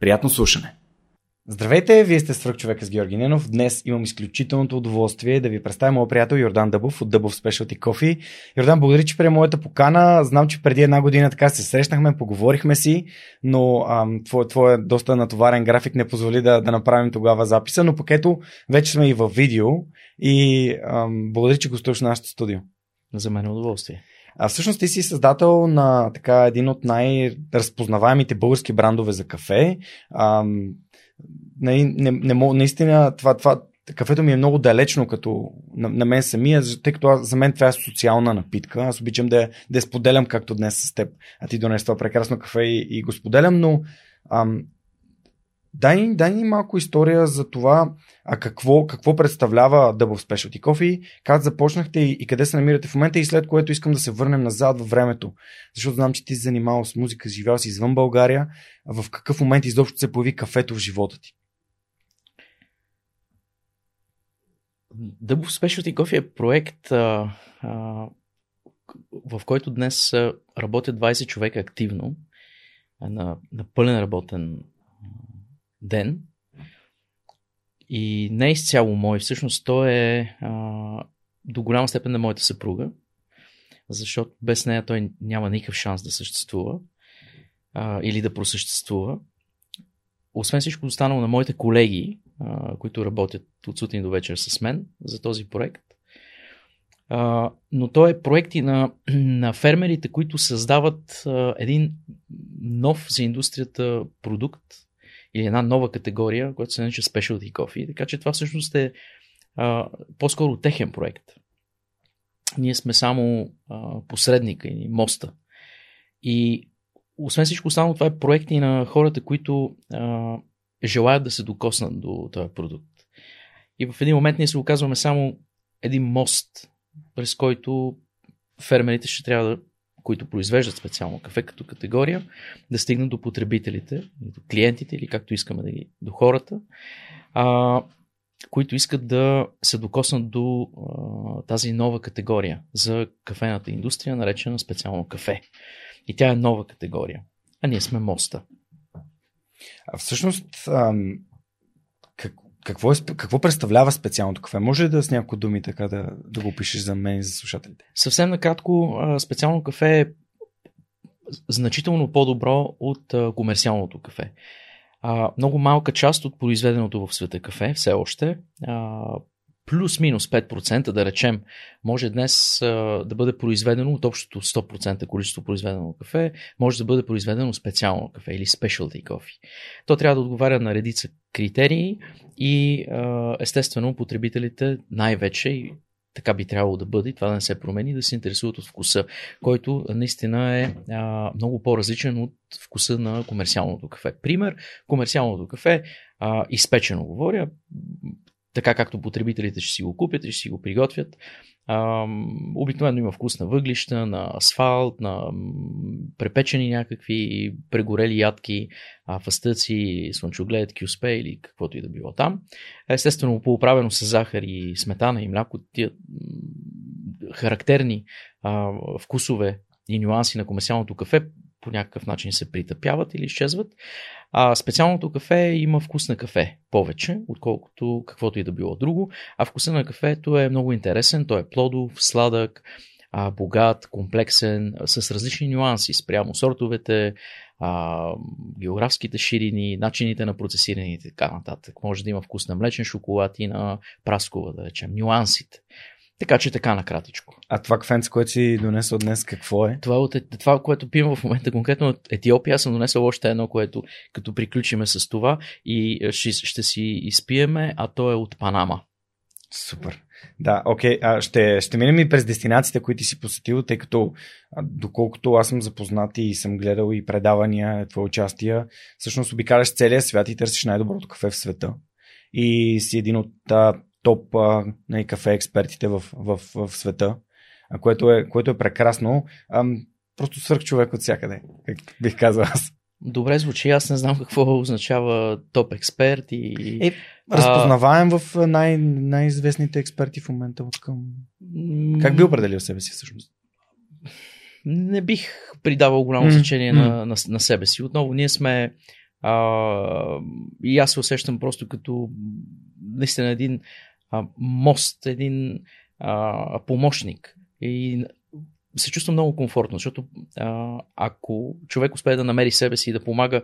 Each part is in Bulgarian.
Приятно слушане! Здравейте, вие сте свръх човека с Георги Ненов. Днес имам изключителното удоволствие да ви представя моят приятел Йордан Дъбов от Дъбов Specialty Coffee. Йордан, благодаря, че прие моята покана. Знам, че преди една година така се срещнахме, поговорихме си, но ам, твой, твой доста натоварен график не позволи да, да направим тогава записа, но пък ето, вече сме и в видео и ам, благодаря, че гостуваш в нашото студио. За мен е удоволствие. А всъщност ти си създател на така един от най-разпознаваемите български брандове за кафе. Ам, не, не, не, наистина това, това, кафето ми е много далечно като на, на мен самия, тъй като за мен това е социална напитка. Аз обичам да, да я споделям както днес с теб, а ти донес това прекрасно кафе и, и го споделям, но ам, дай, дай ни малко история за това а какво, какво представлява Double Specialty Coffee, как започнахте и, и къде се намирате в момента и след което искам да се върнем назад във времето, защото знам, че ти си занимавал с музика, живял си извън България, в какъв момент изобщо се появи кафето в живота ти? Double Specialty Coffee е проект, а, а, в който днес работят 20 човека активно. На, на пълен работен ден. И не е изцяло мой, всъщност той е а, до голяма степен на моята съпруга, защото без нея той няма никакъв шанс да съществува а, или да просъществува. Освен всичко останало на моите колеги, а, които работят от сутрин до вечер с мен за този проект. А, но той е проект и на, на фермерите, които създават а, един нов за индустрията продукт, или една нова категория, която се нарича Specialty Coffee. Така че това всъщност е а, по-скоро техен проект. Ние сме само а, посредника и моста. И освен всичко останало, това е проекти на хората, които а, желаят да се докоснат до този продукт. И в един момент ние се оказваме само един мост, през който фермерите ще трябва да които произвеждат специално кафе като категория, да стигнат до потребителите, до клиентите или както искаме да ги, до хората, а, които искат да се докоснат до а, тази нова категория за кафената индустрия, наречена специално кафе. И тя е нова категория. А ние сме моста. А всъщност, ам, Как, какво, е, какво представлява специалното кафе? Може ли да с някои думи така да, да го пишеш за мен и за слушателите? Съвсем накратко, специално кафе е значително по-добро от комерциалното кафе. много малка част от произведеното в света кафе, все още, плюс-минус 5%, да речем, може днес а, да бъде произведено от общото 100% количество произведено кафе, може да бъде произведено специално кафе или specialty coffee. То трябва да отговаря на редица критерии и а, естествено потребителите най-вече и така би трябвало да бъде, това да не се промени, да се интересуват от вкуса, който наистина е а, много по-различен от вкуса на комерциалното кафе. Пример, комерциалното кафе, а, изпечено говоря, така както потребителите ще си го купят и ще си го приготвят. Обикновено има вкус на въглища, на асфалт, на препечени някакви прегорели ядки, фастъци, слънчоглед, кюспе или каквото и да било там. Естествено, поуправено с захар и сметана и мляко, тия характерни вкусове и нюанси на комерциалното кафе по някакъв начин се притъпяват или изчезват. А специалното кафе има вкус на кафе повече, отколкото каквото и да било друго. А вкуса на кафето е много интересен. Той е плодов, сладък, а, богат, комплексен, с различни нюанси спрямо сортовете, а, географските ширини, начините на процесиране и така нататък. Може да има вкус на млечен шоколад и на праскова, да речем, нюансите. Така че така накратичко. А това кафенце, което си донесъл днес, какво е? Това, е от, това което пием в момента конкретно от Етиопия, аз съм донесъл още едно, което като приключиме с това и е, ще, ще си изпиеме, а то е от Панама. Супер. Да, окей. А ще, ще минем и през дестинациите, които си посетил, тъй като доколкото аз съм запознат и съм гледал и предавания, твое участия, всъщност обикаляш целия свят и търсиш най-доброто кафе в света. И си един от топ а, нали, кафе експертите в, в, в, света, а, което, е, което е прекрасно. А, просто свърх човек от всякъде, как бих казал аз. Добре звучи, аз не знам какво означава топ експерт и... Е, разпознаваем а... в най- най-известните експерти в момента от към... Как би определил себе си всъщност? Не бих придавал голямо значение на, на, на себе си. Отново, ние сме... А, и аз се усещам просто като наистина един мост, един а, помощник. И се чувствам много комфортно, защото а, ако човек успее да намери себе си и да помага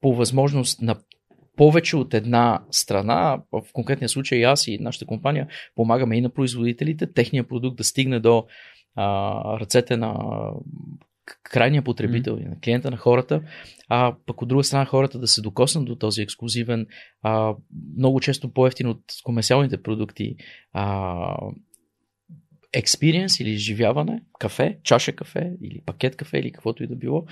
по възможност на повече от една страна, в конкретния случай аз и нашата компания помагаме и на производителите, техния продукт да стигне до а, ръцете на крайния потребител mm-hmm. на клиента на хората, а пък от друга страна хората да се докоснат до този ексклюзивен, а, много често по-ефтин от комерциалните продукти а, experience или изживяване, кафе, чаша кафе или пакет кафе или каквото и да било,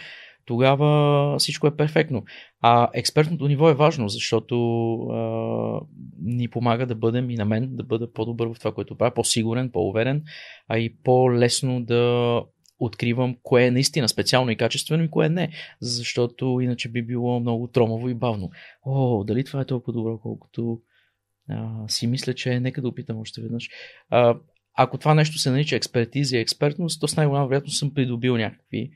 тогава всичко е перфектно. А експертното ниво е важно, защото а, ни помага да бъдем и на мен да бъда по-добър в това, което правя, по-сигурен, по-уверен, а и по-лесно да откривам кое е наистина специално и качествено и кое не, защото иначе би било много тромово и бавно. О, дали това е толкова добро, колкото а, си мисля, че е, нека да опитам още веднъж. А, ако това нещо се нарича експертиза и експертност, то с най-голяма вероятност съм придобил някакви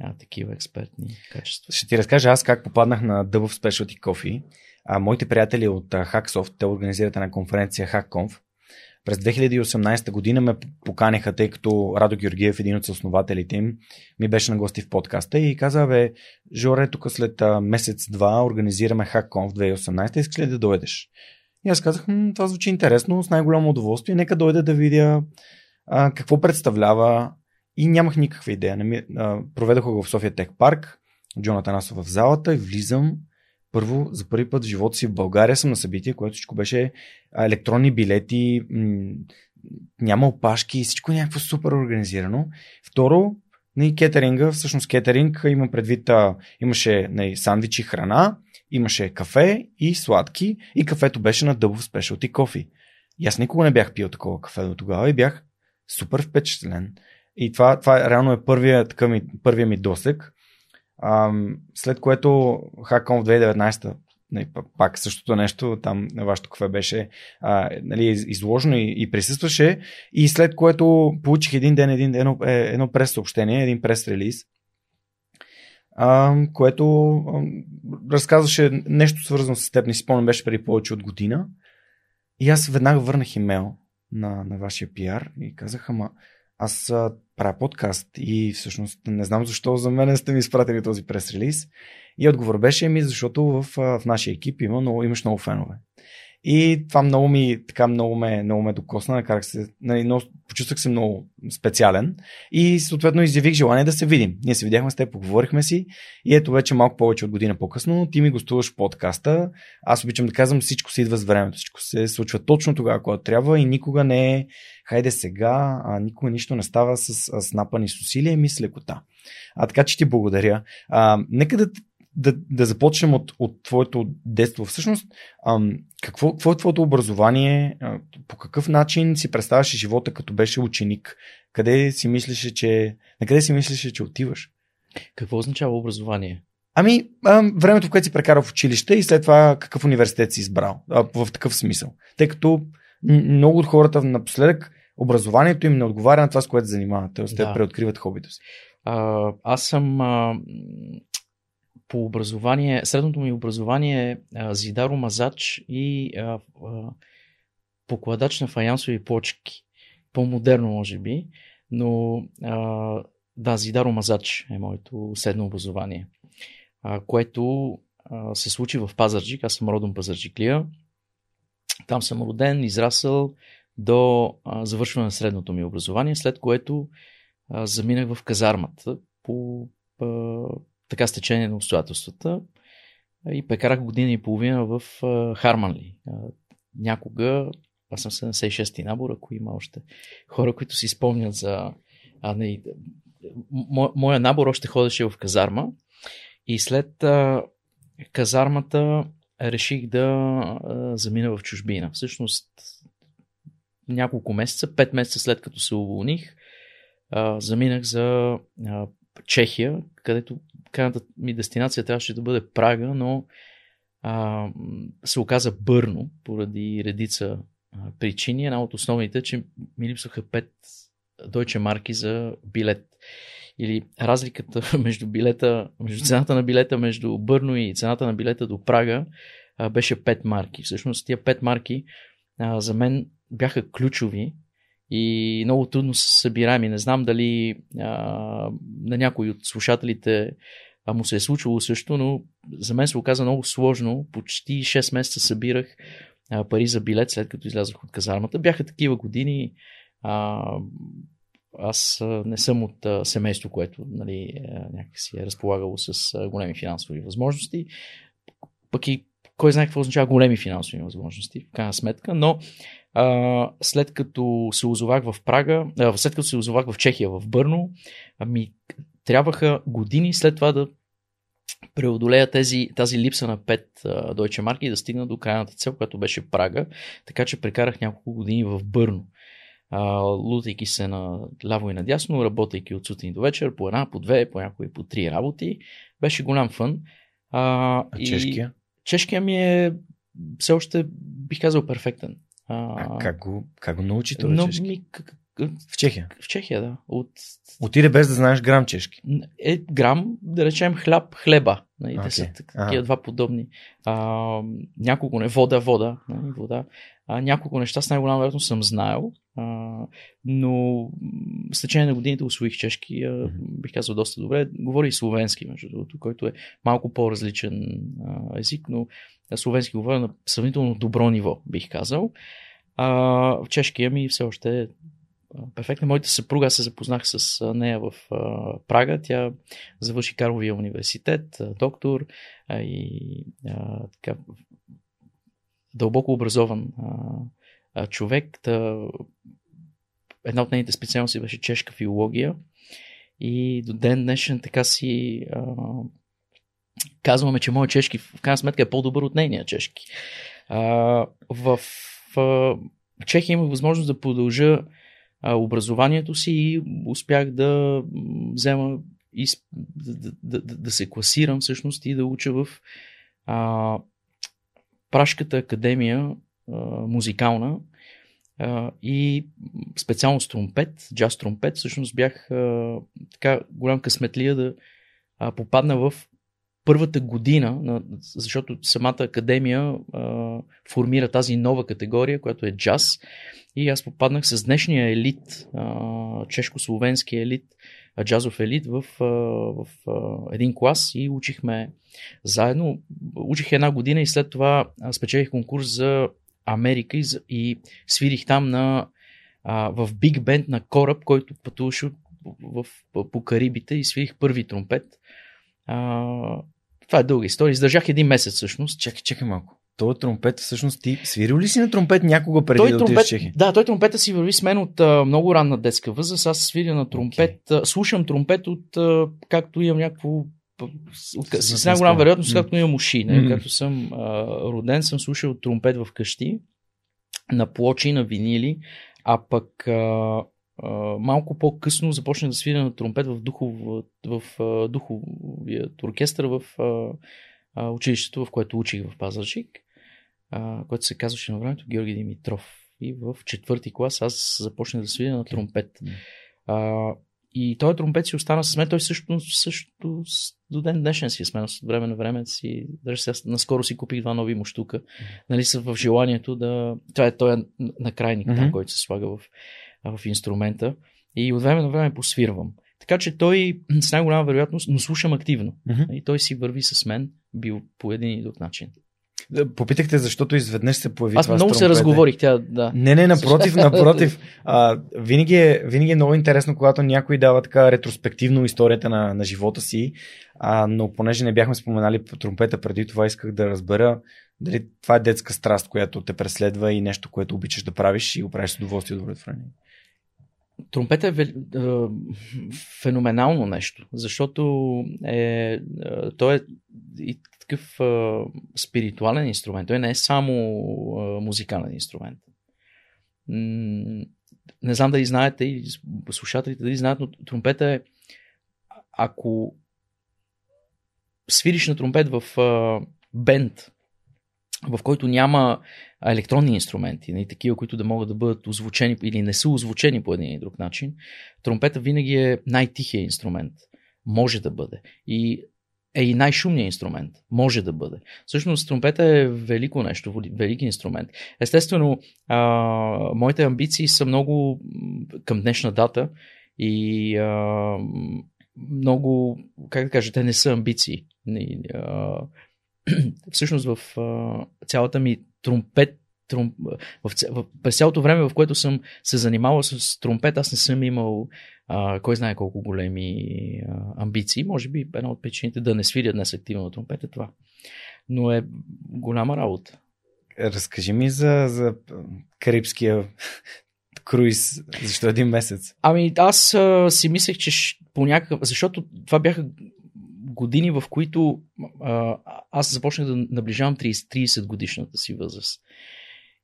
а, такива експертни качества. Ще ти разкажа аз как попаднах на Дъбов Specialty Coffee. А, моите приятели от Hacksoft, те организират една конференция HackConf, през 2018 година ме поканиха, тъй като Радо Георгиев, един от основателите им, ми беше на гости в подкаста и каза, бе, Жоре, тук след месец-два организираме HackConf 2018, искаш ли да дойдеш? И аз казах, това звучи интересно, с най-голямо удоволствие, нека дойда да видя а, какво представлява и нямах никаква идея. Проведох го в София Тех Парк, Джоната Насов в залата и влизам първо, за първи път в живота си в България съм на събитие, което всичко беше електронни билети, няма опашки, всичко е някакво супер организирано. Второ, на и кетеринга, всъщност кетеринг има предвид, а, имаше не, сандвичи, храна, имаше кафе и сладки и кафето беше на дъбов спешалти кофи. И аз никога не бях пил такова кафе до тогава и бях супер впечатлен. И това, това реално е първия, така ми, първия ми досек. След което Hackon в 2019 нали, пак същото нещо, там на вашето кафе беше а, нали, изложено и, и присъстваше. И след което получих един ден един, едно, е, едно прес съобщение, един прес релиз, а, което а, разказваше нещо свързано с теб, не си спомням, беше преди повече от година. И аз веднага върнах имейл на, на вашия пиар и казах, ама аз правя подкаст и всъщност не знам защо за мен сте ми изпратили този прес-релиз. И отговор беше ми, защото в, в нашия екип има много, имаш много фенове. И това много ми, така много ме, много ме докосна, накарах се, нали, но почувствах се много специален и съответно изявих желание да се видим. Ние се видяхме с теб, поговорихме си и ето вече малко повече от година по-късно ти ми гостуваш в подкаста. Аз обичам да казвам, всичко се идва с времето, всичко се случва точно тогава, когато трябва и никога не е хайде сега, а никога нищо не става с, с напани с усилия и с лекота. А така че ти благодаря. А, нека да да, да започнем от, от твоето детство. Всъщност, ам, какво, какво е твоето образование? А, по какъв начин си представяше живота, като беше ученик? Къде си мислеше, че, на къде си мислеше, че отиваш? Какво означава образование? Ами, ам, времето, в което си прекарал в училище и след това какъв университет си избрал. А, в такъв смисъл. Тъй като много от хората напоследък образованието им не отговаря на това, с което занимават. Тоест, да. те преоткриват хобито си. А, аз съм а, по образование, средното ми образование е зидаро мазач и а, а, покладач на фаянсови почки. По-модерно, може би, но а, да, зидаро мазач е моето седно образование, а, което а, се случи в Пазарджик. Аз съм родом Пазарджиклия. Там съм роден, израсъл до а, завършване на средното ми образование, след което а, заминах в казармата по така стечение на обстоятелствата и прекарах година и половина в Харманли. Някога, аз съм 76-ти набор, ако има още хора, които си спомнят за... А, не, мо, моя набор още ходеше в казарма и след а, казармата реших да а, замина в чужбина. Всъщност, няколко месеца, пет месеца след като се уволних, а, заминах за а, Чехия, където крайната ми дестинация трябваше да бъде Прага, но а, се оказа бърно поради редица а, причини. Една от основните, че ми липсваха 5 дойче марки за билет. Или разликата между билета, между цената на билета между Бърно и цената на билета до Прага а, беше 5 марки. Всъщност тия 5 марки а, за мен бяха ключови и много трудно са събираеми. Не знам дали а, на някой от слушателите а му се е случвало също, но за мен се оказа много сложно. Почти 6 месеца събирах а, пари за билет, след като излязох от казармата. Бяха такива години. А, аз не съм от а, семейство, което нали, някакси е разполагало с а, големи финансови възможности. Пък и кой знае какво означава големи финансови възможности, в крайна сметка, но а, след като се озовах в Прага, а, след като се озовах в Чехия, в Бърно, ами трябваха години след това да преодолея тези, тази липса на 5 uh, Deutsche марки и да стигна до крайната цел, която беше Прага. Така че прекарах няколко години в Бърно. Uh, лутайки се на ляво и надясно, работейки от сутрин до вечер, по една, по две, по някои по три работи. Беше голям фън. Uh, а чешкия? Чешкия ми е все още, бих казал, перфектен. А, а как, го, как го научи това но, чешки? Ми, как, в Чехия? В Чехия, да. От... Отиде без да знаеш грам чешки? Е, грам, да речем хляб, хлеба. Нали, okay. Те са такива два подобни. А, няколко не, вода, вода. Нали, вода. А, няколко неща с най-голяма вероятност съм знаел, а, но с течение на годините освоих чешки, а, бих казал доста добре. Говори и словенски, между другото, който е малко по-различен а, език, но словенски говоря на сравнително добро ниво, бих казал. А, в чешкия ми все още е перфектна. Моята съпруга, аз се запознах с нея в а, Прага. Тя завърши Карловия университет, доктор а, и а, така, дълбоко образован а, а, човек. Та, една от нейните специалности беше чешка филология. И до ден днешен така си а, казваме, че моят чешки в крайна сметка е по-добър от нейния чешки. А, в, в Чехия има възможност да продължа а, образованието си и успях да взема и да, да, да, да се класирам всъщност и да уча в а, Прашката академия а, музикална а, и специално с тромпет, джаз тромпет, всъщност бях а, така голям късметлия да а, попадна в първата година, на, защото самата академия а, формира тази нова категория, която е джаз. И аз попаднах с днешния елит, чешко-словенски елит, джазов елит в, а, в един клас и учихме заедно. Учих една година и след това спечелих конкурс за Америка и, и свирих там на, в биг бенд на кораб, който пътуваше в, в, по Карибите и свирих първи тромпет. Това е дълга история. Издържах един месец всъщност. Чакай, чакай малко. Той тромпет, всъщност ти свирил ли си на тромпет някога преди той да тромпет, отидеш в Чехия? Да, той тромпета си върви с мен от а, много ранна детска възраст. Аз свиря на тромпет. Okay. А, слушам тромпет от а, както имам някакво от, с, с най-голяма вероятност, mm. както имам уши. Не? Mm. Както съм а, роден, съм слушал тромпет в къщи, на плочи, на винили, а пък а, малко по-късно започнах да свиря на тромпет в, духов, в, духовият оркестър в училището, в което учих в Пазарчик, което се казваше на времето Георги Димитров. И в четвърти клас аз започнах да свиря на тромпет. А, и той тромпет си остана с мен. Той също, също до ден днешен си е с мен. От време на време си. Даже сега наскоро си купих два нови муштука. Нали са в желанието да. Това е той е накрайник, mm-hmm. там, който се слага в в инструмента и от време на време посвирвам. Така че той с най-голяма вероятност, но слушам активно. Uh-huh. И той си върви с мен, бил по един и друг начин. Попитахте, защото изведнъж се появи Аз това много се разговорих, тя, да. Не, не, напротив, напротив. А, винаги, е, винаги е много интересно, когато някой дава така ретроспективно историята на, на живота си, а, но понеже не бяхме споменали тромпета преди това, исках да разбера дали това е детска страст, която те преследва и нещо, което обичаш да правиш и го правиш с удоволствие и удовлетворение. Тромпета е феноменално нещо, защото е, той е и такъв а, спиритуален инструмент. Той не е само а, музикален инструмент. Не знам дали знаете и слушателите дали знаят, но тромпета е ако свириш на тромпет в а, бенд, в който няма електронни инструменти, не, нали, такива, които да могат да бъдат озвучени или не са озвучени по един или друг начин, тромпета винаги е най-тихия инструмент. Може да бъде. И е и най-шумният инструмент. Може да бъде. Всъщност, тромпета е велико нещо, велики инструмент. Естествено, а, моите амбиции са много към днешна дата и а, много, как да кажа, те не са амбиции. А, всъщност в а, цялата ми тромпет, трум, в, в, през цялото време, в което съм се занимавал с тромпет, аз не съм имал а, кой знае колко големи а, амбиции. Може би една от причините да не свиря днес активно на тромпет е това. Но е голяма работа. Разкажи ми за, за карибския круиз, защо един месец? Ами аз а, си мислех, че по някакъв... Защото това бяха години, в които а, аз започнах да наближавам 30, 30 годишната си възраст.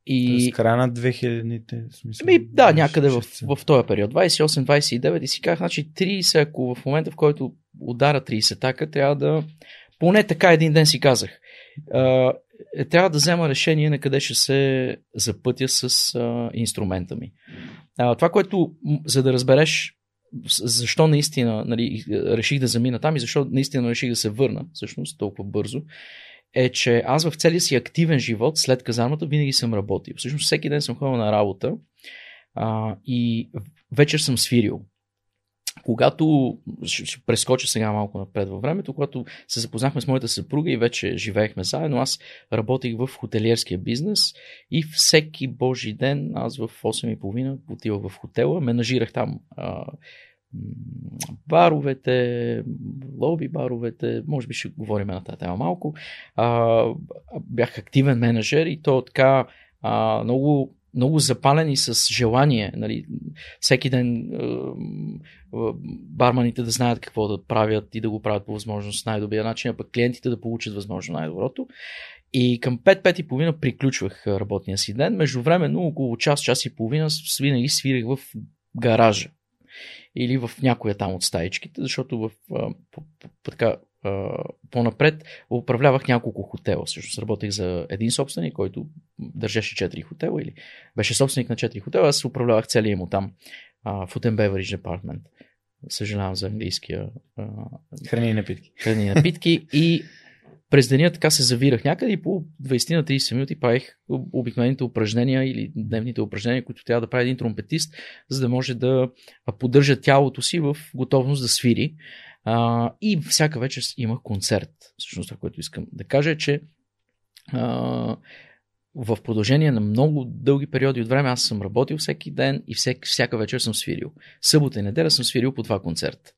И... С края на 2000-те, смисъл. Ами, да, някъде в, в, този период. 28-29 и си казах, значи 30, ако в момента, в който удара 30 така, трябва да. Поне така един ден си казах. А, е, трябва да взема решение на къде ще се запътя с а, инструмента ми. А, това, което, за да разбереш защо наистина нали, реших да замина там и защо наистина реших да се върна, всъщност, толкова бързо, е, че аз в целия си активен живот след казармата винаги съм работил. Всъщност всеки ден съм ходил на работа а, и вечер съм свирил. Когато, ще прескоча сега малко напред във времето, когато се запознахме с моята съпруга и вече живеехме заедно, аз работих в хотелиерския бизнес и всеки божи ден, аз в 8.30 отивах в хотела, менажирах там а, баровете, лоби баровете, може би ще говорим на тази тема малко. А, бях активен менеджер и то така а, много, много запален и с желание. Нали, всеки ден а, барманите да знаят какво да правят и да го правят по възможност най-добрия начин, а пък клиентите да получат възможно най-доброто. И към 5-5 и половина приключвах работния си ден. Междувременно около час, час и половина винаги свирих в гаража или в някоя там от стаичките, защото в, по, по, по, така, по-напред управлявах няколко хотела. Всъщност работех за един собственик, който държеше 4 хотела или беше собственик на 4 хотела. Аз управлявах целия му там Food and Beverage Department. съжалявам за английския. А, Храни и напитки. храни и напитки. И през деня така се завирах някъде и по 20 на 30 минути правих обикновените упражнения или дневните упражнения, които трябва да прави един тромпетист, за да може да поддържа тялото си в готовност да свири. А, и всяка вечер имах концерт. Всъщност това, което искам да кажа е, че а, в продължение на много дълги периоди от време аз съм работил всеки ден и всек, всяка вечер съм свирил. Събота и неделя съм свирил по два концерта.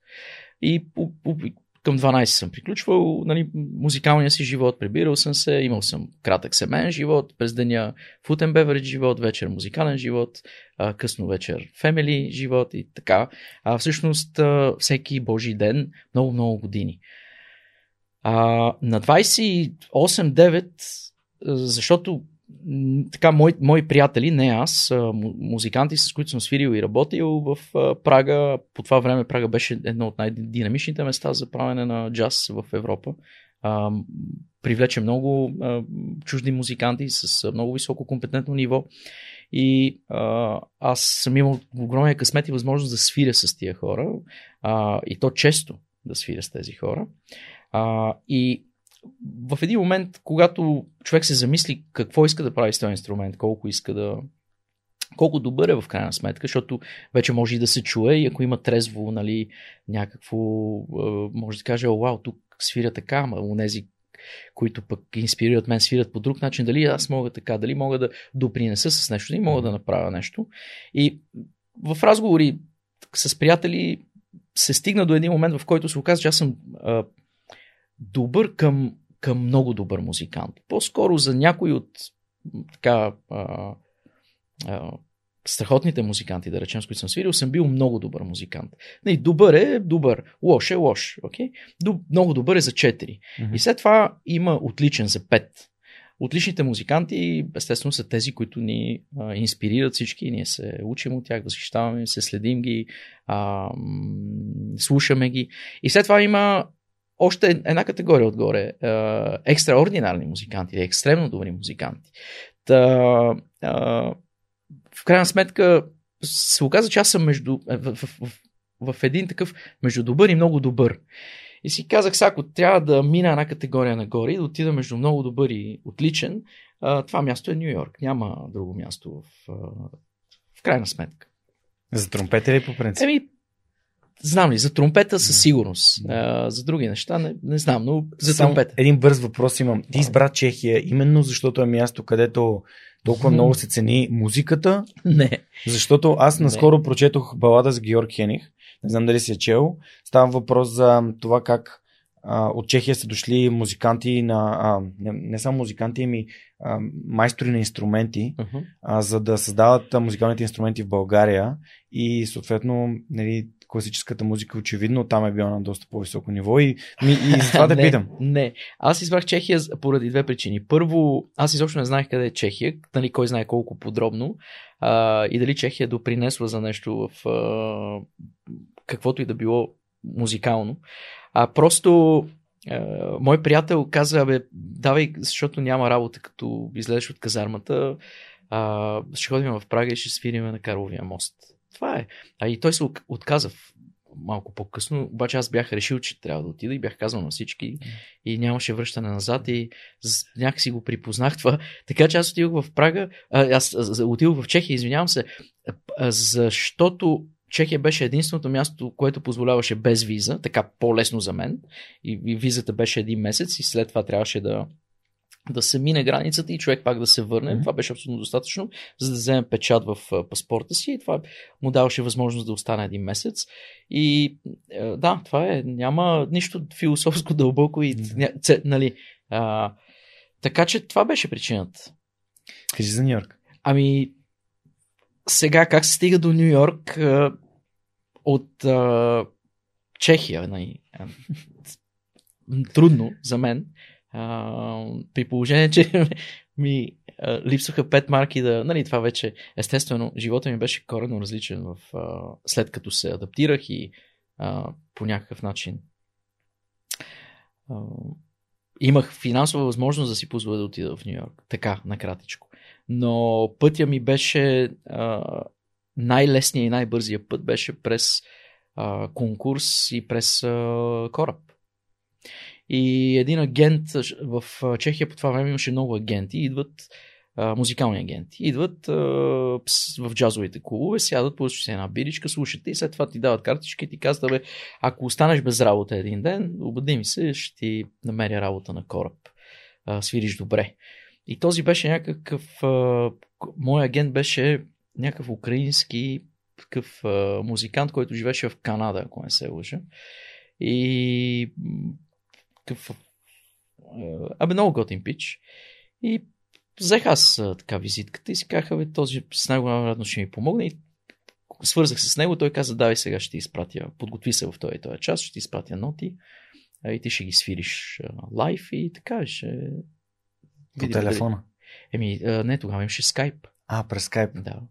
И по, по, към 12 съм приключвал нали, музикалния си живот, прибирал съм се, имал съм кратък семейен живот, през деня and beverage живот, вечер музикален живот, а, късно вечер family живот и така. А всъщност а, всеки божи ден, много-много години. А, на 28-9, защото така, мои, мои приятели, не аз, музиканти, с които съм свирил и работил в Прага. По това време Прага беше едно от най-динамичните места за правене на джаз в Европа. Привлече много чужди музиканти с много високо компетентно ниво. И а, аз съм имал огромния късмет и възможност да свиря с тия хора. А, и то често да свиря с тези хора. А, и в един момент, когато човек се замисли какво иска да прави с този инструмент, колко иска да. Колко добър е в крайна сметка, защото вече може и да се чуе и ако има трезво, нали, някакво, може да каже, вау, тук свиря така, ама унези, които пък инспирират мен, свирят по друг начин, дали аз мога така, дали мога да допринеса с нещо, дали мога да направя нещо. И в разговори с приятели се стигна до един момент, в който се оказа, че аз съм а, добър към, към много добър музикант. По-скоро за някой от така а, а, страхотните музиканти, да речем, с които съм свирил, съм бил много добър музикант. Не, добър е добър, лош е лош. Okay? Доб, много добър е за 4. Mm-hmm. И след това има отличен за 5. Отличните музиканти, естествено, са тези, които ни а, инспирират всички. Ние се учим от тях, възхищаваме се, следим ги, а, слушаме ги. И след това има още една категория отгоре. екстраординарни музиканти екстремно добри музиканти. Та, в крайна сметка се оказа, че аз съм между, в, в, в, в един такъв между добър и много добър. И си казах, ако трябва да мина една категория нагоре и да отида между много добър и отличен, това място е Нью Йорк. Няма друго място в, в крайна сметка. За тромпета ли по принцип? Еми, Знам ли, за тромпета със сигурност. А, за други неща не, не знам, но за Само тромпета. Един бърз въпрос имам. Ти избра Чехия именно защото е място, където толкова много се цени музиката. Не. Защото аз наскоро не. прочетох балада с Георг Хених. Не знам дали си е чел. Става въпрос за това как а, от Чехия са дошли музиканти на. А, не, не само музиканти, ами а, майстори на инструменти, uh-huh. а, за да създават музикалните инструменти в България. И съответно, нали, класическата музика очевидно там е била на доста по-високо ниво и, и, и за това да питам. Не, аз избрах Чехия поради две причини. Първо, аз изобщо не знаех къде е Чехия, нали, кой знае колко подробно а, и дали Чехия допринесла за нещо в а, каквото и да било музикално. А просто а, мой приятел каза, бе, давай, защото няма работа, като излезеш от казармата, а, ще ходим в Прага и ще свириме на Карловия мост. Това е. А и той се отказа малко по-късно, обаче аз бях решил, че трябва да отида и бях казал на всички и нямаше връщане назад и някакси го припознах това. Така че аз отидох в Прага, аз отидох в Чехия, извинявам се, защото Чехия беше единственото място, което позволяваше без виза, така по-лесно за мен. И визата беше един месец и след това трябваше да, да се мине границата и човек пак да се върне. Mm-hmm. Това беше абсолютно достатъчно, за да вземе печат в паспорта си и това му даваше възможност да остане един месец. И е, да, това е. Няма нищо философско дълбоко и mm-hmm. нали. А, така че това беше причината. Кажи за Нью Йорк. Ами, сега как се стига до Нью Йорк от а, Чехия? Нали? Трудно за мен. При положение, че ми а, липсваха пет марки да... Нали, това вече, естествено, живота ми беше коренно различен в, а, след като се адаптирах и а, по някакъв начин а, имах финансова възможност да си позволя да отида в Нью Йорк. Така, накратичко. Но пътя ми беше а, най-лесният и най-бързия път беше през а, конкурс и през а, кораб. И един агент в Чехия по това време имаше много агенти. Идват а, музикални агенти. Идват а, в джазовите клубове, сядат, пускат си една биричка, слушате и след това ти дават картички и ти казват, бе, ако останеш без работа един ден, обади ми се, ще ти намеря работа на кораб. А, свириш добре. И този беше някакъв. А, мой агент беше някакъв украински такъв а, музикант, който живеше в Канада, ако не се лъжа. И такъв. Абе, много готин пич. И взех аз така визитката и си казаха, бе, този с най-голяма вероятност ще ми помогне. И свързах се с него, той каза, давай сега ще ти изпратя, подготви се в този, този час, ще ти изпратя ноти и ти ще ги свириш лайв и така ще... По телефона? Еми, не, тогава имаше скайп. А, през скайп? Да.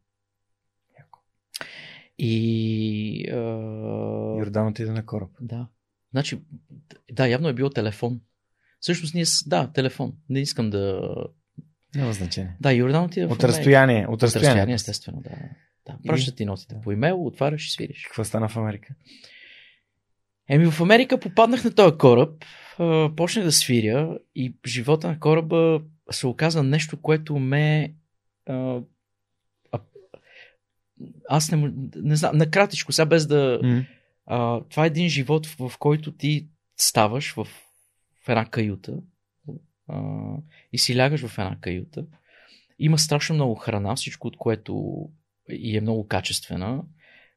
И... А... Йордан отиде на кораб. Да. Значи, да, явно е било телефон. Всъщност ние, да, телефон. Не искам да... Няма значение. Да, Йордан отиде От разстояние. От разстояние, от разстояние естествено, да. да. Пращат ти нотите по имейл, отваряш и свириш. Какво стана в Америка? Еми в Америка попаднах на този кораб, почнах да свиря и живота на кораба се оказа нещо, което ме аз не, не знам, накратичко, сега без да... Mm. А, това е един живот, в, в който ти ставаш в, в една каюта а, и си лягаш в една каюта. Има страшно много храна, всичко от което и е много качествена.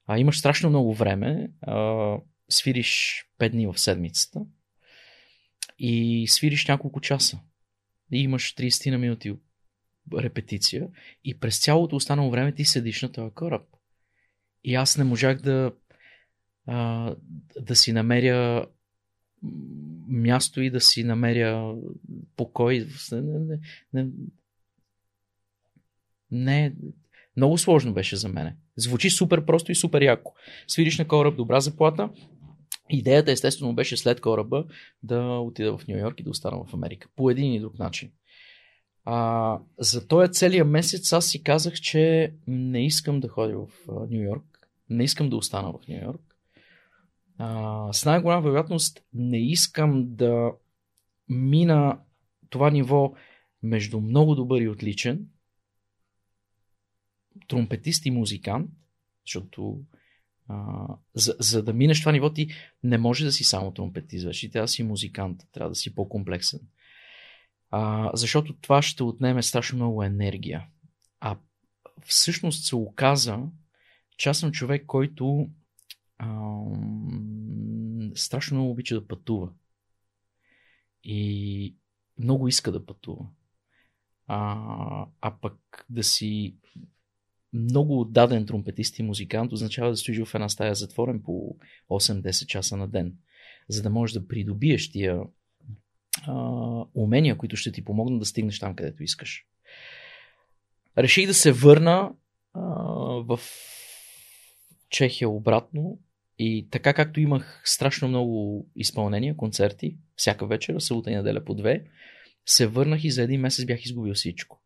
А, имаш страшно много време. А, свириш 5 дни в седмицата и свириш няколко часа. И имаш 30 на минути репетиция и през цялото останало време ти седиш на този кораб. И аз не можах да, а, да си намеря място и да си намеря покой. Не, не, не, не, много сложно беше за мене. Звучи супер просто и супер яко. Свириш на кораб, добра заплата. Идеята естествено беше след кораба да отида в Нью Йорк и да остана в Америка. По един и друг начин. А, за този целия месец аз си казах, че не искам да ходя в Нью Йорк. Не искам да остана в Нью Йорк. А, с най-голяма вероятност не искам да мина това ниво между много добър и отличен, тромпетист и музикант, защото а, за, за да минеш това ниво ти не може да си само тромпетист, вече да си музикант, трябва да си по-комплексен. А, защото това ще отнеме страшно много енергия. А всъщност се оказа, че аз съм човек, който а, страшно много обича да пътува. И много иска да пътува. А, а пък да си много отдаден тромпетист и музикант означава да стоиш в една стая затворен по 8-10 часа на ден, за да можеш да придобиеш тия а, умения, които ще ти помогнат да стигнеш там, където искаш. Реших да се върна а, в Чехия обратно и така както имах страшно много изпълнения, концерти, всяка вечер, събота и неделя по две, се върнах и за един месец бях изгубил всичко.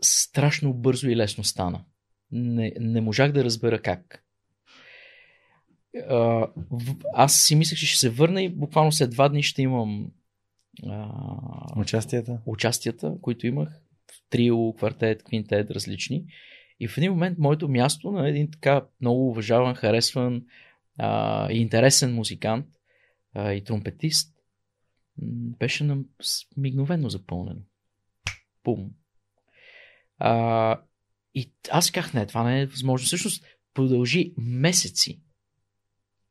Страшно бързо и лесно стана. Не, не можах да разбера как аз си мислех, че ще се върна и буквално след два дни ще имам а, участията. участията, които имах. Трио, квартет, квинтет, различни. И в един момент моето място на един така много уважаван, харесван а, и интересен музикант а, и тромпетист беше на мигновено запълнено. Пум. А, и аз казах, не, това не е възможно. Всъщност продължи месеци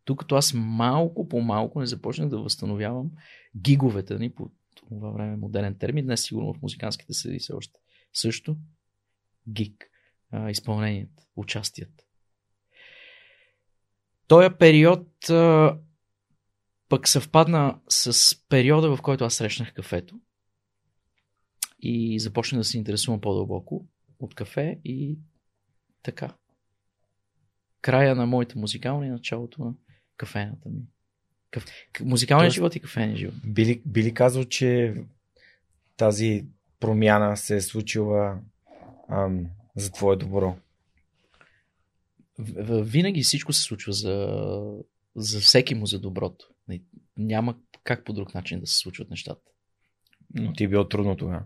докато аз малко по малко не започнах да възстановявам гиговете ни по това време модерен термин, днес сигурно в музиканските среди се още. Също гиг, а, изпълнението, участието. Този период а, пък съвпадна с периода, в който аз срещнах кафето и започнах да се интересувам по-дълбоко от кафе и така. Края на моите музикални началото на кафената ми. Каф... Музикалният живот и кафения живот. Били, били казал, че тази промяна се е случила ам, за твое добро? винаги всичко се случва за, за всеки му за доброто. Няма как по друг начин да се случват нещата. Но ти е било трудно тогава.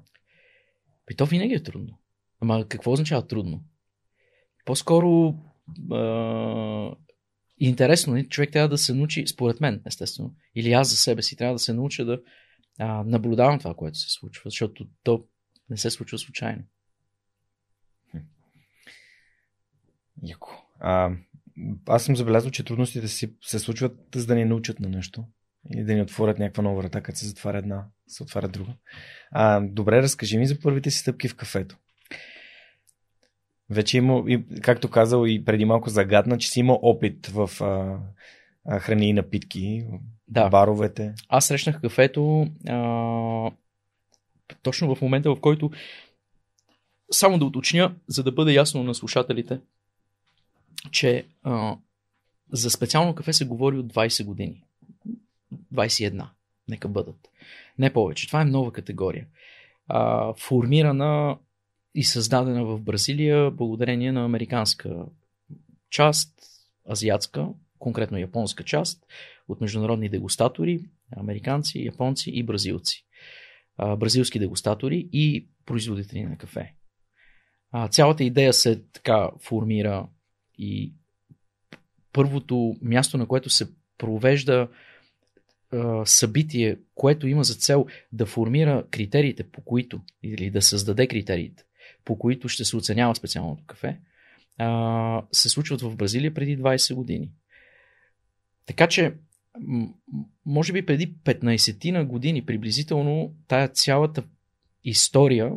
И то винаги е трудно. Ама какво означава трудно? По-скоро а, интересно? Нали? човек трябва да се научи, според мен, естествено, или аз за себе си трябва да се науча да а, наблюдавам това, което се случва, защото то не се случва случайно. Яко. А, аз съм забелязал, че трудностите си се случват за да ни научат на нещо и да ни отворят някаква нова врата, като се затваря една, се отваря друга. А, добре, разкажи ми за първите си стъпки в кафето. Вече има, и, както казал и преди малко загадна, че си има опит в а, а, храни и напитки, да. баровете. Аз срещнах кафето а, точно в момента, в който само да уточня, за да бъде ясно на слушателите, че а, за специално кафе се говори от 20 години. 21. Нека бъдат. Не повече. Това е нова категория. А, формирана и създадена в Бразилия благодарение на американска част, азиатска, конкретно японска част, от международни дегустатори, американци, японци и бразилци. А, бразилски дегустатори и производители на кафе. А, цялата идея се така формира и първото място, на което се провежда събитие, което има за цел да формира критериите, по които, или да създаде критериите, по които ще се оценява специалното кафе, а, се случват в Бразилия преди 20 години. Така че, може би преди 15 на години приблизително, тая цялата история,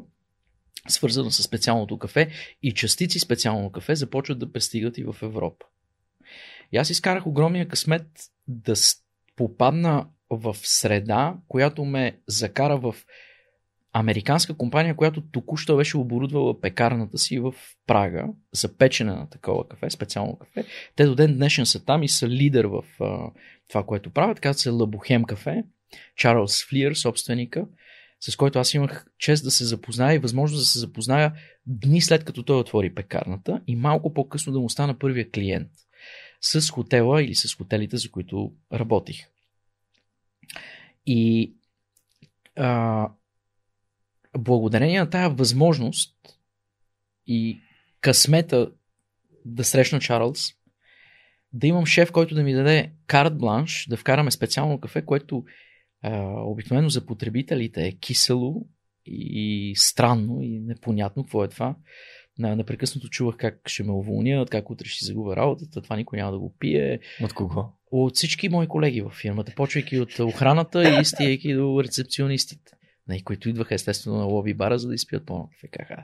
свързана с специалното кафе и частици специално кафе, започват да пристигат и в Европа. И аз изкарах огромния късмет да попадна в среда, която ме закара в американска компания, която току-що беше оборудвала пекарната си в Прага за печене на такова кафе, специално кафе. Те до ден днешен са там и са лидер в а, това, което правят. Казват се Лабухем кафе. Чарлз Флиер, собственика, с който аз имах чест да се запозная и възможност да се запозная дни след като той отвори пекарната и малко по-късно да му стана първия клиент с хотела или с хотелите, за които работих. И а, благодарение на тая възможност и късмета да срещна Чарлз, да имам шеф, който да ми даде карт бланш, да вкараме специално кафе, което а, обикновено за потребителите е кисело и странно и непонятно какво е това. Непрекъснато чувах как ще ме уволнят, как утре ще загубя работата, това никой няма да го пие. От кого? От всички мои колеги в фирмата, почвайки от охраната и стигайки до рецепционистите които идваха естествено на лоби бара, за да изпият по кафе.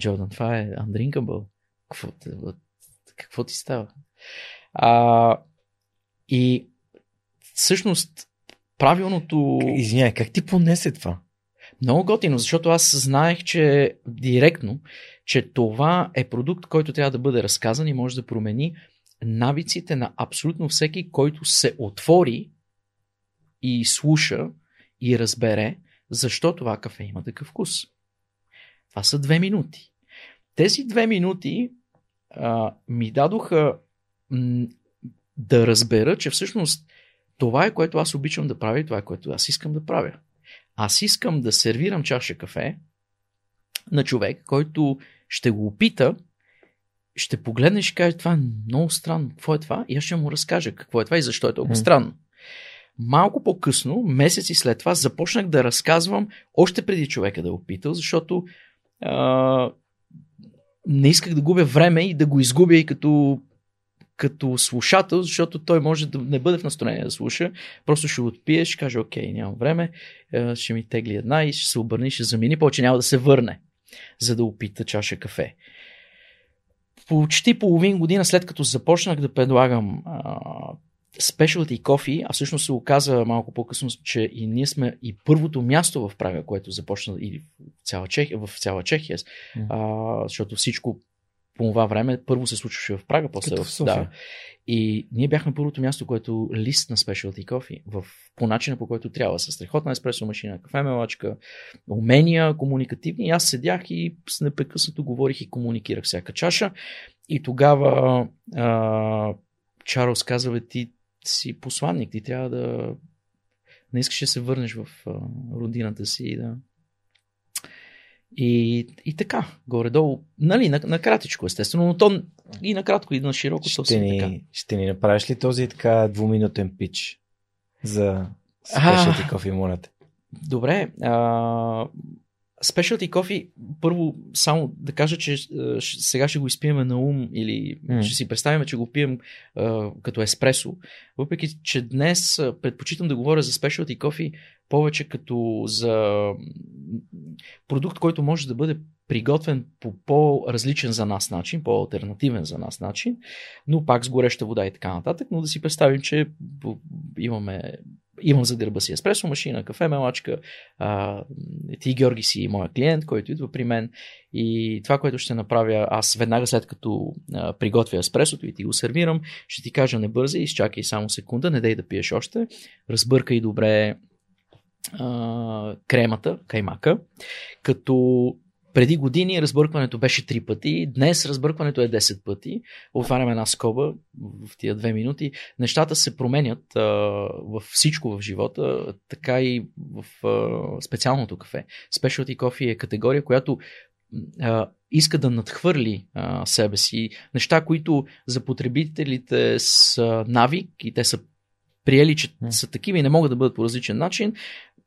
Джордан, това е undrinkable. Какво, какво ти става? А, и всъщност правилното... Извиняй, как ти понесе това? Много готино, защото аз знаех, че директно, че това е продукт, който трябва да бъде разказан и може да промени навиците на абсолютно всеки, който се отвори и слуша и разбере, защо това кафе има такъв вкус. Това са две минути. Тези две минути а, ми дадоха м- да разбера, че всъщност това е което аз обичам да правя и това е което аз искам да правя. Аз искам да сервирам чаша кафе на човек, който ще го опита, ще погледне и ще каже, това е много странно. Какво е това? И аз ще му разкажа какво е това и защо е толкова mm. странно. Малко по-късно, месеци след това, започнах да разказвам още преди човека да опитал, защото а, не исках да губя време и да го изгубя и като, като слушател, защото той може да не бъде в настроение да слуша. Просто ще отпие, ще каже, окей, нямам време, ще ми тегли една и ще се обърне, ще замини, повече няма да се върне, за да опита чаша кафе. Почти половин година след като започнах да предлагам а, Specialty Coffee, а всъщност се оказа малко по-късно, че и ние сме и първото място в Прага, което започна и в цяла Чехия, в цяла Чехия mm. а, защото всичко по това време първо се случваше в Прага, после Като в София. Да. И ние бяхме първото място, което лист на Specialty Coffee, в, по начина по който трябва, с страхотна еспресо машина, кафе мелачка, умения комуникативни. И аз седях и с непрекъснато говорих и комуникирах всяка чаша. И тогава а, Чарлз каза, бе, ти си посланник, ти трябва да не искаш да се върнеш в а, родината си и да и, и така, горе-долу, нали, на, накратичко, естествено, но то и накратко, и на широко, то си Ще е така. ни, ще ни направиш ли този така двуминутен пич за А. Specialty Coffee, моля те? Добре. А, Specialty Coffee, първо само да кажа, че щ- сега ще го изпиеме на ум или М. ще си представим, че го пием а, като еспресо. Въпреки, че днес а, предпочитам да говоря за Specialty Coffee повече като за продукт, който може да бъде приготвен по по-различен за нас начин, по-алтернативен за нас начин, но пак с гореща вода и така нататък, но да си представим, че имаме имам за гърба си еспресо машина, кафе мелачка, а, ти Георги си моя клиент, който идва при мен. И това, което ще направя аз веднага след като а, приготвя еспресото и ти го сервирам, ще ти кажа не бързай, изчакай само секунда, не дай да пиеш още, разбъркай добре а, кремата, каймака, като преди години разбъркването беше 3 пъти, днес разбъркването е 10 пъти. Отварям една скоба в тия две минути. Нещата се променят във всичко в живота, така и в а, специалното кафе. Specialty Coffee е категория, която а, иска да надхвърли а, себе си. Неща, които за потребителите са навик и те са приели, че са такива и не могат да бъдат по различен начин.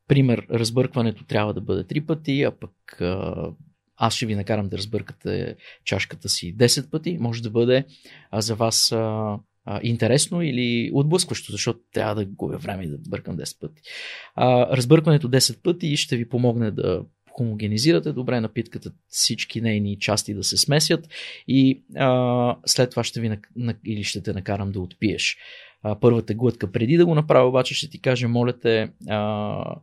Пример, разбъркването трябва да бъде 3 пъти, а пък а, аз ще ви накарам да разбъркате чашката си 10 пъти. Може да бъде а, за вас а, а, интересно или отблъскващо, защото трябва да губя време да бъркам 10 пъти. А, разбъркването 10 пъти ще ви помогне да хомогенизирате добре напитката, всички нейни части да се смесят и а, след това ще ви на- или ще те накарам да отпиеш а, първата глътка. Преди да го направя, обаче ще ти кажа, моля те, а,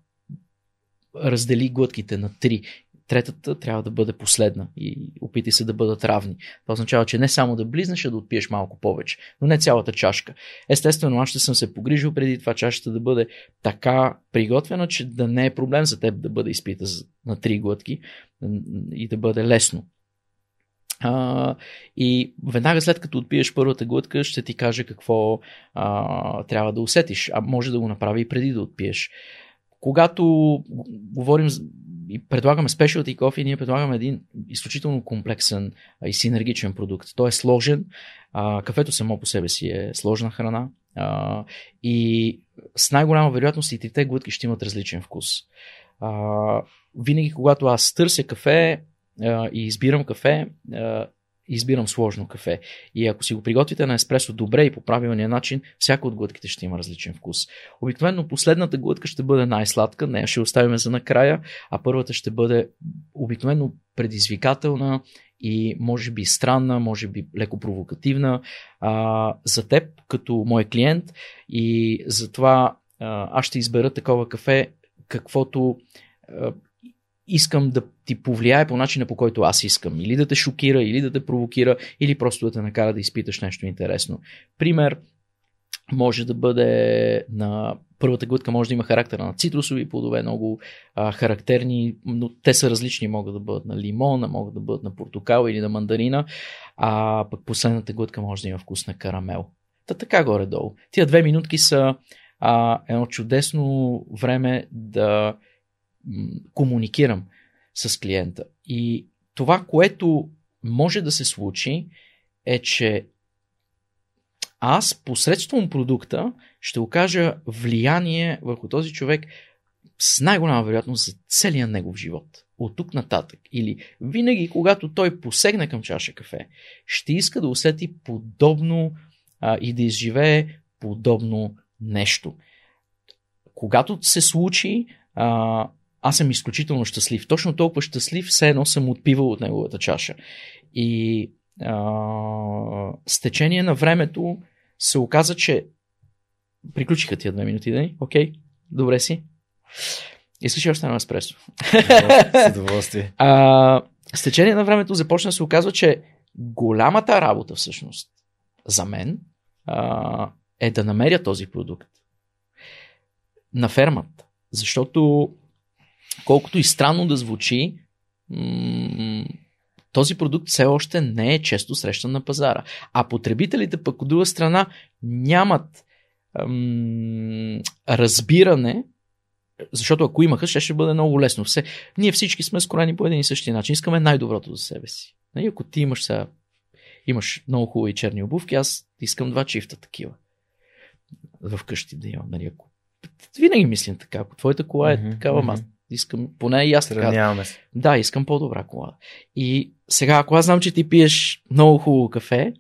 раздели глътките на три. Третата трябва да бъде последна и опитай се да бъдат равни. Това означава, че не само да близнеш, а да отпиеш малко повече, но не цялата чашка. Естествено, аз ще съм се погрижил преди това чашата да бъде така приготвена, че да не е проблем за теб да бъде изпита на три глътки и да бъде лесно. А, и веднага след като отпиеш първата глътка, ще ти кажа какво а, трябва да усетиш. А може да го направи и преди да отпиеш. Когато говорим и предлагаме Specialty Coffee, ние предлагаме един изключително комплексен и синергичен продукт. Той е сложен. А, кафето само по себе си е сложна храна. А, и с най-голяма вероятност и трите глътки ще имат различен вкус. А, винаги, когато аз търся кафе а, и избирам кафе, а, избирам сложно кафе. И ако си го приготвите на еспресо добре и по правилния начин, всяка от глътките ще има различен вкус. Обикновено последната глътка ще бъде най-сладка, нея ще оставим за накрая, а първата ще бъде обикновено предизвикателна и може би странна, може би леко провокативна а, за теб като мой клиент и затова а, аз ще избера такова кафе, каквото искам да ти повлияе по начина по който аз искам. Или да те шокира, или да те провокира, или просто да те накара да изпиташ нещо интересно. Пример, може да бъде на първата глътка може да има характера на цитрусови плодове, много а, характерни, но те са различни, могат да бъдат на лимон, могат да бъдат на портокал или на мандарина, а пък последната глътка може да има вкус на карамел. Та така горе-долу. Тия две минутки са а, едно чудесно време да комуникирам с клиента. И това, което може да се случи, е, че аз посредством продукта ще окажа влияние върху този човек с най-голяма вероятност за целия негов живот. От тук нататък. Или винаги, когато той посегне към чаша кафе, ще иска да усети подобно а, и да изживее подобно нещо. Когато се случи, а, аз съм изключително щастлив. Точно толкова щастлив, все едно съм отпивал от неговата чаша. И а, с течение на времето се оказа, че приключиха тия две минути, да Окей, добре си. Искаш ли още едно еспресо? С удоволствие. А, с течение на времето започна да се оказва, че Голямата работа всъщност за мен а, е да намеря този продукт на фермата. Защото колкото и странно да звучи, този продукт все още не е често срещан на пазара. А потребителите пък от друга страна нямат разбиране, защото ако имаха, ще, ще бъде много лесно. Все, ние всички сме скорени по един и същи начин. Искаме най-доброто за себе си. Нали, ако ти имаш сега, имаш много хубави черни обувки, аз искам два чифта такива. В къщи да имам. Нали, ако... Винаги мислим така. Ако твоята кола е mm-hmm, такава, mm-hmm. Искам, поне и аз така. се. Да, искам по-добра кола. И сега, ако аз знам, че ти пиеш много хубаво кафе,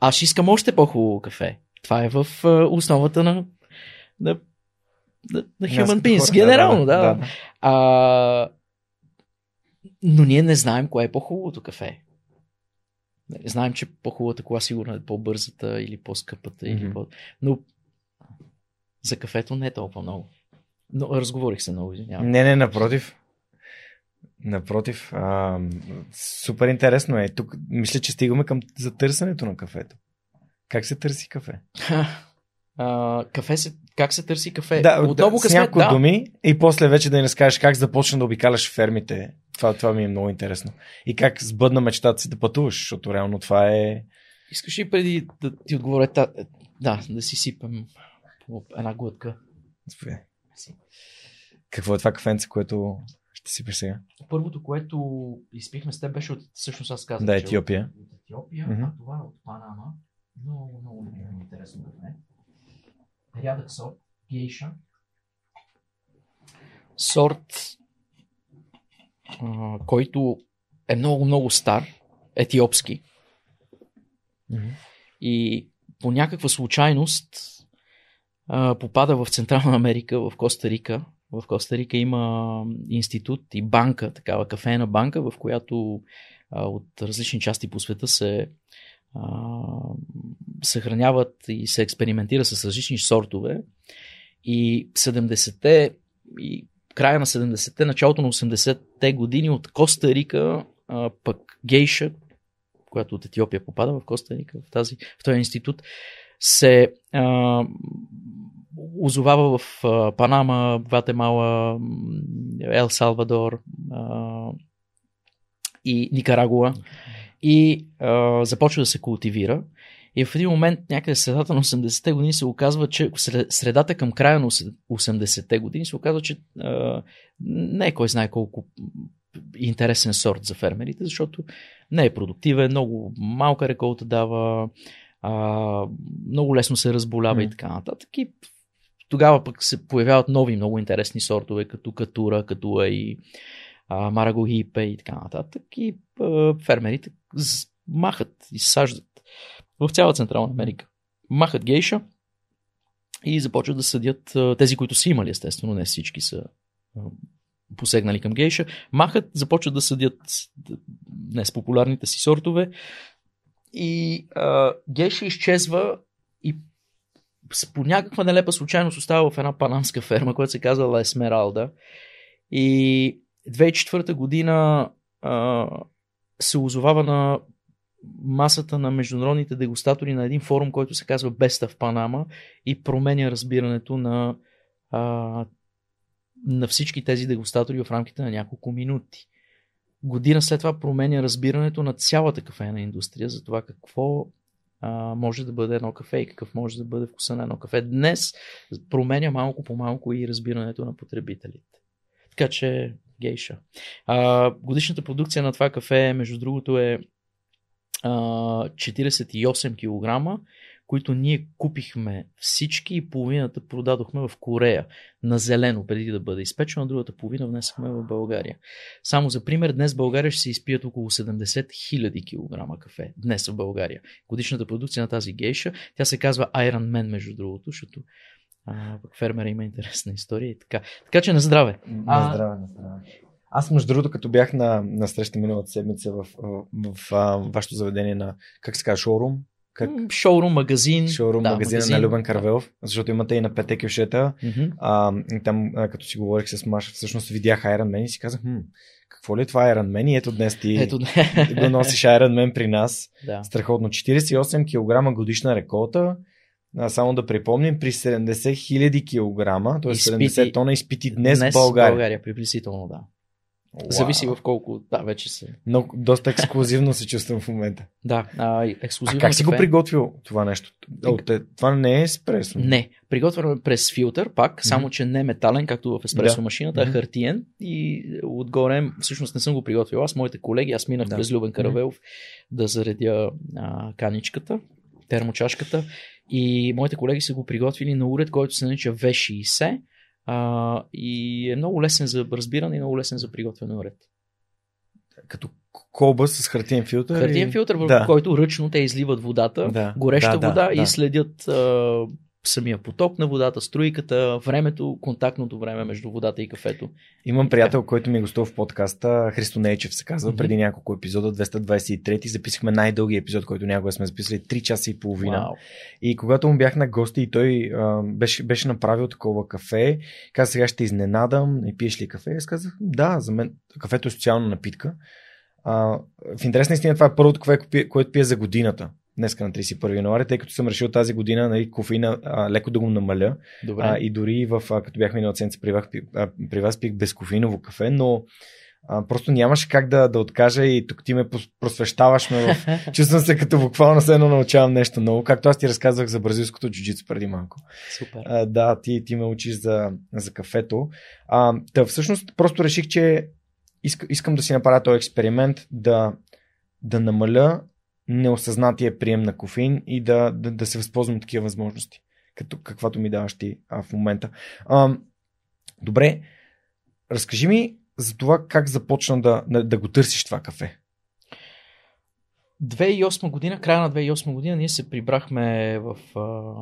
аз ще искам още по-хубаво кафе. Това е в основата на, на, на, на Human Beings. Генерално, да. да. да. А, но ние не знаем кое е по-хубавото кафе. Знаем, че по-хубавата кола сигурно е по-бързата или по-скъпата. Mm-hmm. Или по... Но за кафето не е толкова много. Но разговорих се много, извинявам. Не, не, напротив. Напротив. А, супер интересно е. Тук мисля, че стигаме към затърсенето на кафето. Как се търси кафе? А, кафе се, как се търси кафе? Да, Отново да, с няколко да. думи и после вече да ни разкажеш как започна да обикаляш фермите. Това, това ми е много интересно. И как сбъдна мечтата си да пътуваш, защото реално това е... Искаш ли преди да ти отговоря, та... да, да си сипем една глътка? Какво е това кафенце, което ще си сега? Първото, което изпихме с теб беше от, всъщност аз казах, да, Етиопия. От Етиопия, mm-hmm. а това е от Панама. Много, много, много интересно кафе рядък сорт, гейша. Сорт, а, който е много, много стар, етиопски. Mm-hmm. И по някаква случайност а, попада в Централна Америка, в Коста Рика. В Коста Рика има институт и банка, такава кафена банка, в която а, от различни части по света се съхраняват и се експериментира с различни сортове. И 70-те и края на 70-те, началото на 80-те години от Коста Рика, а, пък гейша, която от Етиопия попада в Коста Рика, в, тази, в този институт, се а, озовава в а, Панама, Гватемала, Ел Салвадор а, и Никарагуа и а, започва да се култивира. И в един момент, някъде средата на 80-те години се оказва, че средата към края на 80-те години се оказва, че а, не е кой знае колко интересен сорт за фермерите, защото не е продуктивен, много малка реколта дава, а, много лесно се разболява mm. и така нататък. И тогава пък се появяват нови много интересни сортове, като Катура, като и Марагохипе и така нататък. И а, фермерите махат и саждат в цяла Централна Америка. Махат гейша и започват да съдят тези, които са имали, естествено, не всички са посегнали към гейша, махат, започват да съдят днес популярните си сортове и а, гейша изчезва и по някаква нелепа случайност остава в една панамска ферма, която се казва Ла Есмералда. И 2004 година а, се озовава на масата на международните дегустатори на един форум, който се казва Беста в Панама и променя разбирането на, а, на всички тези дегустатори в рамките на няколко минути. Година след това променя разбирането на цялата кафена индустрия за това какво а, може да бъде едно кафе и какъв може да бъде вкуса на едно кафе. Днес променя малко по малко и разбирането на потребителите. Така че гейша. А, годишната продукция на това кафе, между другото, е 48 кг, които ние купихме всички и половината продадохме в Корея на зелено, преди да бъде изпечено, другата половина внесахме в България. Само за пример, днес в България ще се изпият около 70 000 кг кафе. Днес в България. Годишната продукция на тази гейша, тя се казва Iron Man, между другото, защото а, фермера има интересна история и така. Така че на здраве. На здраве, на здраве. Аз, между другото, като бях на, на среща миналата седмица в, в, в, в вашето заведение на, как се казва, шоурум, как... Шоурум, магазин. Шоурум, да, магазина магазин. на Любен Карвелов, защото имате и на пете кюшета. Mm-hmm. А, там, а, като си говорих с Маша, всъщност видях Iron Man и си казах, хм, какво ли е това Iron Man? И ето днес ти Ето, го носиш Iron Man при нас. да. Страхотно. 48 кг годишна реколта. А, само да припомним, при 70 хиляди килограма, т.е. Изпити- 70 тона изпити днес, Днес в България. България, приблизително, да. Зависи в колко, да, вече се. Но доста ексклюзивно се чувствам в момента. Да, а, А ексклюзивно как си го приготвил това нещо? О, те, това не е еспресо. Не, приготвяме през филтър пак, само че не метален, както в еспресо Да. машината, а Мгм. хартиен. И отгоре, всъщност не съм го приготвил аз, моите колеги, аз минах Да. през Любен Каравелов да заредя а, каничката, термочашката. И моите колеги са го приготвили на уред, който се нарича V60. А, и е много лесен за разбиране и много лесен за приготвяне уред. Като колба с хартиен филтър. Хартиен и- филтър, върху Да. който ръчно те изливат водата, Да, гореща да, да, вода да. и следят а, самия поток на водата, струйката, времето, контактното време между водата и кафето. Имам приятел, който ми е гостувал в подкаста, Христо Нейчев се казва, Мгм. преди няколко епизода, 223, записахме най-дългия епизод, който някога сме записали 3 часа и половина. Вау. И когато му бях на гости и той а, беше, беше направил такова кафе, каза сега ще изненадам, не пиеш ли кафе? Аз казах, да, за мен кафето е социална напитка. А, в интерес на истина това е първото кафе, кое- което пия за годината. Днеска на 31 януари, тъй като съм решил тази година нали, кофеина а, леко да го намаля. Добре. А, и дори в, а, като бях минал седмица при, вас, при вас пих безкофеиново кафе, но а, просто нямаше как да, да откажа и тук ти ме прос- просвещаваш ме в... Чувствам се като буквално се едно научавам нещо ново, както аз ти разказвах за бразилското джуджицу преди малко. Супер. А, да, ти, ти ме учиш за, за кафето. А, да, всъщност просто реших, че иска, искам да си направя този експеримент да, да намаля неосъзнатия прием на кофеин и да, да, да се възползвам от такива възможности, като каквато ми даваш ти а, в момента. А, добре, разкажи ми за това как започна да, да, да го търсиш това кафе. 2008 година, края на 2008 година, ние се прибрахме в а,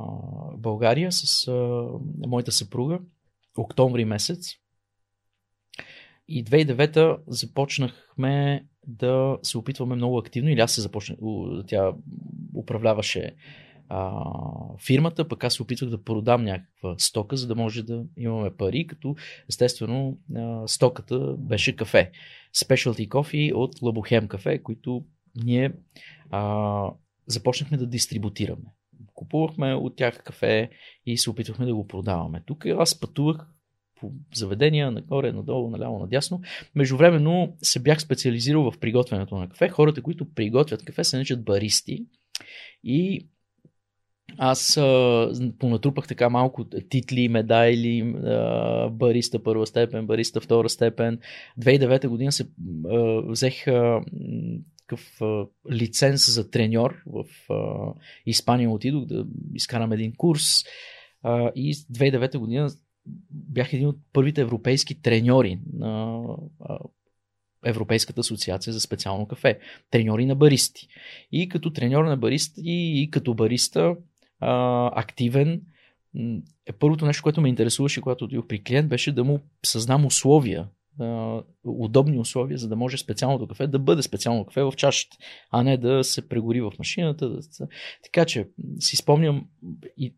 България с а, моята съпруга, октомври месец. И 2009 започнахме да се опитваме много активно, или аз се започнах, тя управляваше а, фирмата, пък аз се опитвах да продам някаква стока, за да може да имаме пари, като естествено а, стоката беше кафе. Specialty Coffee от Лабохем кафе, които ние а, започнахме да дистрибутираме. Купувахме от тях кафе и се опитвахме да го продаваме. Тук аз пътувах по заведения, нагоре, надолу, наляво, надясно. Междувременно се бях специализирал в приготвянето на кафе. Хората, които приготвят кафе, се наричат баристи. И аз а, понатрупах така малко титли, медайли, а, бариста първа степен, бариста втора степен. 2009 година се а, взех а, такъв а, лиценз за треньор в а, Испания. Отидох да изкарам един курс а, и 2009 година бях един от първите европейски треньори на Европейската асоциация за специално кафе. Треньори на баристи. И като треньор на баристи и, като бариста а, активен, е първото нещо, което ме интересуваше, когато отидох при клиент, беше да му създам условия, удобни условия, за да може специалното кафе да бъде специално кафе в чашата, а не да се прегори в машината. Така че си спомням и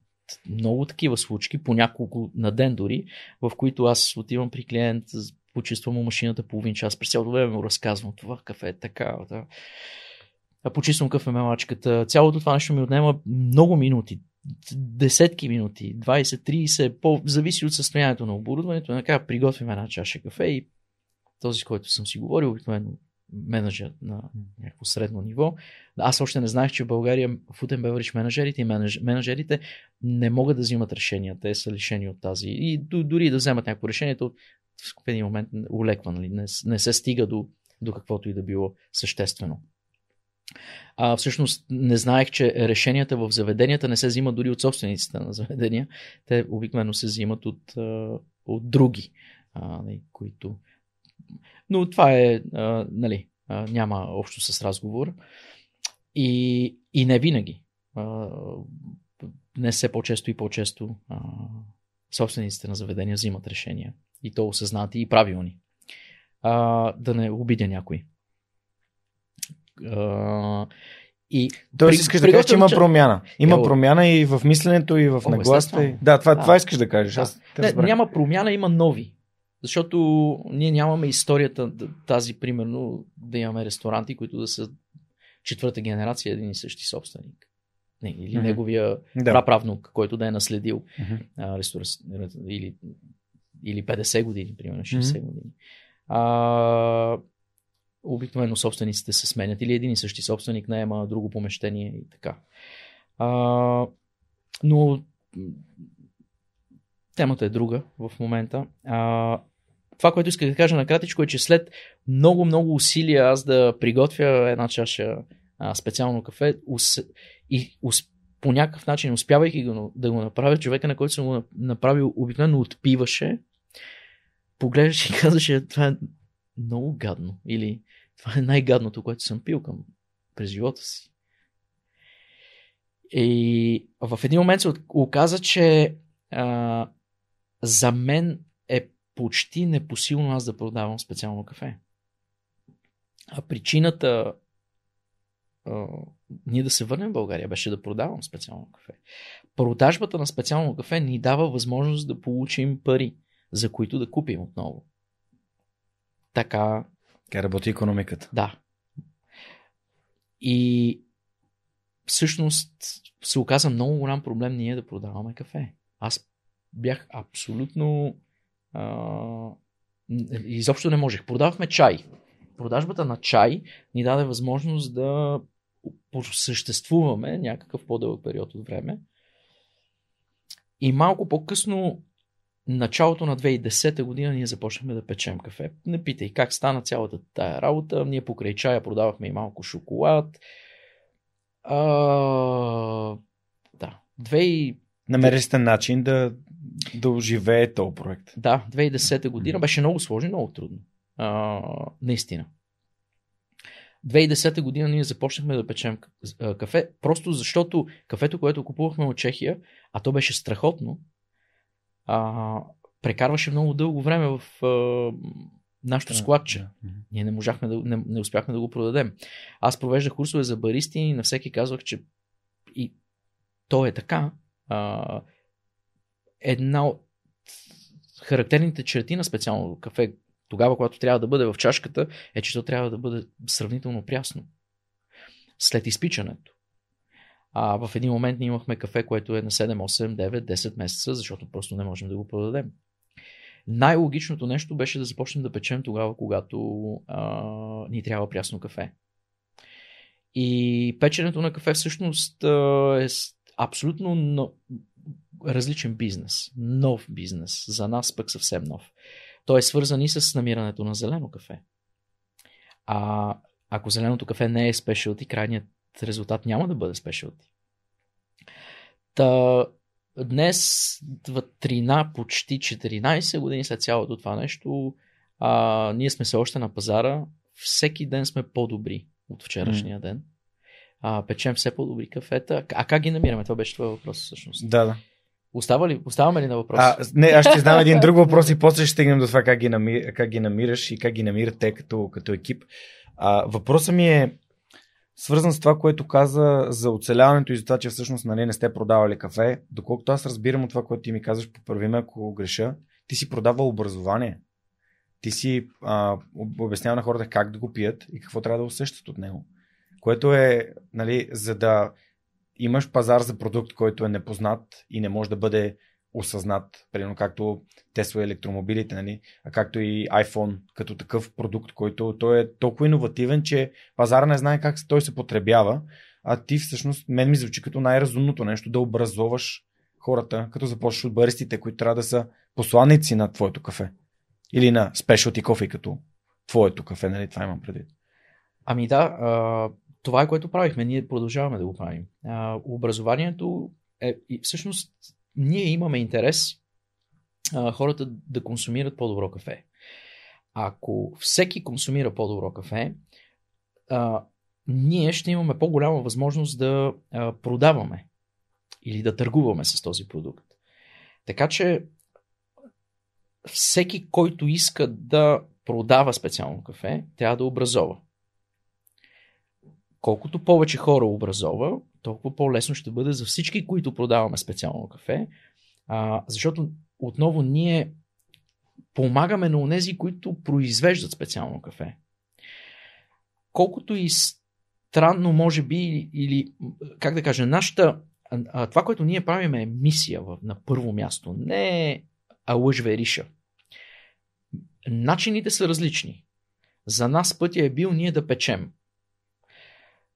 много такива случки, по няколко на ден дори, в които аз отивам при клиент, почиствам му машината половин час, през цялото време му разказвам това кафе е така. Да. А почиствам кафемелачката. Цялото това нещо ми отнема много минути. Десетки минути, 20-30, по, зависи от състоянието на оборудването. Накрая приготвим една чаша кафе и този, с който съм си говорил, обикновено менеджер на някакво средно ниво. Аз още не знаех, че в България and beverage менеджерите и менеджерите не могат да взимат решения. Те са лишени от тази. И дори да вземат някакво решение, то в един момент улеква. Нали? Не, не се стига до, до каквото и да било съществено. А, всъщност не знаех, че решенията в заведенията не се взимат дори от собствениците на заведения. Те обикновено се взимат от, от други, а, нали, които. Но това е, а, нали, а, няма общо с разговор. И, и не винаги. А, не все по-често и по-често а, собствениците на заведения взимат решения. И то осъзнати и правилни. А, да не обидя някой. А, и Тоест при- искаш да кажеш, че има промяна. Има Е, промяна и в мисленето, и в нагласата. Да, това, това искаш да кажеш. Да. Аз Не, няма промяна, има нови. Защото ние нямаме историята тази, примерно, да имаме ресторанти, които да са четвърта генерация един и същи собственик. Не, или mm-hmm. неговия да. праправнук, който да е наследил mm-hmm. а, ресторан, или, или 50 години, примерно 60 mm-hmm. години. А, обикновено собствениците се сменят или един и същи собственик наема друго помещение и така. А, но темата е друга в момента. А, това, което исках да кажа накратичко е, че след много-много усилия аз да приготвя една чаша а, специално кафе ус, и ус, по някакъв начин, успявайки го, да го направя, човека, на който съм го направил, обикновено отпиваше, поглеждаше и казваше, това е много гадно. Или това е най-гадното, което съм пил към през живота си. И в един момент се оказа, че а, за мен е почти непосилно аз да продавам специално кафе. А причината а, ние да се върнем в България беше да продавам специално кафе. Продажбата на специално кафе ни дава възможност да получим пари, за които да купим отново. Така. Така работи економиката. Да. И всъщност се оказа много голям проблем ние да продаваме кафе. Аз бях абсолютно. Изобщо не можех. Продавахме чай. Продажбата на чай ни даде възможност да съществуваме някакъв по-дълъг период от време. И малко по-късно, началото на 2010 година, ние започнахме да печем кафе. Не питай как стана цялата тая работа. Ние покрай чая продавахме и малко шоколад. А, да. Намери сте начин да, да оживее този проект. Да, 2010 година беше много сложно, много трудно. А, наистина. 2010 година ние започнахме да печем кафе, просто защото кафето, което купувахме от Чехия, а то беше страхотно, а, прекарваше много дълго време в а, нашото складче. Да. Ние не можахме да, не, не успяхме да го продадем. Аз провеждах курсове за баристи и на всеки казвах, че и то е така. А, една от характерните черти на специално кафе, тогава, когато трябва да бъде в чашката, е, че то трябва да бъде сравнително прясно. След изпичането. А в един момент ние имахме кафе, което е на 7, 8, 9, 10 месеца, защото просто не можем да го продадем. Най-логичното нещо беше да започнем да печем тогава, когато а, ни трябва прясно кафе. И печенето на кафе всъщност а, е абсолютно но, различен бизнес. Нов бизнес. За нас пък съвсем нов. Той е свързан и с намирането на зелено кафе. А ако зеленото кафе не е спешилти, крайният резултат няма да бъде спешилти. Та, днес, в 13, почти 14 години след цялото това нещо, а, ние сме се още на пазара. Всеки ден сме по-добри от вчерашния mm. ден. А, печем все по-добри кафета. А как ги намираме? Това беше това въпрос всъщност. Да, да. Остава ли, оставаме ли на въпрос? А, не, аз ще знам един друг въпрос и после ще стигнем до това как ги, намир, как ги намираш и как ги намирате като, като екип. А, въпросът ми е свързан с това, което каза за оцеляването и за това, че всъщност нали, не сте продавали кафе. Доколкото аз разбирам от това, което ти ми казваш, поправи ме ако греша, ти си продавал образование. Ти си а, обяснява на хората как да го пият и какво трябва да усещат от него. Което е, нали, за да имаш пазар за продукт, който е непознат и не може да бъде осъзнат, примерно както Tesla електромобилите, нали? а както и iPhone като такъв продукт, който той е толкова иновативен, че пазара не знае как той се потребява, а ти всъщност, мен ми звучи като най-разумното нещо да образоваш хората, като започваш от баристите, които трябва да са посланици на твоето кафе. Или на specialty coffee, като твоето кафе, нали? Това имам предвид. Ами да, това е което правихме. Ние продължаваме да го правим. А, образованието е, и всъщност, ние имаме интерес а, хората да консумират по-добро кафе. Ако всеки консумира по-добро кафе, а, ние ще имаме по-голяма възможност да а, продаваме или да търгуваме с този продукт. Така че всеки, който иска да продава специално кафе, трябва да образова колкото повече хора образова, толкова по-лесно ще бъде за всички, които продаваме специално кафе. А, защото отново ние помагаме на онези, които произвеждат специално кафе. Колкото и странно може би, или как да кажа, нашата, това, което ние правим е мисия на първо място, не е лъж вериша. Начините са различни. За нас пътя е бил ние да печем.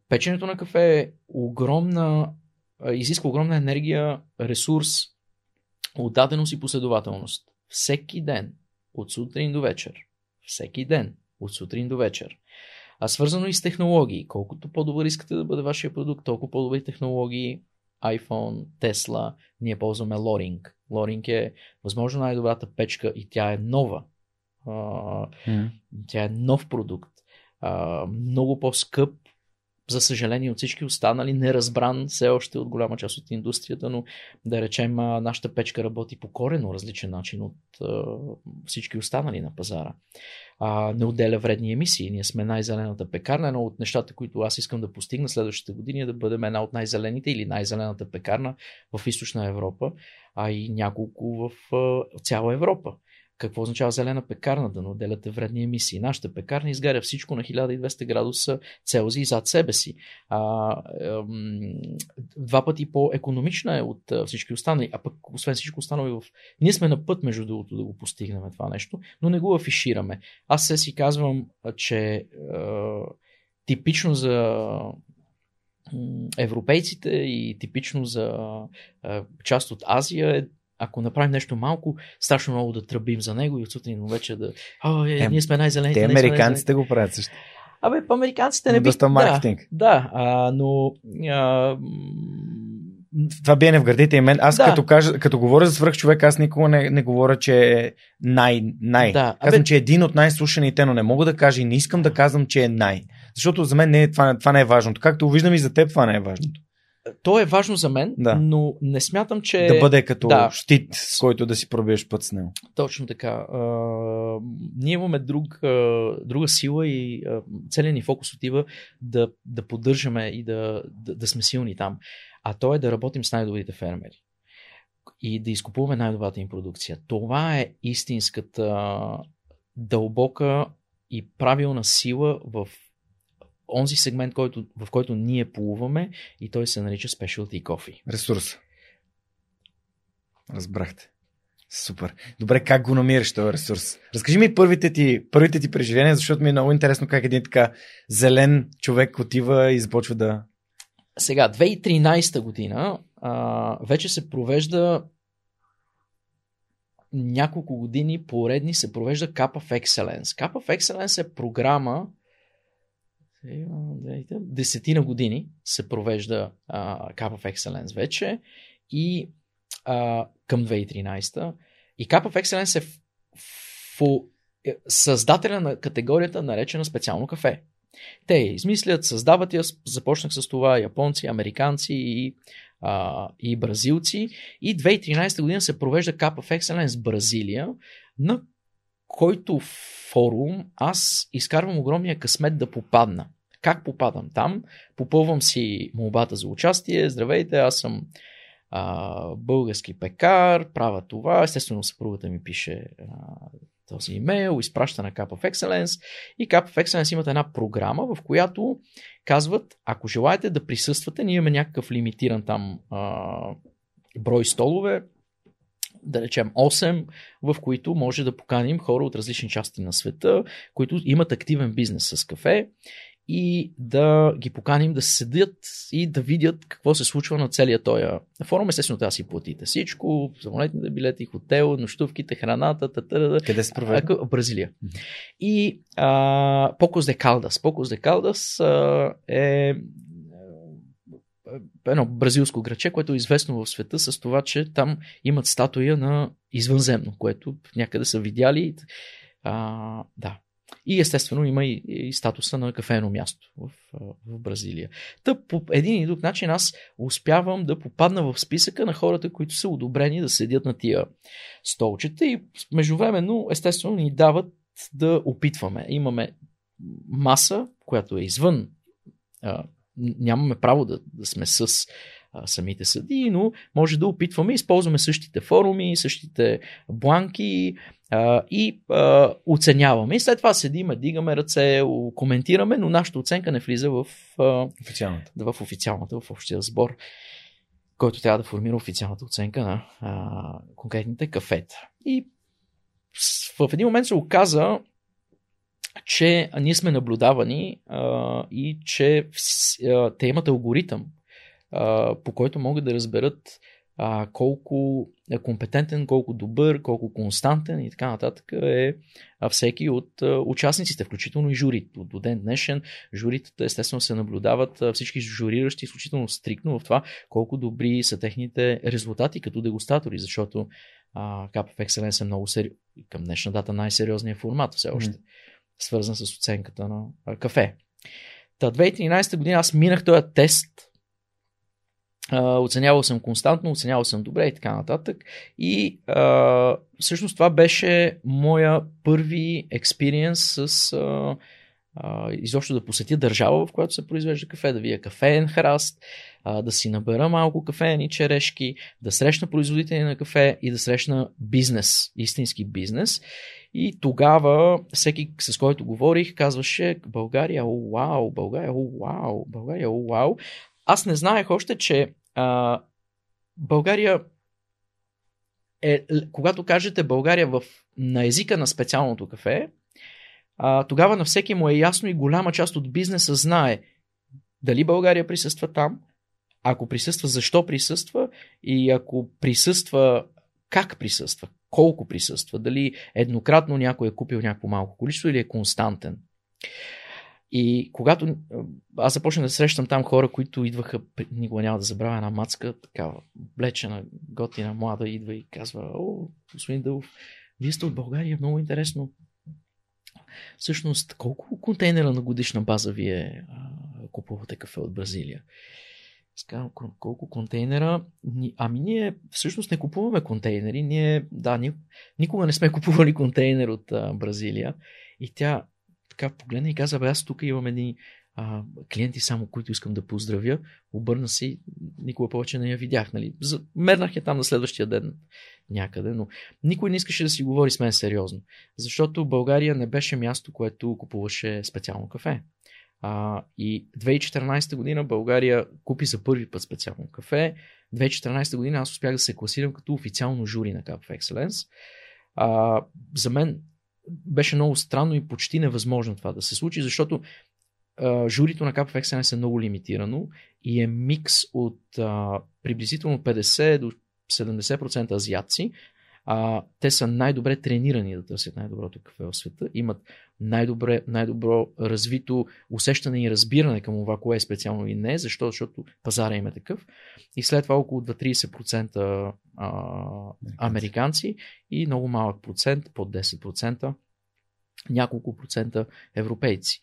Печенето на кафе е огромна, изисква огромна енергия, ресурс, отдаденост и последователност. Всеки ден, от сутрин до вечер. Всеки ден, от сутрин до вечер. А свързано и с технологии. Колкото по-добър искате да бъде вашия продукт, толкова по-добри технологии, iPhone, Tesla, ние ползваме Loring. Loring е възможно най-добрата печка и тя е нова. Тя е нов продукт. много по-скъп за съжаление от всички останали, неразбран все още от голяма част от индустрията, но да речем нашата печка работи по корено различен начин от всички останали на пазара. Не отделя вредни емисии. Ние сме най-зелената пекарна. Едно от нещата, които аз искам да постигна следващите години е да бъдем една от най-зелените или най-зелената пекарна в източна Европа, а и няколко в цяла Европа. Какво означава зелена пекарна? Да не отделяте вредни емисии. Нашата пекарна изгаря всичко на 1200 градуса Целзий зад себе си. А, ем, два пъти по-економична е от всички останали, а пък освен всичко останало в... Ние сме на път, между другото, да го постигнем това нещо, но не го афишираме. Аз се си казвам, че е, типично за европейците и типично за част от Азия е ако направим нещо малко, страшно много да тръбим за него и от сутрин вече да. О, е, е, ние сме най-зелените. Те американците го правят също. Абе, по американците не би. Доста маркетинг. Да, да а, но. А, това биене в гърдите и мен. Аз да. като, кажа, като говоря за свръх човек, аз никога не, не говоря, че е най. най. Да. Казвам, Абе... че е един от най-слушаните, но не мога да кажа и не искам да казвам, че е най. Защото за мен не е, това, това не е важното. Както виждам и за теб, това не е важното то е важно за мен, да. но не смятам, че. Да бъде като да. щит, с който да си пробиеш път с него. Точно така. А, ние имаме друг, а, друга сила и а, целият ни фокус отива да, да поддържаме и да, да, да сме силни там. А то е да работим с най-добрите фермери и да изкупуваме най-добрата им продукция. Това е истинската дълбока и правилна сила в онзи сегмент, който, в който ние плуваме и той се нарича Specialty Coffee. Ресурс. Разбрахте. Супер. Добре, как го намираш този ресурс? Разкажи ми първите ти, първите ти преживения, защото ми е много интересно как един така зелен човек отива и започва да... Сега, 2013 година а, вече се провежда няколко години поредни се провежда Cup of Excellence. Cup of Excellence е програма, десетина години се провежда Cup of Excellence вече и uh, към 2013 и Cup of Excellence е в, в, е, създателя на категорията наречена специално кафе. Те измислят, създават я, започнах с това японци, американци и, а, и бразилци. И 2013 година се провежда Cup of Excellence Бразилия, на който форум аз изкарвам огромния късмет да попадна. Как попадам там? Попълвам си молбата за участие. Здравейте, аз съм а, български пекар, правя това. Естествено, съпругата ми пише а, този имейл, изпраща на Cup of Excellence и Cup of Excellence имат една програма, в която казват, ако желаете да присъствате, ние имаме някакъв лимитиран там а, брой столове, да речем 8, в които може да поканим хора от различни части на света, които имат активен бизнес с кафе и да ги поканим да седят и да видят какво се случва на целия този форум. Естествено, трябва да си платите всичко, самолетните билети, хотел, нощувките, храната. Татара, Къде се проведе? Бразилия. И а, Покос де Калдас. Покос де Калдас а, е едно бразилско граче, което е известно в света с това, че там имат статуя на извънземно, което някъде са видяли. А, да. И естествено има и, и статуса на кафено място в, в Бразилия. Та по един или друг начин аз успявам да попадна в списъка на хората, които са одобрени да седят на тия столчета и междувременно естествено ни дават да опитваме. Имаме маса, която е извън нямаме право да, да сме с а, самите съди, но може да опитваме, използваме същите форуми, същите бланки, а, и а, оценяваме. И след това седиме, дигаме ръце, коментираме, но нашата оценка не влиза в, а, официалната. в официалната, в общия сбор, който трябва да формира официалната оценка на а, конкретните кафета. И в един момент се оказа, че ние сме наблюдавани а, и че а, те имат алгоритъм, а, по който могат да разберат а, колко е компетентен, колко добър, колко константен и така нататък е всеки от а, участниците, включително и журито. До ден днешен журитата естествено се наблюдават а, всички журиращи изключително стрикно в това колко добри са техните резултати като дегустатори, защото а, Cup of Excellence е много сери... към днешна дата най-сериозният формат все още, mm. свързан с оценката на а, кафе. Та 2013 година аз минах този тест Оценявал съм константно, оценявал съм добре и така нататък. И uh, всъщност това беше моя първи експириенс с uh, uh, изобщо да посетя държава, в която се произвежда кафе, да вия кафеен храст, uh, да си набера малко кафеени черешки, да срещна производители на кафе и да срещна бизнес, истински бизнес. И тогава всеки, с който говорих, казваше България, о, вау, България, о, вау, България, о, вау. Аз не знаех още, че а, България е, когато кажете България в, на езика на специалното кафе, а, тогава на всеки му е ясно и голяма част от бизнеса знае дали България присъства там, ако присъства, защо присъства и ако присъства, как присъства, колко присъства, дали еднократно някой е купил някакво малко количество или е константен. И когато аз започнах да срещам там хора, които идваха, никога няма да забравя една мацка, такава облечена, готина, млада, идва и казва, о, господин Дълов, вие сте от България, много интересно. Всъщност, колко контейнера на годишна база вие а, купувате кафе от Бразилия? Сказвам, колко контейнера? Ами ние всъщност не купуваме контейнери. Ние, да, никога не сме купували контейнер от а, Бразилия. И тя така погледна и каза, бе, аз тук имам едни а, клиенти само, които искам да поздравя. Обърна се и никога повече не я видях. Нали? Мернах я там на следващия ден някъде, но никой не искаше да си говори с мен сериозно. Защото България не беше място, което купуваше специално кафе. А, и 2014 година България купи за първи път специално кафе. 2014 година аз успях да се класирам като официално жури на Cup of Excellence. А, за мен беше много странно и почти невъзможно това да се случи, защото а, журито на Cup of е много лимитирано и е микс от а, приблизително 50 до 70% азиатци. А, те са най-добре тренирани да търсят най-доброто кафе в света, имат най-добре, най-добро развито усещане и разбиране към това, кое е специално и не, защо? Защото пазара им е такъв. И след това около 30% а, американци и много малък процент, под 10%, няколко процента европейци.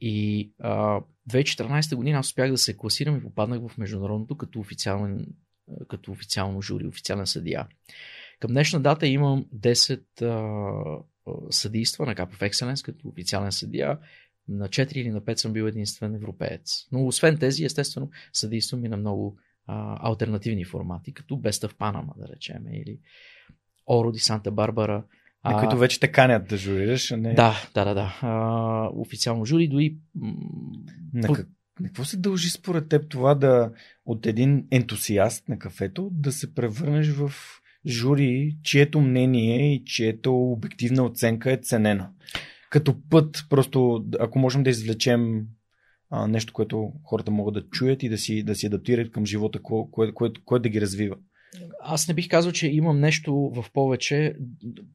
И а, 2014 година аз успях да се класирам и попаднах в международното като, официален, като официално жури, официален съдия. Към днешна дата имам 10 а, съдийства на Cup of Excellence като официален съдия. На 4 или на 5 съм бил единствен европеец. Но освен тези, естествено, съдействам и на много а, альтернативни формати, като Best of Panama, да речем, или Оро ди Санта Барбара. На които вече те канят да журираш, не? Да, да, да, да. А, официално жури, дори... На, как, на какво се дължи според теб това да от един ентусиаст на кафето да се превърнеш в жури, чието мнение и чието обективна оценка е ценена? Като път, просто ако можем да извлечем а, нещо, което хората могат да чуят и да си, да си адаптират към живота, кое, кое, кое да ги развива. Аз не бих казал, че имам нещо в повече.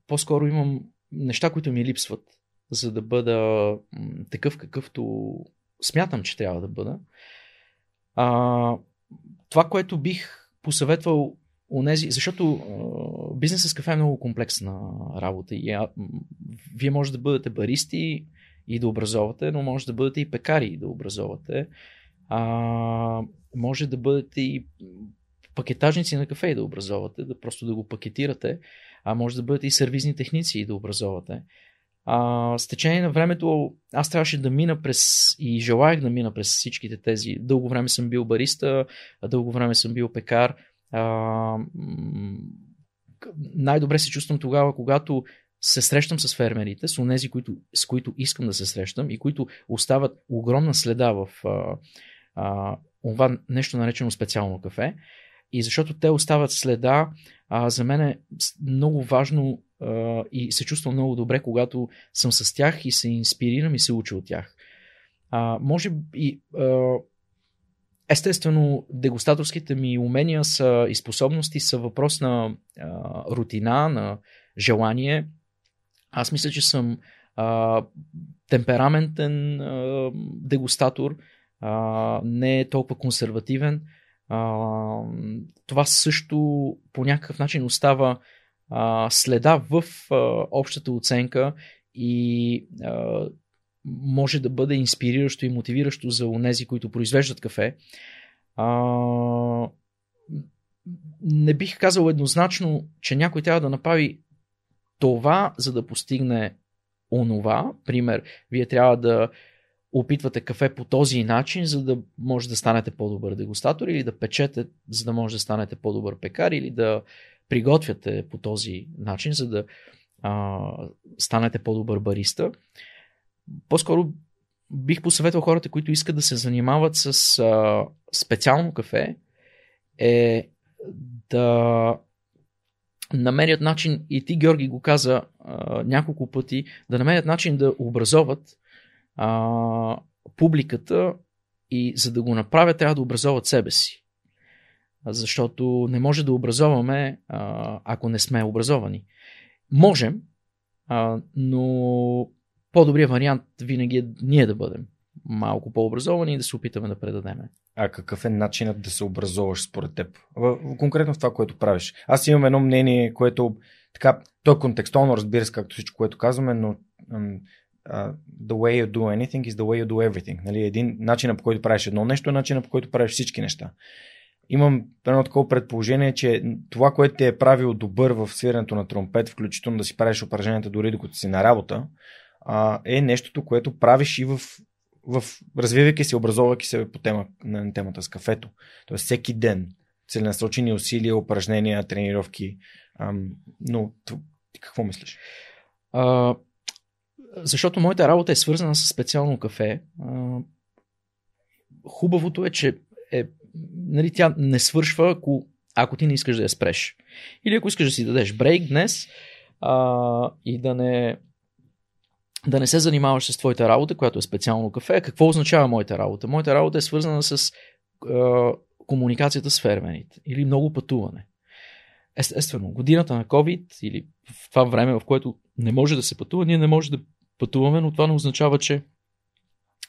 По-скоро имам неща, които ми липсват, за да бъда такъв, какъвто смятам, че трябва да бъда. А, това, което бих посъветвал нези, защото бизнесът с кафе е много комплексна работа. И, а, вие може да бъдете баристи, и да образовате, но може да бъдете и пекари и да образовате. А, може да бъдете и пакетажници на кафе и да образовате, да просто да го пакетирате, а може да бъдете и сервизни техници и да образовате. А, с течение на времето аз трябваше да мина през и желаях да мина през всичките тези. Дълго време съм бил бариста, дълго време съм бил пекар. Най-добре се чувствам тогава, когато се срещам с фермерите, с онези, които, с които искам да се срещам и които остават огромна следа в а, а, това нещо наречено специално кафе. И защото те остават следа, а, за мен е много важно а, и се чувствам много добре, когато съм с тях и се инспирирам и се уча от тях. А, може би. А, Естествено, дегустаторските ми умения са и способности са въпрос на а, рутина, на желание. Аз мисля, че съм а, темпераментен а, дегустатор, а, не е толкова консервативен. А, това също по някакъв начин остава а, следа в а, общата оценка и а, може да бъде инспириращо и мотивиращо за онези, които произвеждат кафе. А, не бих казал еднозначно, че някой трябва да направи това, за да постигне онова. Пример, вие трябва да опитвате кафе по този начин, за да може да станете по-добър дегустатор или да печете, за да може да станете по-добър пекар или да приготвяте по този начин, за да а, станете по-добър бариста. По-скоро бих посъветвал хората, които искат да се занимават с а, специално кафе, е да намерят начин, и ти, Георги, го каза а, няколко пъти, да намерят начин да образоват а, публиката и за да го направят, трябва да образоват себе си. Защото не може да образоваме, ако не сме образовани. Можем, но по-добрият вариант винаги е ние да бъдем малко по-образовани и да се опитаме да предадем. А какъв е начинът да се образоваш според теб? Конкретно в това, което правиш. Аз имам едно мнение, което така, то е контекстуално, разбира се, както всичко, което казваме, но uh, the way you do anything is the way you do everything. Нали? Един начин по който правиш едно нещо е начинът по който правиш всички неща. Имам едно такова предположение, че това, което те е правил добър в свирането на тромпет, включително да си правиш упражненията дори докато си на работа, а, е нещото, което правиш и в, в развивайки се, образовайки се по тема, на темата с кафето. Тоест всеки ден целенасочени усилия, упражнения, тренировки. А, но какво мислиш? А, защото моята работа е свързана с специално кафе. А, хубавото е, че е, нали, тя не свършва, ако, ако ти не искаш да я спреш. Или ако искаш да си дадеш брейк днес а, и да не да не се занимаваш с твоята работа, която е специално кафе. Какво означава моята работа? Моята работа е свързана с е, комуникацията с фермените или много пътуване. Естествено, годината на COVID или в това време, в което не може да се пътува, ние не може да пътуваме, но това не означава, че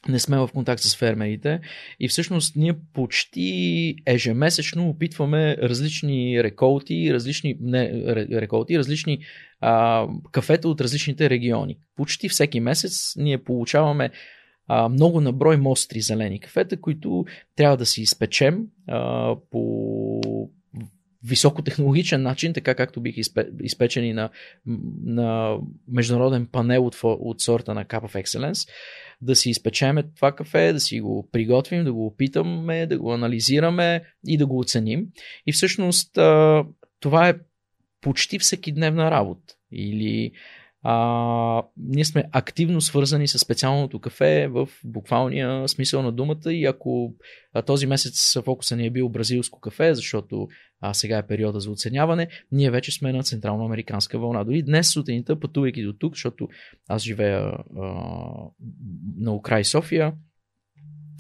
не сме в контакт с фермерите и всъщност ние почти ежемесечно опитваме различни реколти, различни не, реколти, различни а, кафета от различните региони. Почти всеки месец ние получаваме а, много наброй мостри зелени кафета, които трябва да си изпечем а, по високотехнологичен начин, така както бих изпечени на, на международен панел от, от сорта на Cup of Excellence да си изпечеме това кафе, да си го приготвим, да го опитаме, да го анализираме и да го оценим. И всъщност това е почти всеки дневна работа. Или а, ние сме активно свързани с специалното кафе в буквалния смисъл на думата и ако а, този месец фокуса ни е бил бразилско кафе, защото а, сега е периода за оценяване, ние вече сме на централно-американска вълна. Дори днес сутринта, пътувайки до тук, защото аз живея а, на окрай София,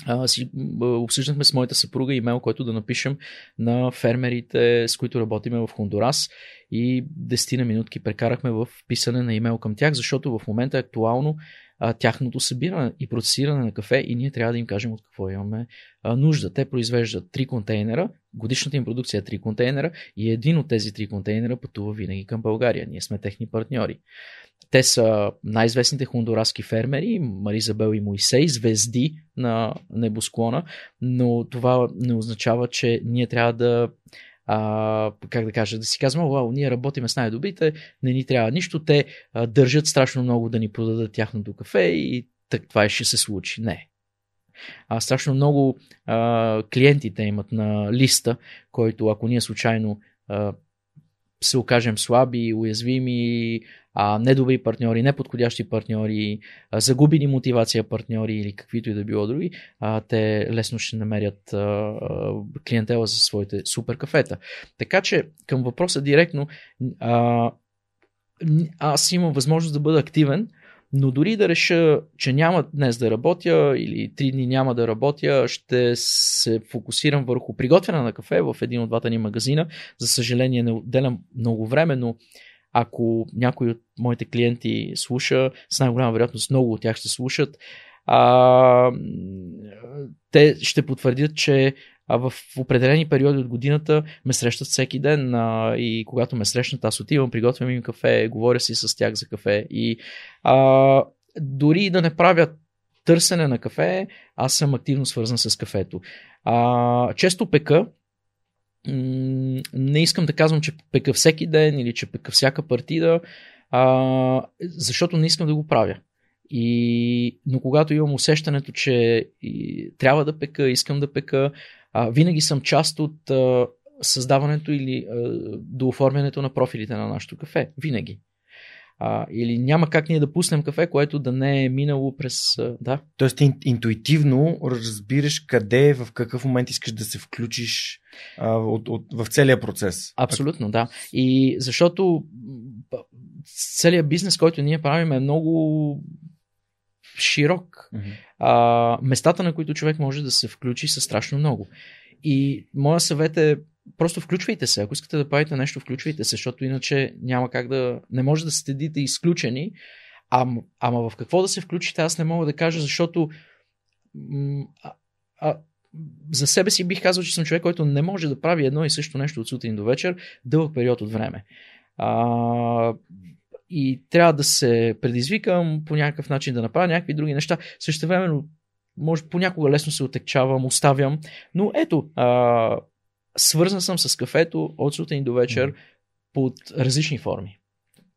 а, си, обсъждахме с моята съпруга имейл, който да напишем на фермерите, с които работиме в Хондурас и 10 на минутки прекарахме в писане на имейл към тях, защото в момента е актуално а, тяхното събиране и процесиране на кафе и ние трябва да им кажем от какво имаме а, нужда. Те произвеждат 3 контейнера, годишната им продукция е 3 контейнера и един от тези 3 контейнера пътува винаги към България. Ние сме техни партньори. Те са най-известните хондураски фермери, Маризабел и Моисей, звезди на небосклона, но това не означава, че ние трябва да а, как да кажа, да си казвам, вау, ние работиме с най-добрите, не ни трябва нищо, те а, държат страшно много да ни продадат тяхното кафе и так, това ще се случи. Не. А, страшно много а, клиентите имат на листа, който ако ние случайно а, се окажем слаби, уязвими, а, недобри партньори, неподходящи партньори, а, загубени мотивация партньори или каквито и да било други, а, те лесно ще намерят а, а, клиентела за своите супер кафета. Така че към въпроса директно, а, аз имам възможност да бъда активен, но дори да реша, че няма днес да работя или три дни няма да работя, ще се фокусирам върху приготвяне на кафе в един от двата ни магазина. За съжаление не отделям много време, но ако някой от моите клиенти слуша, с най-голяма вероятност много от тях ще слушат, а, те ще потвърдят, че а в определени периоди от годината ме срещат всеки ден а, и когато ме срещнат, аз отивам, приготвям им кафе, говоря си с тях за кафе и а, дори да не правя търсене на кафе, аз съм активно свързан с кафето. А, често пека, не искам да казвам, че пека всеки ден или че пека всяка партида, а, защото не искам да го правя. И, но когато имам усещането, че и, трябва да пека, искам да пека, а, винаги съм част от а, създаването или а, до оформянето на профилите на нашото кафе. Винаги. А, или няма как ние да пуснем кафе, което да не е минало през. Да. Тоест, ин, интуитивно разбираш къде, в какъв момент искаш да се включиш а, от, от, в целия процес. Абсолютно, да. И защото целият бизнес, който ние правим е много широк. Mm-hmm. А, местата, на които човек може да се включи, са страшно много. И моя съвет е просто включвайте се. Ако искате да правите нещо, включвайте се, защото иначе няма как да. Не може да седите изключени. А, ама в какво да се включите, аз не мога да кажа, защото а, а, за себе си бих казал, че съм човек, който не може да прави едно и също нещо от сутрин до вечер дълъг период от време. А, и трябва да се предизвикам по някакъв начин да направя някакви други неща. Също времено, може понякога лесно се отекчавам, оставям, но ето, а, свързан съм с кафето от сутрин до вечер под различни форми.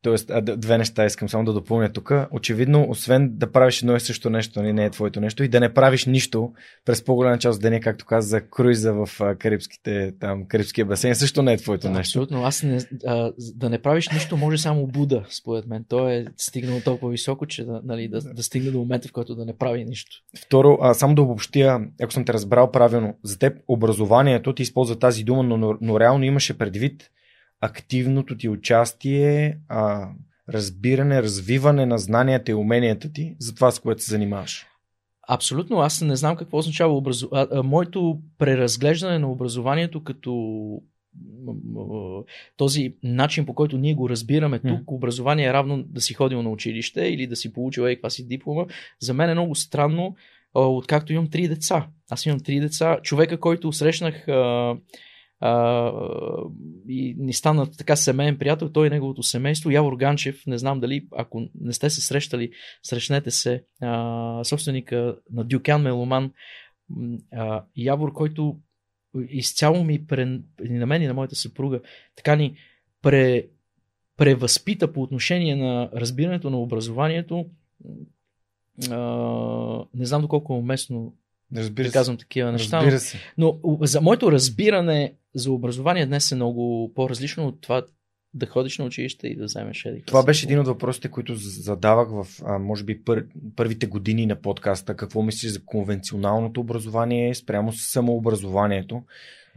Тоест, две неща искам само да допълня тук. Очевидно, освен да правиш едно и също нещо, нали, не е твоето нещо, и да не правиш нищо през по-голяма част от деня, както каза за круиза в Карибските, там, Карибския басейн, също не е твоето да, нещо. Абсолютно. Аз не, а, да не правиш нищо може само Буда, според мен. Той е стигнал толкова високо, че да, нали, да, да стигне до момента, в който да не прави нищо. Второ, а, само да обобщя, ако съм те разбрал правилно, за теб образованието, ти използва тази дума, но, но, но реално имаше предвид активното ти участие, а, разбиране, развиване на знанията и уменията ти за това, с което се занимаваш. Абсолютно. Аз не знам какво означава образование. Моето преразглеждане на образованието като този начин, по който ние го разбираме тук, mm. образование е равно да си ходил на училище или да си получил ей каква си диплома, за мен е много странно, откакто имам три деца. Аз имам три деца. Човека, който срещнах а, и ни стана така семейен приятел, той и неговото семейство, Явор Ганчев, не знам дали, ако не сте се срещали, срещнете се, а, собственика на Дюкян Меломан, а, Явор, който изцяло ми, пре, и на мен и на моята съпруга, така ни пре, превъзпита по отношение на разбирането на образованието. А, не знам доколко е уместно Разбира да казвам такива неща. Разбира се. Но, но за моето разбиране за образование днес е много по-различно от това да ходиш на училище и да вземеш еди. Това беше един от въпросите, които задавах в, а, може би, пър, първите години на подкаста. Какво мислиш за конвенционалното образование спрямо самообразованието?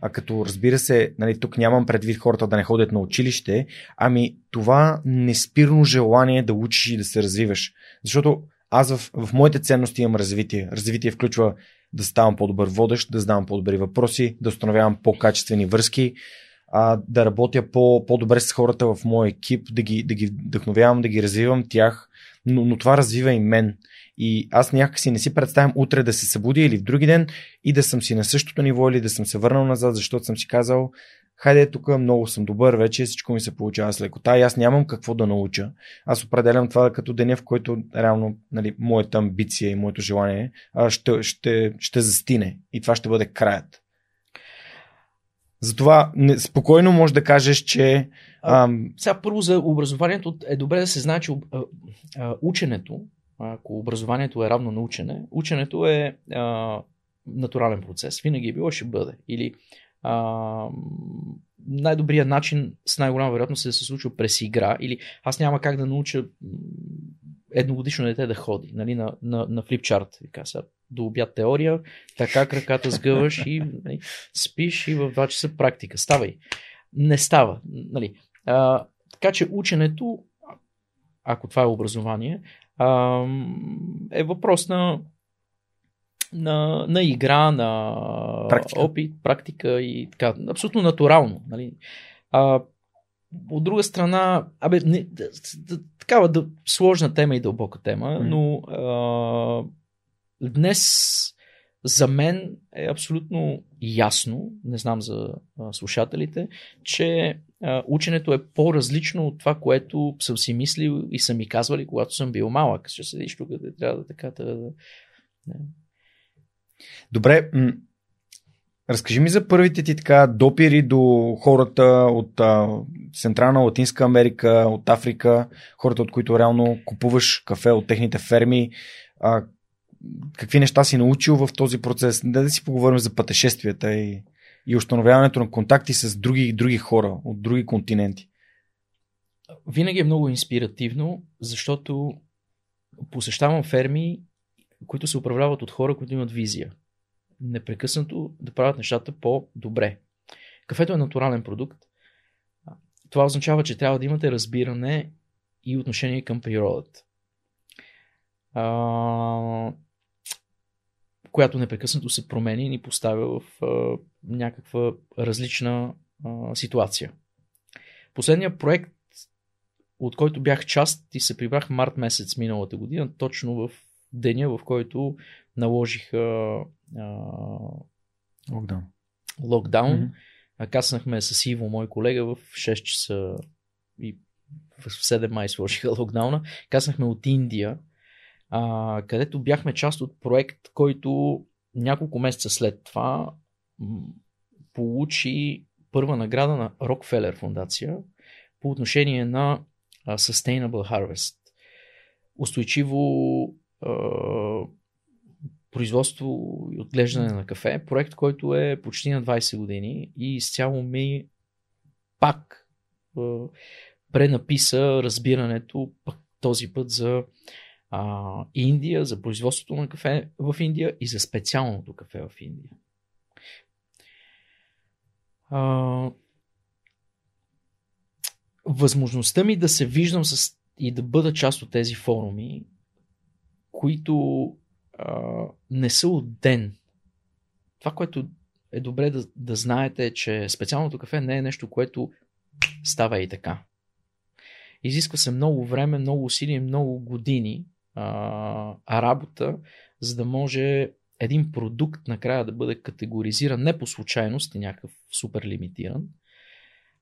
А като разбира се, нали, тук нямам предвид хората да не ходят на училище, ами това неспирно желание да учиш и да се развиваш. Защото аз в, в моите ценности имам развитие. Развитие включва да ставам по-добър водещ, да задавам по-добри въпроси, да установявам по-качествени връзки, а, да работя по, по-добре с хората в моя екип, да ги, да ги вдъхновявам, да ги развивам тях, но, но това развива и мен. И аз някакси не си представям утре да се събудя или в други ден и да съм си на същото ниво или да съм се върнал назад, защото съм си казал, хайде тук много съм добър, вече всичко ми се получава с лекота и аз нямам какво да науча. Аз определям това като деня, в който реално нали, моята амбиция и моето желание ще, ще, ще застине и това ще бъде краят. Затова не, спокойно можеш да кажеш, че. А, ам... Сега първо за образованието е добре да се знае, че а, а, ученето, ако образованието е равно на учене, ученето е а, натурален процес. Винаги е било, ще бъде. Или а, най-добрият начин с най-голяма вероятност е да се случва през игра или аз няма как да науча едногодишно дете да ходи нали, на, на, на флипчарт. Сега, до обяд теория, така краката сгъваш и нали, спиш и в 2 часа практика. Ставай. Не става. Нали. А, така че ученето, ако това е образование, а, е въпрос на, на, на игра, на практика. опит, практика и така. Абсолютно натурално. Нали. А, от друга страна, абе, не, да, да, такава да, сложна тема и дълбока тема, но а, днес за мен е абсолютно ясно, не знам за а, слушателите, че а, ученето е по-различно от това, което съм си мислил и са ми казвали, когато съм бил малък. Ще седиш тук, да трябва да така да... Добре, м- разкажи ми за първите ти така допири до хората от а, Централна Латинска Америка, от Африка, хората, от които реално купуваш кафе от техните ферми. А, какви неща си научил в този процес? Да, да си поговорим за пътешествията и, и установяването на контакти с други, други хора от други континенти. Винаги е много инспиративно, защото посещавам ферми, които се управляват от хора, които имат визия. Непрекъснато да правят нещата по-добре. Кафето е натурален продукт. Това означава, че трябва да имате разбиране и отношение към природата. А, която непрекъснато се променя и ни поставя в а, някаква различна а, ситуация. Последният проект, от който бях част и се прибрах март месец миналата година, точно в деня, в който наложих а, локдаун. локдаун. Mm-hmm. Каснахме с Иво, мой колега, в 6 часа и в 7 май сложиха локдауна. Каснахме от Индия, а, където бяхме част от проект, който няколко месеца след това получи първа награда на Rockefeller фундация по отношение на Sustainable Harvest. Устойчиво производство и отглеждане на кафе. Проект, който е почти на 20 години и изцяло ми пак а, пренаписа разбирането пък този път за а, Индия, за производството на кафе в Индия и за специалното кафе в Индия. А, възможността ми да се виждам с, и да бъда част от тези форуми, които а, не са от ден. Това, което е добре да, да знаете, е, че специалното кафе не е нещо, което става и така. Изисква се много време, много усилие, много години а, работа, за да може един продукт накрая да бъде категоризиран не по случайност и някакъв супер лимитиран,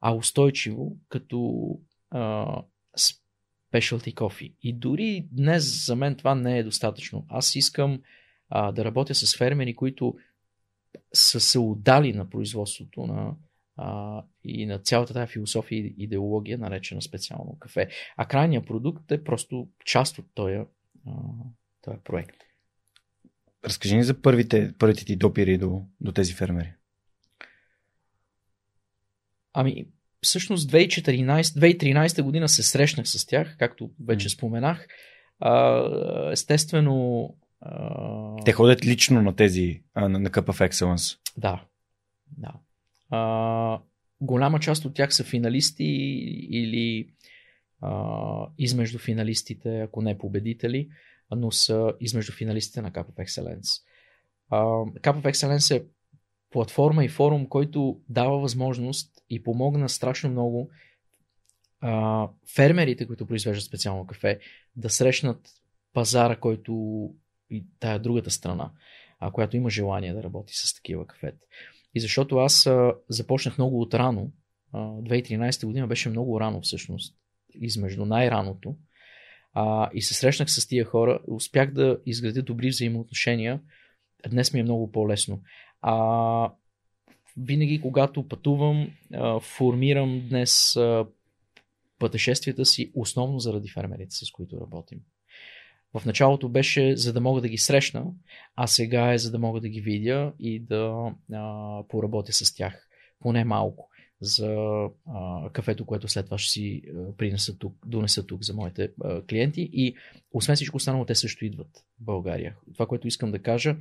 а устойчиво като а, specialty coffee. И дори днес за мен това не е достатъчно. Аз искам а, да работя с фермери, които са се отдали на производството на, а, и на цялата тази философия и идеология, наречена специално кафе. А крайният продукт е просто част от този този проект. Разкажи ни за първите, първите ти допири до, до тези фермери. Ами, всъщност 2014, 2013 година се срещнах с тях, както вече споменах. А, естествено. А... Те ходят лично на тези, а, на Cup of Excellence. Да. да. А, голяма част от тях са финалисти или а, измежду финалистите, ако не победители, но са измежду финалистите на Cup of Excellence. А, Cup of Excellence е платформа и форум, който дава възможност и помогна страшно много а, фермерите, които произвеждат специално кафе, да срещнат пазара, който и тая другата страна, а, която има желание да работи с такива кафета. И защото аз а, започнах много от рано, а, 2013 година беше много рано всъщност, измежду най-раното. А, и се срещнах с тия хора, успях да изградя добри взаимоотношения. Днес ми е много по-лесно. А, винаги, когато пътувам, а, формирам днес а, пътешествията си основно заради фермерите, с които работим. В началото беше за да мога да ги срещна, а сега е за да мога да ги видя и да а, поработя с тях. поне малко за а, кафето, което след това ще си а, принеса тук, донеса тук за моите а, клиенти. И освен всичко останало, те също идват в България. Това, което искам да кажа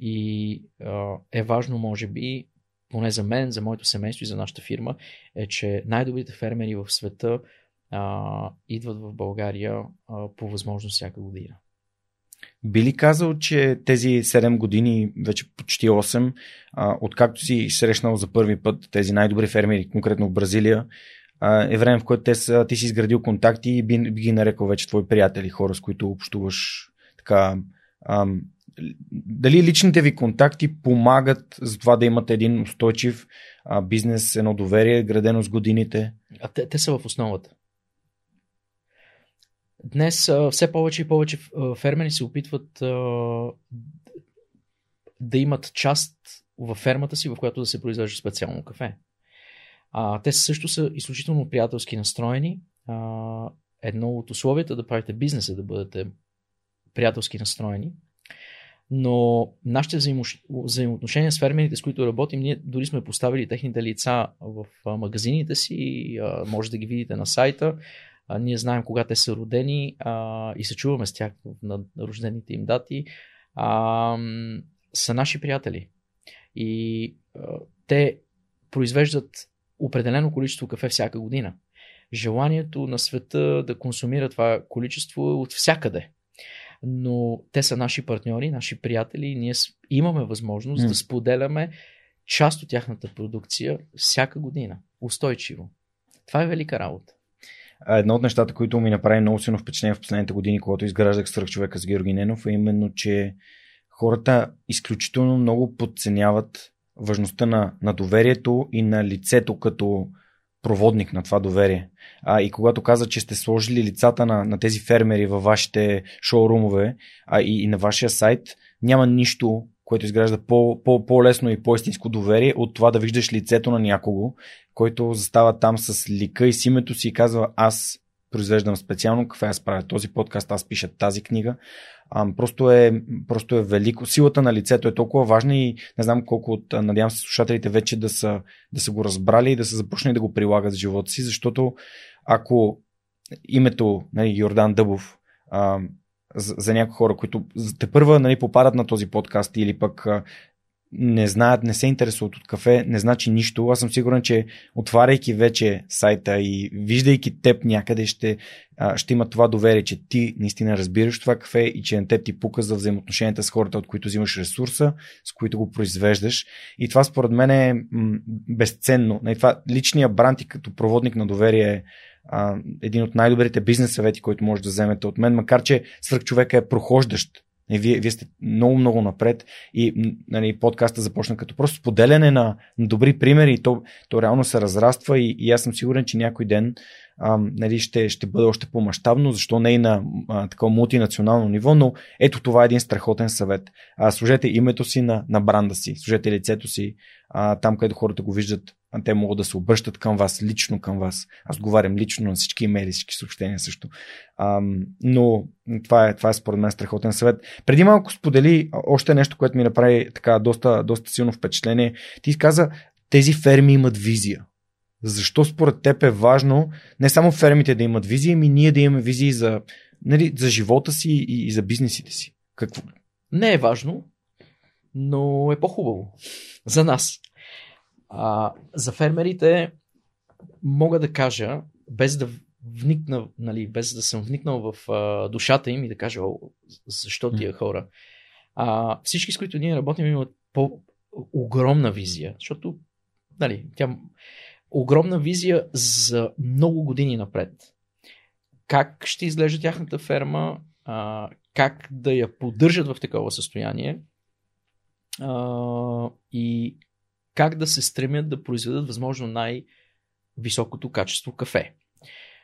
и а, е важно, може би, поне за мен, за моето семейство и за нашата фирма, е, че най-добрите фермери в света а, идват в България а, по възможност всяка година. Би ли казал, че тези 7 години, вече почти 8, а, откакто си срещнал за първи път тези най-добри фермери, конкретно в Бразилия, а, е време, в което те са, ти си изградил контакти и би, би ги нарекал вече твои приятели, хора, с които общуваш така. А, дали личните ви контакти помагат за това да имате един устойчив а, бизнес, едно доверие, градено с годините? А те, те са в основата. Днес а, все повече и повече фермери се опитват а, да имат част в фермата си, в която да се произвежда специално кафе. А, те също са изключително приятелски настроени. А, едно от условията да правите бизнес е да бъдете приятелски настроени. Но нашите взаимоотношения с фермерите, с които работим, ние дори сме поставили техните лица в магазините си, може да ги видите на сайта. Ние знаем кога те са родени и се чуваме с тях на рождените им дати. Са наши приятели. И те произвеждат определено количество кафе всяка година. Желанието на света да консумира това количество е от всякъде. Но те са наши партньори, наши приятели и ние имаме възможност mm. да споделяме част от тяхната продукция всяка година. Устойчиво. Това е велика работа. Едно от нещата, които ми направи много силно впечатление в последните години, когато изграждах свърх човека с Георги Ненов, е именно, че хората изключително много подценяват важността на, на доверието и на лицето като проводник на това доверие. А, и когато каза, че сте сложили лицата на, на тези фермери във вашите шоурумове а, и, и на вашия сайт, няма нищо, което изгражда по, по, по-лесно и по-истинско доверие от това да виждаш лицето на някого, който застава там с лика и с името си и казва аз произвеждам специално кафе, аз правя този подкаст, аз пиша тази книга. А, просто, е, просто е велико. Силата на лицето е толкова важна и не знам колко от, надявам се, слушателите вече да са, да са го разбрали и да са започнали да го прилагат в живота си, защото ако името нали, Йордан Дъбов а, за, за някои хора, които те първа нали, попадат на този подкаст или пък не знаят, не се интересуват от кафе, не значи нищо. Аз съм сигурен, че отваряйки вече сайта и виждайки теб някъде, ще, ще има това доверие, че ти наистина разбираш това кафе и че на теб ти пука за взаимоотношенията с хората, от които взимаш ресурса, с които го произвеждаш. И това според мен е безценно. Това, личния бранд и като проводник на доверие е един от най-добрите бизнес съвети, който може да вземете от мен, макар че свърх човека е прохождащ вие, вие сте много, много напред и нали, подкаста започна като просто споделяне на, на добри примери то, то реално се разраства и, и аз съм сигурен, че някой ден а, нали, ще, ще бъде още по-масштабно, защо не и на такова мултинационално ниво, но ето това е един страхотен съвет. А, служете името си на, на бранда си, служете лицето си а, там, където хората го виждат те могат да се обръщат към вас, лично към вас. Аз отговарям лично на всички имейли, всички съобщения също. А, но това е, това е според мен страхотен съвет. Преди малко сподели още нещо, което ми направи така доста, доста силно впечатление. Ти каза, тези ферми имат визия. Защо според теб е важно не само фермите да имат визия, ами ние да имаме визии за, нали, за живота си и, и за бизнесите си? Какво? Не е важно, но е по-хубаво за нас. А, за фермерите мога да кажа, без да вникна, нали, без да съм вникнал в а, душата им и да кажа о, защо тия хора. А, всички, с които ние работим, имат по-огромна визия, защото нали, тя огромна визия за много години напред. Как ще изглежда тяхната ферма, а, как да я поддържат в такова състояние а, и как да се стремят да произведат възможно най-високото качество кафе.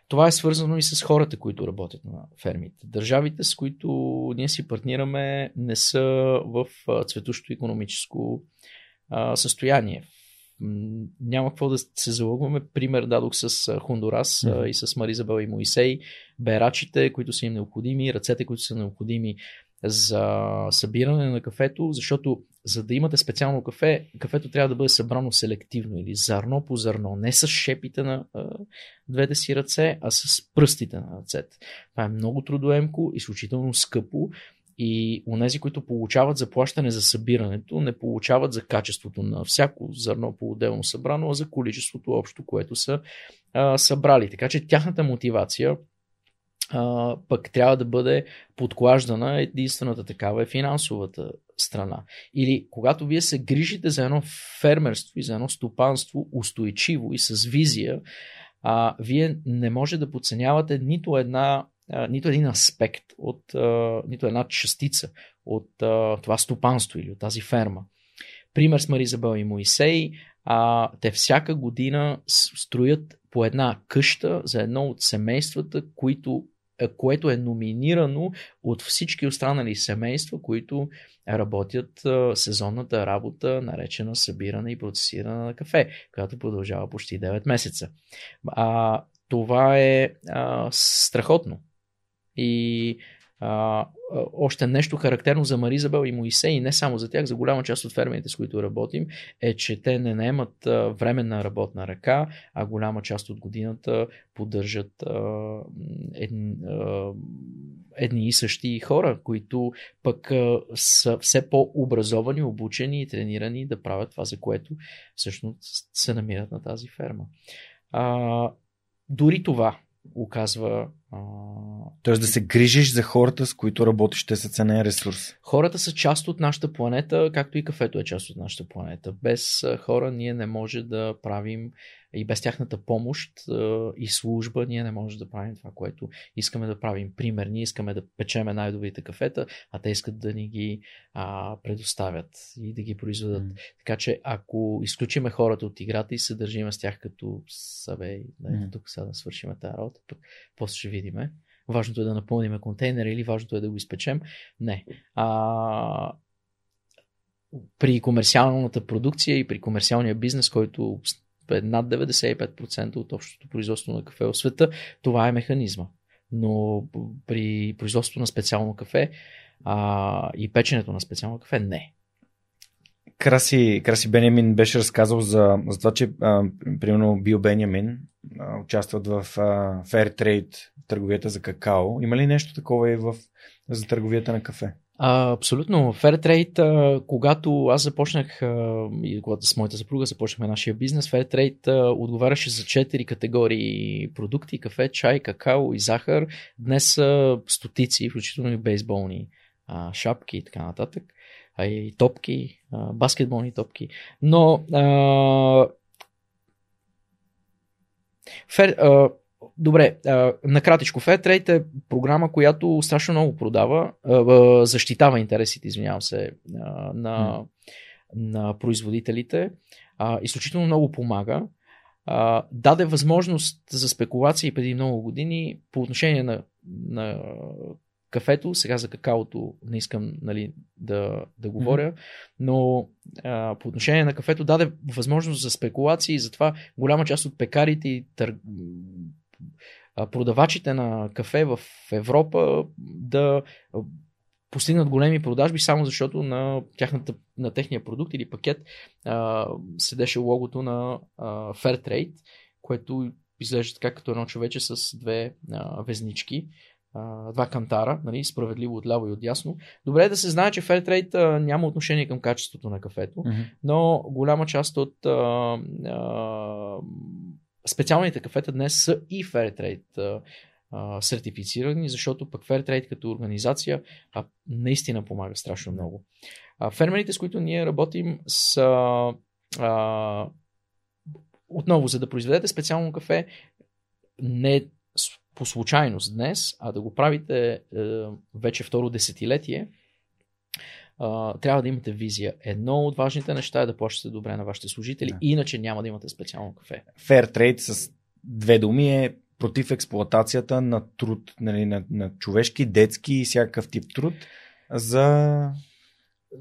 Това е свързано и с хората, които работят на фермите. Държавите, с които ние си партнираме, не са в цветущо економическо състояние. Няма какво да се залъгваме. Пример дадох с Хондурас mm-hmm. и с Маризабел и Моисей. Берачите, които са им необходими, ръцете, които са необходими за събиране на кафето, защото за да имате специално кафе, кафето трябва да бъде събрано селективно или зърно по зърно, не с шепите на а, двете си ръце, а с пръстите на ръцете. Това е много трудоемко, изключително скъпо и онези, които получават заплащане за събирането, не получават за качеството на всяко зърно по-отделно събрано, а за количеството общо, което са а, събрали. Така че тяхната мотивация пък трябва да бъде подклаждана. Единствената такава е финансовата страна. Или когато вие се грижите за едно фермерство и за едно стопанство устойчиво и с визия, а, вие не може да подценявате нито една нито един аспект от нито една частица от това стопанство или от тази ферма. Пример с Маризабел и Моисей. Те всяка година строят по една къща за едно от семействата, които което е номинирано от всички останали семейства, които работят сезонната работа, наречена събиране и процесиране на кафе, която продължава почти 9 месеца. А, това е а, страхотно. И а, още нещо характерно за Маризабел и Моисей, и не само за тях, за голяма част от фермерите, с които работим, е, че те не наемат временна работна ръка, а голяма част от годината поддържат а, едни, а, едни и същи хора, които пък а, са все по-образовани, обучени и тренирани да правят това, за което всъщност се намират на тази ферма. А, дори това оказва. А... Тоест да се грижиш за хората, с които работиш, те са ценен ресурс. Хората са част от нашата планета, както и кафето е част от нашата планета. Без хора ние не може да правим и без тяхната помощ и служба ние не можем да правим това, което искаме да правим. Пример, ние искаме да печеме най-добрите кафета, а те искат да ни ги а, предоставят и да ги произведат. Mm. Така че ако изключиме хората от играта и се държиме с тях като събе, да, mm. тук сега да свършим тази работа, пък после ще видиме. Важното е да напълним контейнера или важното е да го изпечем. Не. А, при комерциалната продукция и при комерциалния бизнес, който над 95% от общото производство на кафе в света, това е механизма. Но при производството на специално кафе а, и печенето на специално кафе не. Краси, Краси Бенямин беше разказал за, за това, че а, примерно Бил Бенямин а, участват в а, Fair Trade търговията за какао. Има ли нещо такова и в, за търговията на кафе? А, абсолютно. Fairtrade, а, когато аз започнах, а, и когато с моята съпруга започнахме нашия бизнес, Fairtrade а, отговаряше за 4 категории продукти, кафе, чай, какао и захар. Днес са стотици, включително и бейсболни а, шапки и така нататък, а и топки, а, баскетболни топки. Но а, Фер, а, Добре, накратичко, Fairtrade е програма, която страшно много продава, защитава интересите, извинявам се, на, на производителите, изключително много помага. Даде възможност за спекулации преди много години по отношение на, на кафето, сега за какаото не искам нали, да, да говоря, mm-hmm. но а, по отношение на кафето даде възможност за спекулации и затова голяма част от пекарите и тър продавачите на кафе в Европа да постигнат големи продажби, само защото на, тяхната, на техния продукт или пакет а, седеше логото на а, Fairtrade, което изглежда така като едно човече с две а, везнички, а, два кантара, нали, справедливо отляво и отясно. Добре е да се знае, че Fairtrade а, няма отношение към качеството на кафето, mm-hmm. но голяма част от а, а, специалните кафета днес са и Fairtrade сертифицирани, защото пък Fairtrade като организация а, наистина помага страшно много. А, фермерите, с които ние работим, са а, отново, за да произведете специално кафе, не по случайност днес, а да го правите е, вече второ десетилетие, а, трябва да имате визия. Едно от важните неща е да плащате добре на вашите служители, да. иначе няма да имате специално кафе. Fair trade с две думи е против експлуатацията на труд, нали, на, на човешки, детски и всякакъв тип труд за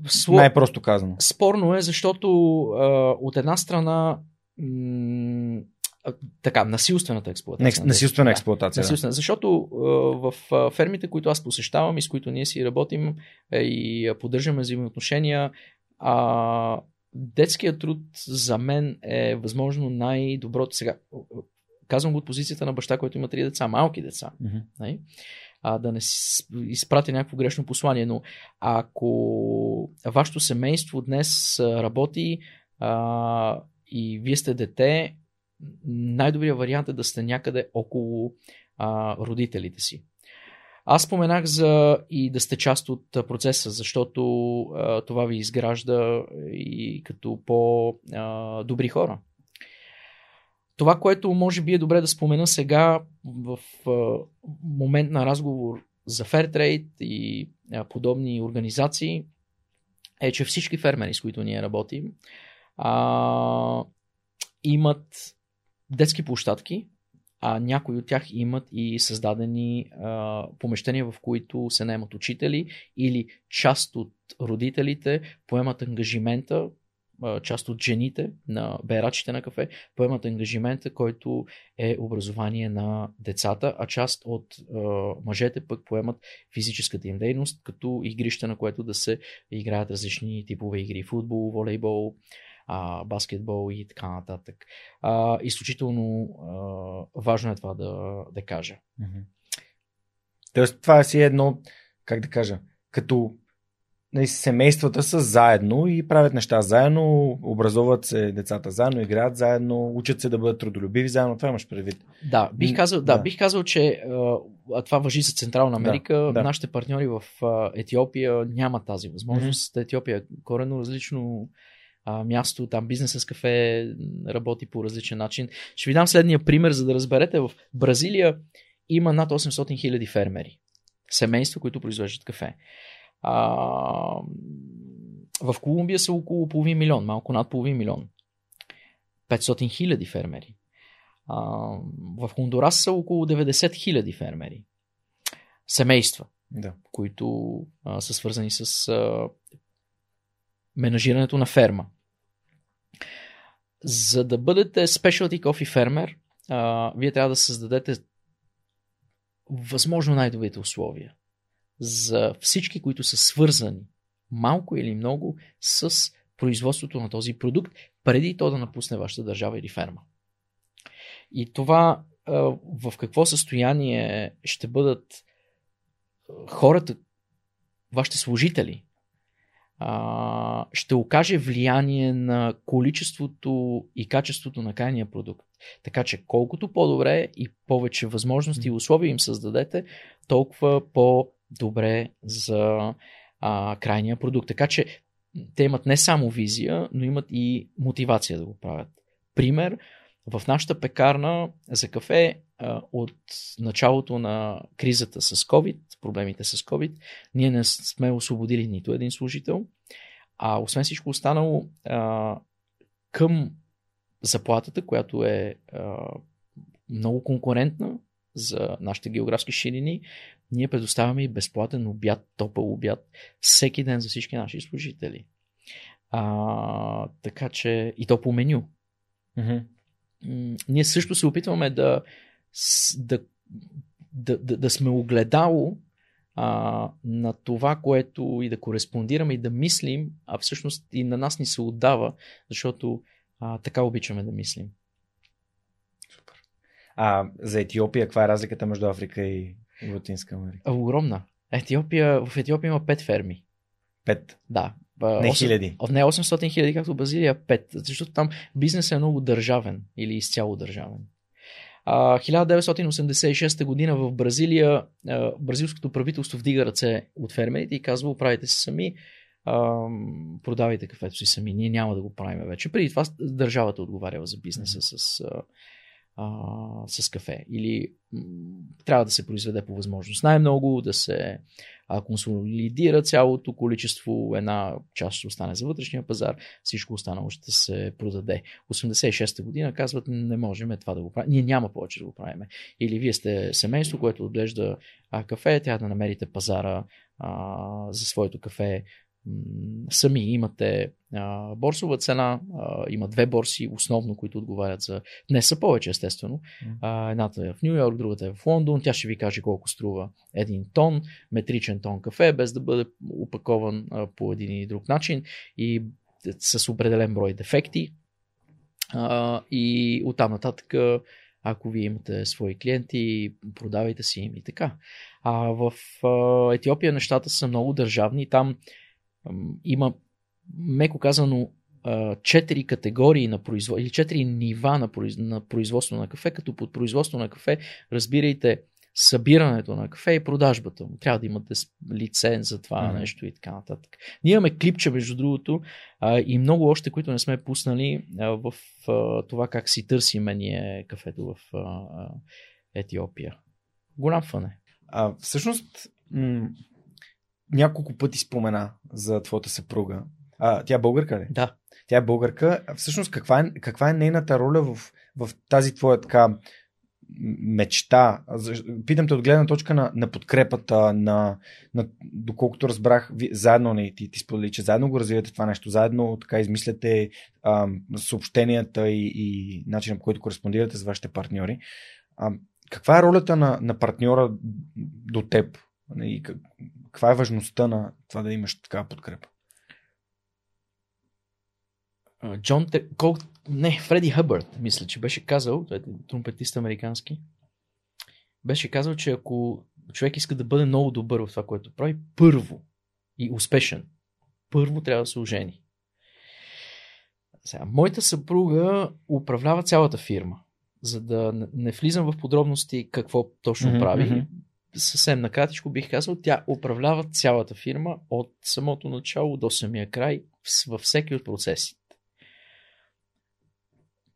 Сло... най-просто казано. Спорно е, защото а, от една страна м- така, насилствената експлуатация. Не, насилствена експлуатация. Да, насилствена, защото а, в а, фермите, които аз посещавам и с които ние си работим а, и поддържаме взаимоотношения, а, детският труд за мен е възможно най-доброто. Сега, казвам го от позицията на баща, който има три деца, малки деца. Mm-hmm. А, да не изпрати някакво грешно послание, но ако вашето семейство днес работи а, и вие сте дете, най-добрият вариант е да сте някъде около а, родителите си. Аз споменах за и да сте част от процеса, защото а, това ви изгражда и като по-добри хора. Това, което може би е добре да спомена сега в а, момент на разговор за Fairtrade и а, подобни организации, е, че всички фермери, с които ние работим, а, имат детски площадки, а някои от тях имат и създадени а, помещения, в които се наемат учители или част от родителите поемат ангажимента, а, част от жените на берачите на кафе поемат ангажимента, който е образование на децата, а част от а, мъжете пък поемат физическата им дейност, като игрище, на което да се играят различни типове игри футбол, волейбол, а, баскетбол и така нататък. А, изключително а, важно е това да, да кажа. Тоест, това е си едно, как да кажа, като нали, семействата са заедно и правят неща заедно, образуват се децата заедно, играят заедно, учат се да бъдат трудолюбиви заедно. Това имаш предвид. Да, бих казал, да, да бих казал че а, това въжи за Централна Америка. Да, да. Нашите партньори в Етиопия нямат тази възможност. Mm-hmm. Етиопия е корено различно а, място, там бизнеса с кафе работи по различен начин. Ще ви дам следния пример, за да разберете. В Бразилия има над 800 хиляди фермери. Семейства, които произвеждат кафе. А, в Колумбия са около половин милион, малко над половин милион. 500 хиляди фермери. А, в Хондурас са около 90 хиляди фермери. Семейства, да. които а, са свързани с а, менажирането на ферма. За да бъдете specialty coffee фермер, а, вие трябва да създадете възможно най-добрите условия за всички, които са свързани малко или много с производството на този продукт, преди то да напусне вашата държава или ферма. И това в какво състояние ще бъдат хората, вашите служители, а, ще окаже влияние на количеството и качеството на крайния продукт. Така че колкото по-добре и повече възможности и условия им създадете, толкова по-добре за а, крайния продукт. Така че те имат не само визия, но имат и мотивация да го правят. Пример, в нашата пекарна за кафе от началото на кризата с COVID, проблемите с COVID, ние не сме освободили нито един служител, а освен всичко останало, към заплатата, която е много конкурентна за нашите географски ширини, ние предоставяме и безплатен обяд, топъл обяд, всеки ден за всички наши служители. А, така че и то по меню. Mm-hmm. Ние също се опитваме да да, да, да, да сме огледало а, на това, което и да кореспондираме и да мислим, а всъщност и на нас ни се отдава, защото а, така обичаме да мислим. Супер. А за Етиопия, каква е разликата между Африка и Латинска Америка? Огромна. Етиопия, в Етиопия има пет ферми. Пет? Да. Не хиляди. Не 800 хиляди, както Бразилия, 5. Защото там бизнесът е много държавен или изцяло държавен. 1986 година в Бразилия бразилското правителство вдига ръце от фермерите и казва, оправите се сами, продавайте кафето си сами, ние няма да го правим вече. Преди това държавата отговарява за бизнеса с, а, с кафе. Или м- трябва да се произведе по възможност най-много, да се а, консолидира цялото количество, една част ще остане за вътрешния пазар, всичко останало ще се продаде. 86-та година казват, не можем това да го правим. Ние няма повече да го правим. Или вие сте семейство, което отглежда а, кафе, трябва да намерите пазара а, за своето кафе сами имате а, борсова цена, а, има две борси основно, които отговарят за... Не са повече, естествено. А, едната е в Нью Йорк, другата е в Лондон. Тя ще ви каже колко струва един тон, метричен тон кафе, без да бъде опакован а, по един или друг начин и с определен брой дефекти. А, и оттам нататък, ако вие имате свои клиенти, продавайте си им и така. А в Етиопия нещата са много държавни. Там има, меко казано, четири категории на производство или четири нива на, произ... на производство на кафе, като под производство на кафе разбирайте събирането на кафе и продажбата му. Трябва да имате лиценз за това mm-hmm. нещо и така нататък. Ние имаме клипче, между другото, а, и много още, които не сме пуснали а, в а, това как си търсиме ние кафето в а, Етиопия. Голям фън е. А, всъщност, м- няколко пъти спомена за твоята съпруга. А, тя е българка ли? Да. Тя е българка. Всъщност, каква е, каква е нейната роля в, в тази твоя така мечта? Питам те от гледна точка на, на подкрепата, на, на, доколкото разбрах, ви, заедно не, ти, ти сподели, че заедно го развивате това нещо, заедно така измисляте а, съобщенията и, и начинът по който кореспондирате с вашите партньори. А, каква е ролята на, на партньора до теб? И каква е важността на това да имаш такава подкрепа? Джон, кол... не, Фреди Хъбърт, мисля, че беше казал, е тромпетист американски, беше казал, че ако човек иска да бъде много добър в това, което прави, първо и успешен, първо трябва да се ожени. Сега, моята съпруга управлява цялата фирма. За да не влизам в подробности какво точно mm-hmm, прави, mm-hmm съвсем накратичко бих казал, тя управлява цялата фирма от самото начало до самия край във всеки от процесите.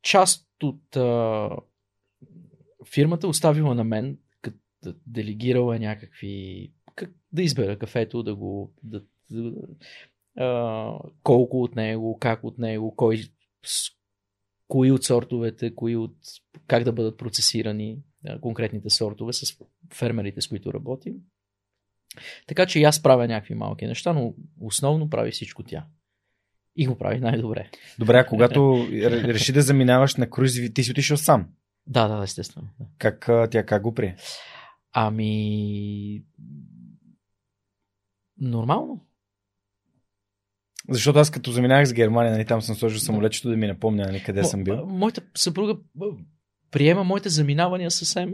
Част от а, фирмата оставила на мен, като делегирала някакви. Как, да избера кафето, да го. Да, да, а, колко от него, как от него, кой, с, кои от сортовете, кои от. как да бъдат процесирани конкретните сортове с фермерите, с които работим. Така че и аз правя някакви малки неща, но основно прави всичко тя. И го прави най-добре. Добре, а когато реши да заминаваш на круиз, ти си отишъл сам? Да, да, естествено. Как тя как го прие? Ами... Нормално. Защото аз като заминах с Германия, нали, там съм сложил самолетчето да ми напомня нали, къде Мо, съм бил. Моята съпруга приема моите заминавания съвсем.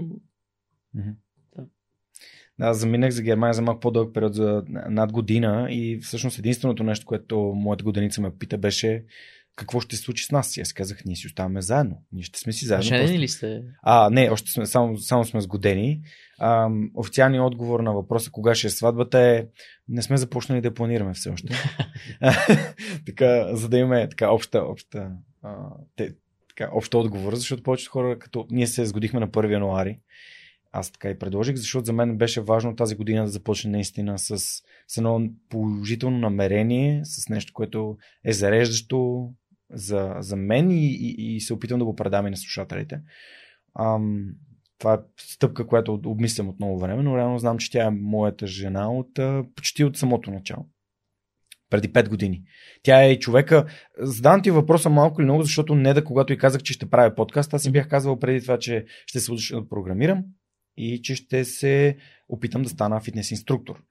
Mm-hmm. Да. заминах за Германия за малко по-дълъг период, за над година и всъщност единственото нещо, което моята годеница ме пита беше какво ще се случи с нас. И аз казах, ние си оставаме заедно. Ние ще сме си заедно. Женени просто... ли сте? А, не, още сме, само, само сме сгодени. А, официалният отговор на въпроса кога ще е сватбата е не сме започнали да планираме все още. така, за да имаме така обща, обща а, те, така, общ отговор, защото повечето хора, като ние се сгодихме на 1 януари, аз така и предложих, защото за мен беше важно тази година да започне наистина с, с едно положително намерение, с нещо, което е зареждащо за, за мен и, и, и се опитвам да го предам и на слушателите. Ам, това е стъпка, която обмислям от много време, но реално знам, че тя е моята жена от, почти от самото начало преди 5 години. Тя е човека. Задавам ти въпроса малко или много, защото не да когато и казах, че ще правя подкаст, аз си бях казвал преди това, че ще се уча да програмирам и че ще се опитам да стана фитнес инструктор.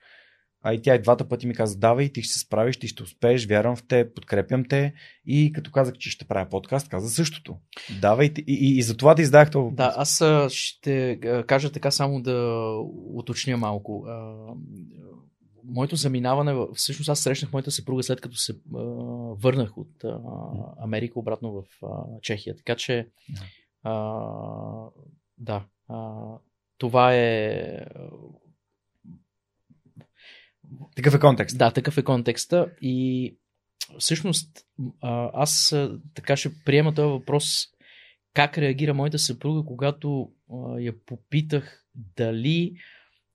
А и тя и двата пъти ми каза, давай, ти ще се справиш, ти ще успееш, вярвам в те, подкрепям те. И като казах, че ще правя подкаст, каза същото. Давай, и, и, и за това ти издах това. Да, аз ще кажа така само да уточня малко моето заминаване, всъщност аз срещнах моята съпруга след като се а, върнах от а, Америка обратно в а, Чехия. Така че а, да, а, това е. Такъв е контекст. Да, такъв е контекста. И всъщност аз така ще приема този въпрос как реагира моята съпруга, когато а, я попитах дали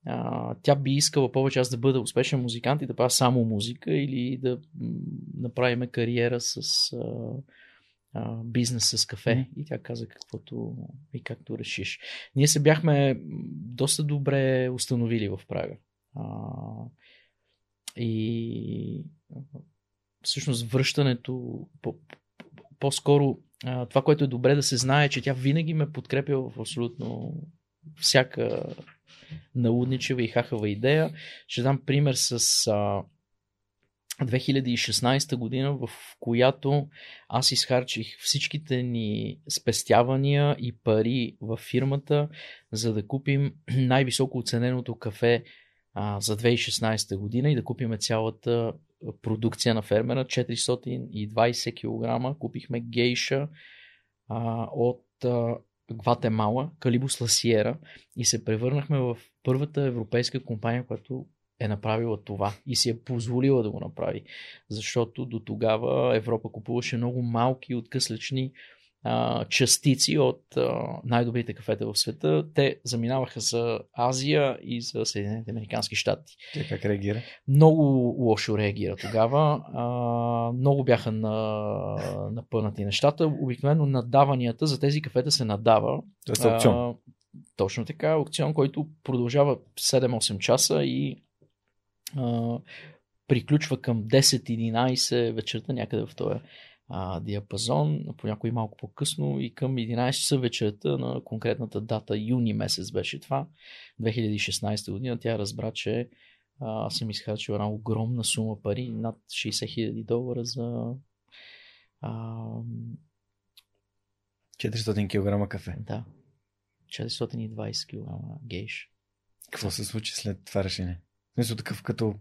а, тя би искала повече аз да бъда успешен музикант и да правя само музика или да направим кариера с а, а, бизнес с кафе. Mm. И тя каза каквото и както решиш. Ние се бяхме доста добре установили в Прага. А, и всъщност връщането, по, по-скоро това, което е добре да се знае, е, че тя винаги ме подкрепя в абсолютно всяка налудничева и хахава идея. Ще дам пример с а, 2016 година, в която аз изхарчих всичките ни спестявания и пари в фирмата, за да купим най-високо оцененото кафе а, за 2016 година и да купим цялата продукция на фермера 420 кг. Купихме гейша а, от Гватемала, Калибус Ласиера и се превърнахме в първата европейска компания, която е направила това и си е позволила да го направи. Защото до тогава Европа купуваше много малки откъслечни а, частици от а, най-добрите кафета в света. Те заминаваха за Азия и за Съединените Американски щати. Те как реагира? Много лошо реагира тогава. А, много бяха на, напънати нещата. Обикновено надаванията за тези кафета се надава. Е аукцион. А, точно така, аукцион, който продължава 7-8 часа и а, приключва към 10-11 вечерта някъде в този а, диапазон, понякога и малко по-късно и към 11 часа вечерта на конкретната дата, юни месец беше това, 2016 година, тя разбра, че аз съм изхарчил една огромна сума пари, над 60 хиляди долара за а... 400 кг кафе. Да. 420 кг гейш. Какво се случи след това решение? Мисля такъв като...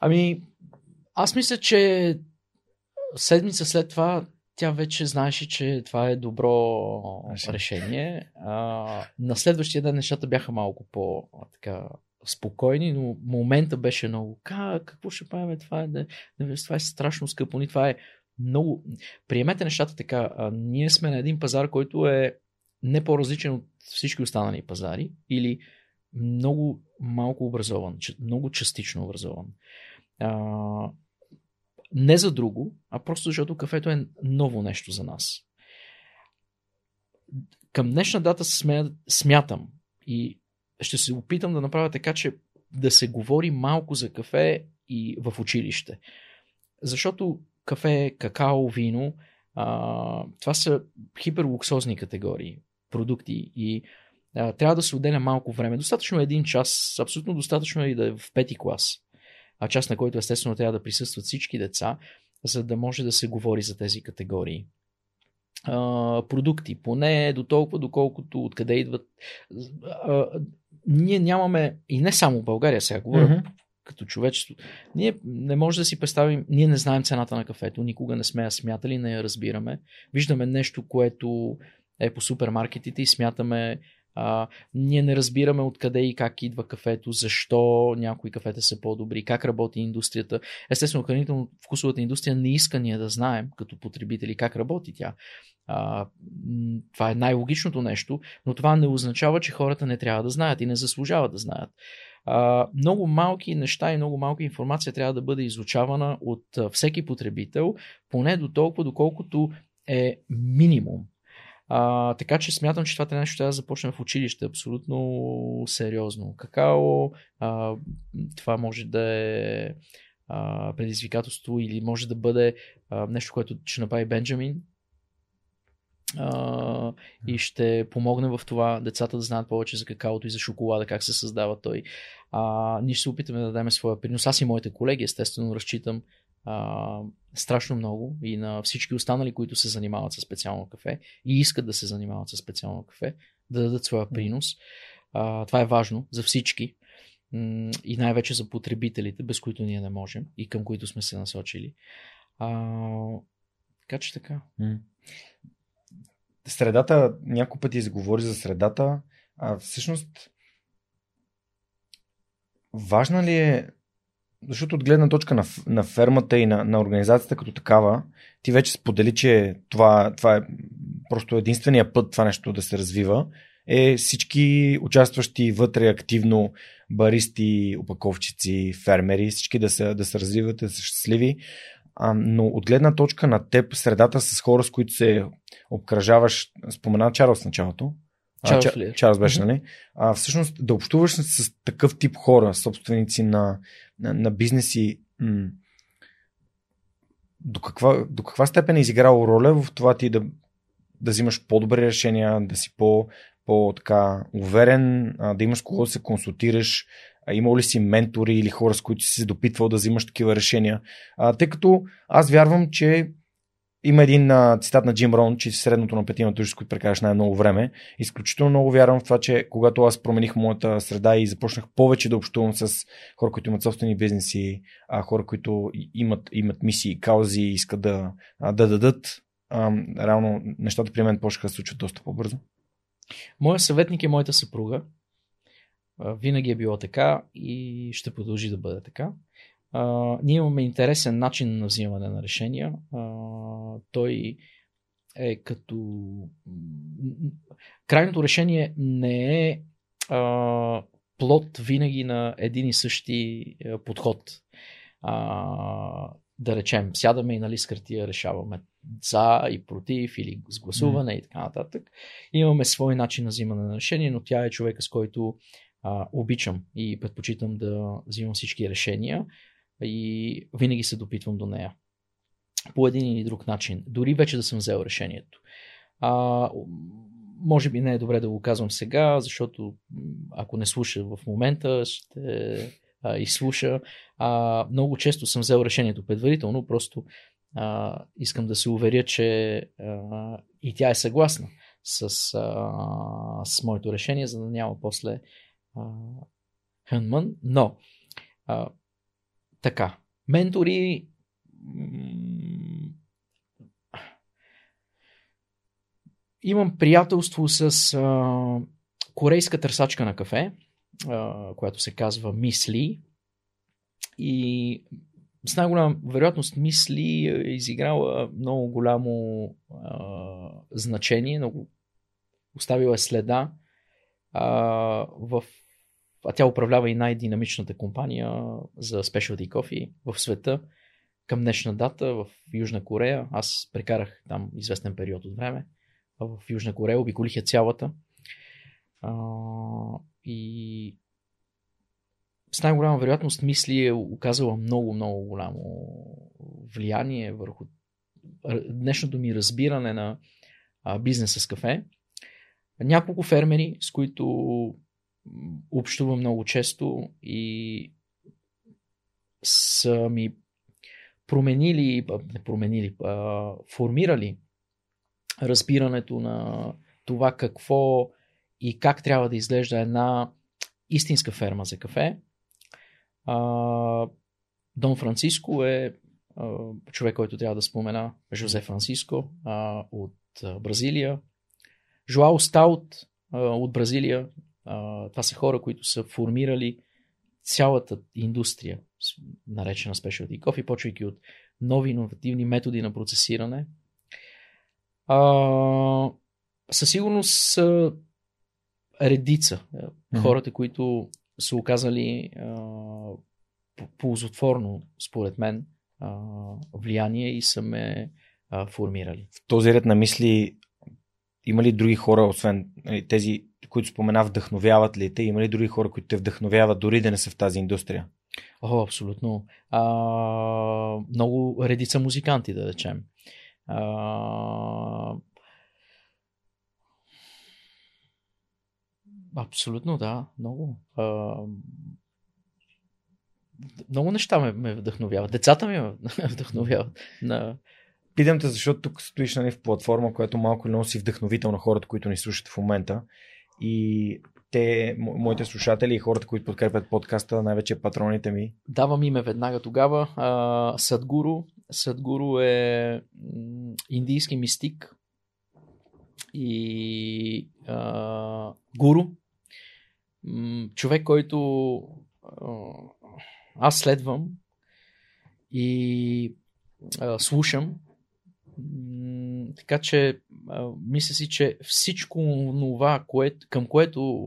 Ами, аз мисля, че седмица след това тя вече знаеше, че това е добро решение. решение. А, на следващия ден нещата бяха малко по така спокойни, но момента беше много. Как, какво ще правим? Това е, не, не, това е страшно скъпо. Ни това е много. Приемете нещата така. А, ние сме на един пазар, който е не по-различен от всички останали пазари или много малко образован, много частично образован. А, не за друго, а просто защото кафето е ново нещо за нас. Към днешна дата смя, смятам и ще се опитам да направя така, че да се говори малко за кафе и в училище. Защото кафе, какао, вино, а, това са хиперлуксозни категории, продукти и а, трябва да се отделя малко време. Достатъчно е един час, абсолютно достатъчно е и да е в пети клас а част на който естествено трябва да присъстват всички деца, за да може да се говори за тези категории. Продукти, поне до толкова, доколкото откъде идват. Ние нямаме, и не само в България, сега говоря mm-hmm. като човечество, ние не може да си представим, ние не знаем цената на кафето, никога не сме я смятали, не я разбираме. Виждаме нещо, което е по супермаркетите и смятаме, а, ние не разбираме откъде и как идва кафето, защо някои кафета са по-добри, как работи индустрията. Естествено, хранително-вкусовата индустрия не иска ние да знаем като потребители как работи тя. А, това е най-логичното нещо, но това не означава, че хората не трябва да знаят и не заслужават да знаят. А, много малки неща и много малка информация трябва да бъде изучавана от всеки потребител, поне до толкова, доколкото е минимум. А, така че смятам, че това трябва нещо трябва да започне в училище. Абсолютно сериозно. Какао, а, това може да е а, предизвикателство или може да бъде а, нещо, което ще направи Бенджамин. А, и ще помогне в това децата да знаят повече за какаото и за шоколада, как се създава той. А, ние ще се опитаме да дадем своя принос. Аз и моите колеги, естествено, разчитам а, страшно много и на всички останали, които се занимават с специално кафе и искат да се занимават с специално кафе, да дадат своя принос. А, това е важно за всички и най-вече за потребителите, без които ние не можем и към които сме се насочили. А, така че така. Средата, няколко пъти изговори за средата. А всъщност, важна ли е защото от гледна точка на, на фермата и на, на организацията като такава, ти вече сподели, че това, това е просто единствения път това нещо да се развива, е всички участващи вътре активно баристи, опаковчици, фермери, всички да се, да се развиват, да са щастливи. А, но от гледна точка на теб, средата с хора, с които се обкръжаваш, спомена Чарлз в началото, Чарлз, а, Чарлз беше, нали? А, всъщност да общуваш с, с такъв тип хора, собственици на, на, на бизнеси, м- до каква, до каква степен е изиграло роля в това ти да, да взимаш по-добри решения, да си по, по-така уверен, а, да имаш кого да се консултираш, а, имал ли си ментори или хора, с които си се допитвал да взимаш такива решения. А, тъй като аз вярвам, че има един а, цитат на Джим Рон, че средното на петима души, с прекараш най-много време. Изключително много вярвам в това, че когато аз промених моята среда и започнах повече да общувам с хора, които имат собствени бизнеси, а, хора, които имат, имат мисии, каузи, искат да, а, да дадат, а, реално нещата при мен почнаха да се случват доста по-бързо. Моя съветник е моята съпруга. Винаги е било така и ще продължи да бъде така. Ние имаме интересен начин на взимане на решения. Uh, той е като. Крайното решение не е uh, плод винаги на един и същи подход. Uh, да речем, сядаме и нали с хартия решаваме за и против или с гласуване mm. и така нататък. Имаме свой начин на взимане на решение, но тя е човека, с който а, обичам и предпочитам да взимам всички решения и винаги се допитвам до нея. По един или друг начин. Дори вече да съм взел решението. А, може би не е добре да го казвам сега, защото ако не слуша в момента, ще а, изслуша. А, много често съм взел решението предварително, просто а, искам да се уверя, че а, и тя е съгласна с, а, с моето решение, за да няма после Хънман. Но а, така. Ментори. Имам приятелство с а, корейска търсачка на кафе, а, която се казва Мисли. И с най-голяма вероятност Мисли е изиграла много голямо а, значение, много оставила следа а, в а тя управлява и най-динамичната компания за Specialty Coffee в света. Към днешна дата в Южна Корея, аз прекарах там известен период от време, в Южна Корея, обиколих я цялата. А, и с най-голяма вероятност мисли е оказала много, много голямо влияние върху днешното ми разбиране на бизнеса с кафе. Няколко фермери, с които общувам много често и са ми променили, не променили, а, формирали разбирането на това какво и как трябва да изглежда една истинска ферма за кафе. А, Дон Франциско е а, човек, който трябва да спомена, Жозе Франциско а, от а, Бразилия. Жоао Стаут а, от Бразилия, а, това са хора, които са формирали цялата индустрия, наречена Specialty Coffee, почвайки от нови иновативни методи на процесиране. А, със сигурност са редица mm-hmm. хората, които са оказали а, ползотворно, според мен, а, влияние и са ме а, формирали. В този ред на мисли има ли други хора, освен нали, тези които спомена, вдъхновяват ли те? Има ли други хора, които те вдъхновяват, дори да не са в тази индустрия? О, абсолютно. А, много редица музиканти, да речем. А, абсолютно, да. Много. А, много неща ме, ме вдъхновяват. Децата ми ме вдъхновяват. На... Питам те, защото тук стоиш нали, в платформа, която малко или много си вдъхновител на хората, които ни слушат в момента и те, моите слушатели и хората, които подкрепят подкаста, най-вече патроните ми. Давам име веднага тогава. Садгуру. Садгуру е индийски мистик и а, гуру. Човек, който а, аз следвам и а, слушам така че мисля си, че всичко това, кое, към което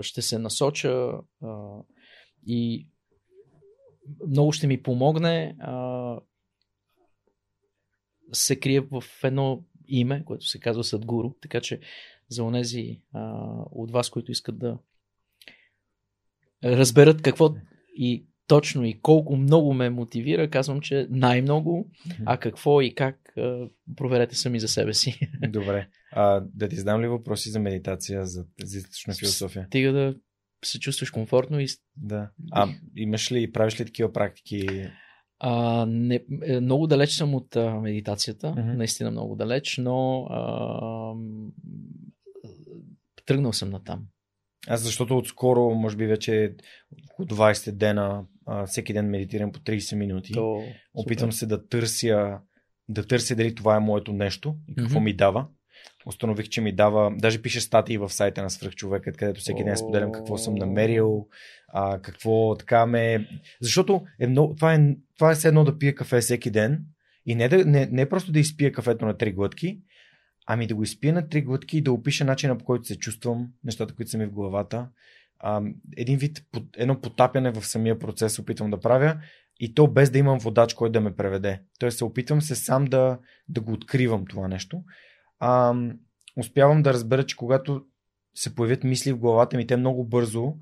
ще се насоча и много ще ми помогне, се крие в едно име, което се казва Садгуру. Така че за онези от вас, които искат да разберат какво и точно и колко много ме мотивира, казвам, че най-много, а какво и как, проверете сами за себе си. Добре. А, да ти знам ли въпроси за медитация, за източна философия? Стига да се чувстваш комфортно и... Да. А имаш ли, правиш ли такива практики? А, не, е, много далеч съм от а, медитацията, uh-huh. наистина много далеч, но а, тръгнал съм на там. Аз защото отскоро, може би вече около 20 дена, а, всеки ден медитирам по 30 минути. То, Опитвам супер. се да търся, да търся дали това е моето нещо и какво mm-hmm. ми дава. Установих, че ми дава, даже пише статии в сайта на свръхчовекът, където всеки ден споделям какво съм намерил, а, какво така ме... Защото е много, това, е, това е все едно да пия кафе всеки ден и не, да, не, не просто да изпия кафето на три глътки, ами да го изпия на три глътки и да опиша начина по който се чувствам, нещата, които са ми в главата. Един вид, едно потапяне в самия процес опитвам да правя и то без да имам водач, който да ме преведе. Тоест се опитвам се сам да, да го откривам това нещо. А, успявам да разбера, че когато се появят мисли в главата ми, те много бързо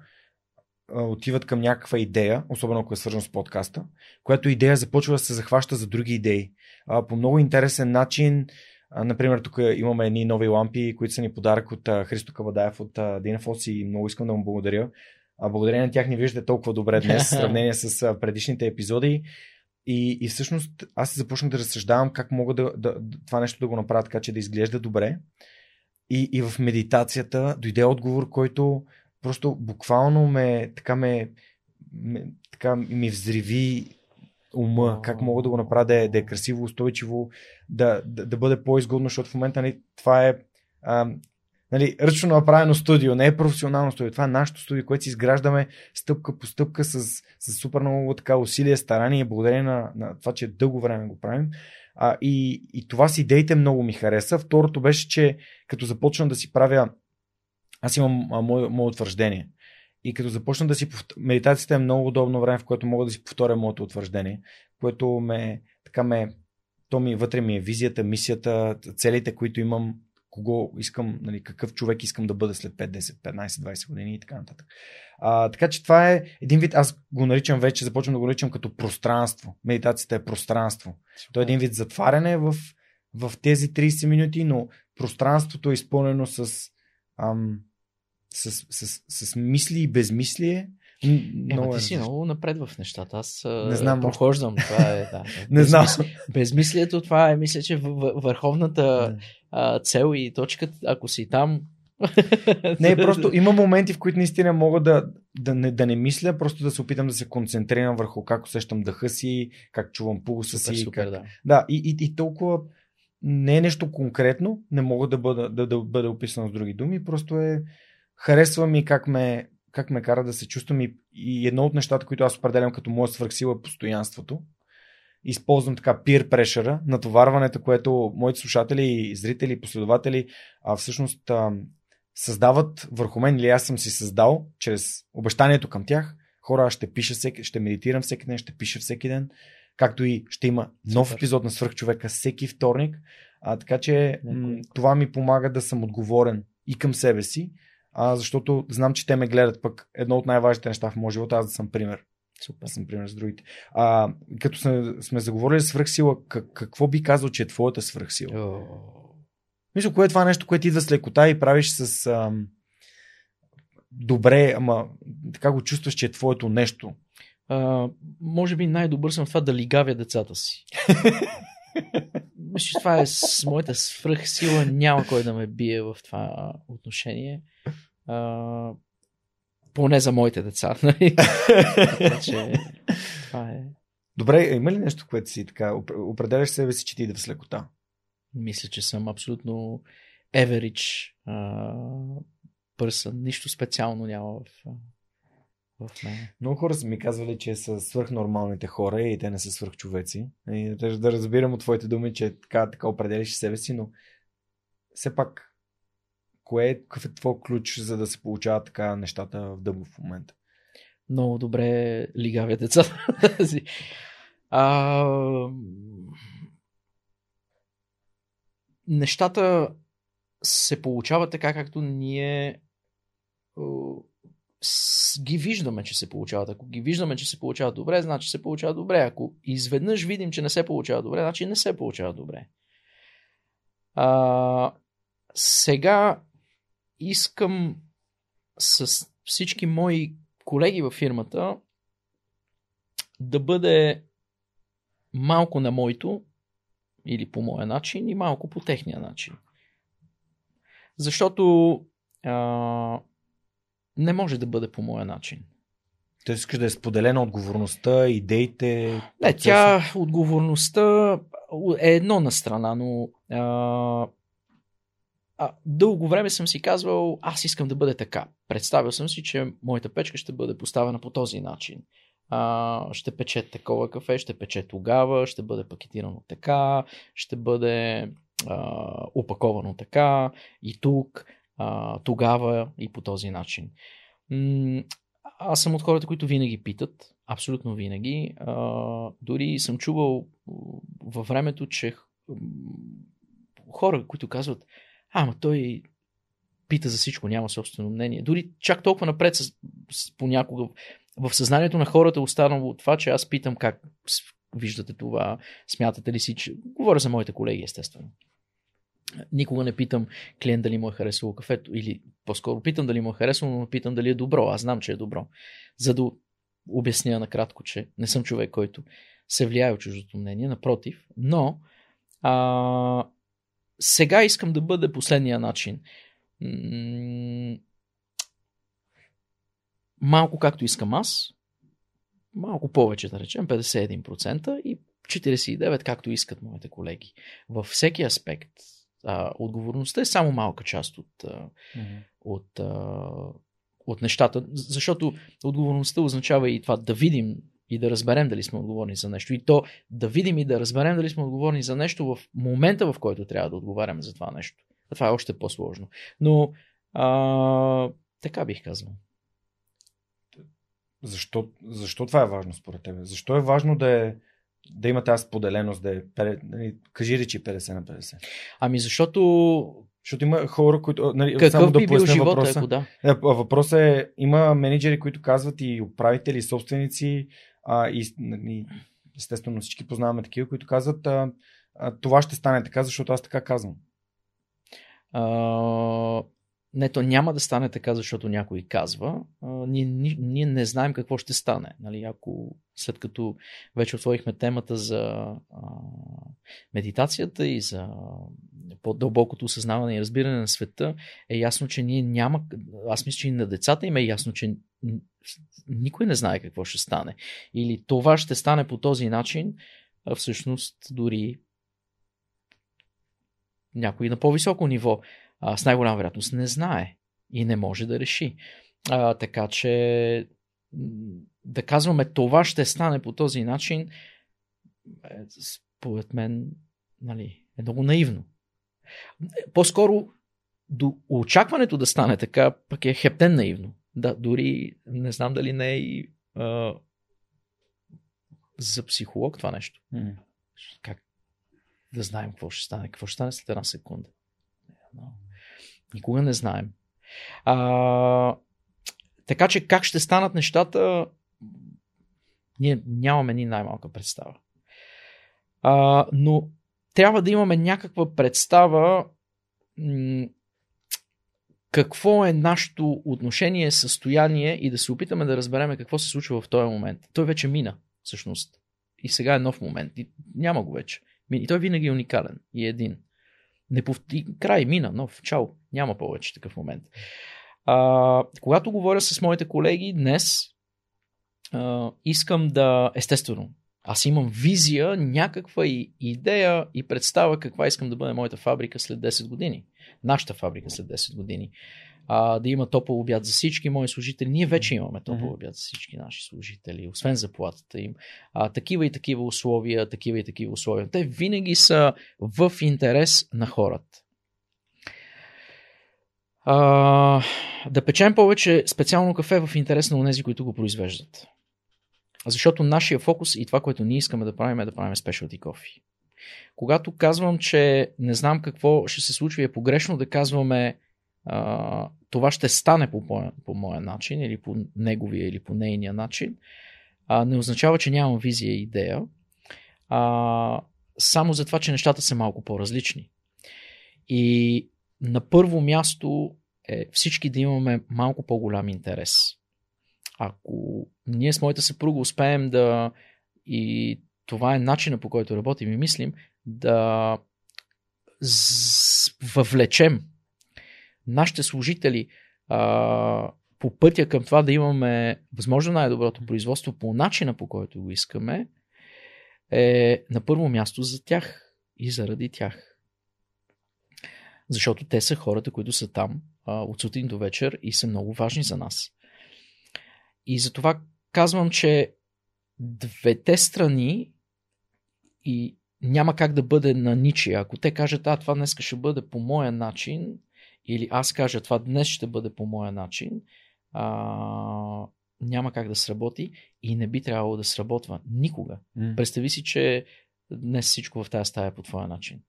а, отиват към някаква идея, особено ако е свързано с подкаста, която идея започва да се захваща за други идеи. А, по много интересен начин например, тук имаме едни нови лампи, които са ни подарък от Христо Кабадаев от Динафос и много искам да му благодаря. А, благодарение на тях ни виждате толкова добре днес в сравнение с предишните епизоди. И, и всъщност аз се започнах да разсъждавам как мога да, да, това нещо да го направя така, че да изглежда добре. И, и в медитацията дойде отговор, който просто буквално ме, така ме, ме така ми взриви ума, как мога да го направя да е, да е красиво, устойчиво, да, да, да бъде по-изгодно, защото в момента нали, това е а, нали, ръчно направено студио, не е професионално студио, това е нашето студио, което си изграждаме стъпка по стъпка с, с супер много така усилие, старание, благодарение на, на това, че дълго време го правим. А, и, и това с идеите много ми хареса. Второто беше, че като започна да си правя аз имам мое, мое утвърждение. И като започна да си повторя, медитацията е много удобно време, в което мога да си повторя моето утвърждение, което ме, така ме, то ми вътре ми е визията, мисията, целите, които имам, кого искам, нали, какъв човек искам да бъда след 5, 10, 15, 20 години и така нататък. А, така че това е един вид, аз го наричам вече, започвам да го наричам като пространство. Медитацията е пространство. То е един вид затваряне в, в тези 30 минути, но пространството е изпълнено с ам, с, с, с, мисли и безмислие. Много ти е си много напред в нещата. Аз не знам, прохождам. Това е, да, не знам. Безмислието, това е, мисля, че върховната а, цел и точка, ако си там, не, просто има моменти, в които наистина мога да, да, не, да не мисля, просто да се опитам да се концентрирам върху как усещам дъха си, как чувам пулса си. Супер, как... да. да и, и, и толкова не е нещо конкретно, не мога да бъда, да, да бъде описано с други думи, просто е Харесва ми как ме, как ме кара да се чувствам и, и едно от нещата, които аз определям като моя свърхсила е постоянството. Използвам така peer pressure, натоварването, което моите слушатели, зрители, последователи а, всъщност а, създават върху мен или аз съм си създал чрез обещанието към тях. Хора, ще пиша всеки, ще медитирам всеки ден, ще пиша всеки ден, както и ще има нов Супер. епизод на свърхчовека всеки вторник. А, така че м- това ми помага да съм отговорен и към себе си, а, защото знам, че те ме гледат. Пък едно от най-важните неща в моя живот аз да съм пример. Супер. Съм пример с другите. А, като сме, сме заговорили свръхсила, как, какво би казал, че е твоята свръхсила? Oh. Мисля, кое е това нещо, което идва с лекота и правиш с ам, добре, ама така го чувстваш, че е твоето нещо? А, може би най-добър съм в това да лигавя децата си. Мисля, това е с моята свръхсила. Няма кой да ме бие в това отношение. А, поне за моите деца. Нали? че, това е. Добре, има ли нещо, което си така, определяш себе си, че ти идва с лекота? Мисля, че съм абсолютно average person. Нищо специално няма в, в мен. Много хора са ми казвали, че са свърхнормалните хора и те не са свърхчовеци. И да, разбирам от твоите думи, че така, така определиш себе си, но все пак кое какъв е твой ключ, за да се получават така нещата в дъбо в момента? Много добре лигавя деца. а... Нещата се получават така, както ние ги виждаме, че се получават. Ако ги виждаме, че се получават добре, значи се получава добре. Ако изведнъж видим, че не се получава добре, значи не се получава добре. А, сега искам с всички мои колеги във фирмата да бъде малко на моето или по моя начин и малко по техния начин. Защото а, не може да бъде по моя начин. Те искаш да е споделена отговорността, идеите. Не, процеса. тя отговорността е едно на страна, но а, а, дълго време съм си казвал, аз искам да бъде така. Представил съм си, че моята печка ще бъде поставена по този начин. А, ще пече такова кафе, ще пече тогава, ще бъде пакетирано така, ще бъде а, опаковано така и тук, а, тогава и по този начин. М- аз съм от хората, които винаги питат, абсолютно винаги. А, дори съм чувал във времето, че хора, които казват, ама той пита за всичко, няма собствено мнение. Дори чак толкова напред с, с, понякога в съзнанието на хората е останало това, че аз питам как виждате това, смятате ли си, че... Говоря за моите колеги, естествено. Никога не питам клиент дали му е харесало кафето, или по-скоро питам дали му е харесало, но питам дали е добро. Аз знам, че е добро. За да обясня накратко, че не съм човек, който се влияе от чуждото мнение, напротив, но а, сега искам да бъде последния начин. Малко както искам аз, малко повече да речем, 51% и 49% както искат моите колеги. Във всеки аспект. А, отговорността е само малка част от, а, Мгм. от, а, от нещата, защото отговорността означава и това да видим и да разберем дали сме отговорни за нещо. И то да видим и да разберем дали сме отговорни за нещо в момента, в който трябва да отговаряме за това нещо. А това е още по-сложно. Но а, така бих казал. Защо, защо това е важно според тебе? Защо е важно да, е, да има тази споделеност, да е, нали, кажи речи 50 на 50? Ами защото Защото има хора, които... Нали, какъв само да би бил живота, въпроса. ако да? Е, Въпросът е, има менеджери, които казват и управители, и собственици, а, и, и естествено всички познаваме такива, които казват, а, а, това ще стане така, защото аз така казвам. А, не, то няма да стане така, защото някой казва. А, ние, ни- ние не знаем какво ще стане. Нали? Ако след като вече отворихме темата за а, медитацията и за по-дълбокото осъзнаване и разбиране на света, е ясно, че ние няма. Аз мисля, че и на децата им е ясно, че никой не знае какво ще стане. Или това ще стане по този начин, а всъщност дори някой на по-високо ниво а, с най-голяма вероятност не знае и не може да реши. А, така че да казваме това ще стане по този начин, е, според мен нали, е много наивно. По-скоро до очакването да стане така, пък е хептен наивно. Да, дори не знам дали не е и а, за психолог това нещо. Как да знаем какво ще стане? Какво ще стане след една секунда? Никога не знаем. А, така че как ще станат нещата, ние нямаме ни най-малка представа. А, но трябва да имаме някаква представа какво е нашето отношение, състояние и да се опитаме да разбереме какво се случва в този момент. Той вече мина, всъщност. И сега е нов момент. И няма го вече. И той винаги е уникален и е един. Не пов... и край, мина, нов, чао. Няма повече такъв момент. А, когато говоря с моите колеги днес, а, искам да, естествено, аз имам визия, някаква и идея и представа каква искам да бъде моята фабрика след 10 години. Нашата фабрика след 10 години. А, да има топъл обяд за всички мои служители. Ние вече имаме топъл обяд за всички наши служители, освен заплатата им. А, такива и такива условия, такива и такива условия. Те винаги са в интерес на хората. А, да печем повече специално кафе в интерес на тези, които го произвеждат. Защото нашия фокус и това, което ние искаме да правим е да правим specialty coffee. Когато казвам, че не знам какво ще се случи, е погрешно да казваме а, това ще стане по, по, по моя начин или по неговия или по нейния начин, а, не означава, че нямам визия и идея, а, само за това, че нещата са малко по-различни. И на първо място е всички да имаме малко по-голям интерес. Ако ние с моята съпруга успеем да и това е начина по който работим и мислим, да въвлечем нашите служители а, по пътя към това да имаме възможно най-доброто производство по начина по който го искаме, е на първо място за тях и заради тях. Защото те са хората, които са там а, от сутрин до вечер и са много важни за нас. И затова казвам, че двете страни и няма как да бъде на ничия. Ако те кажат, а това днес ще бъде по моя начин, или аз кажа, това днес ще бъде по моя начин, а, няма как да сработи и не би трябвало да сработва никога. Mm. Представи си, че днес всичко в тази стая е по твоя начин.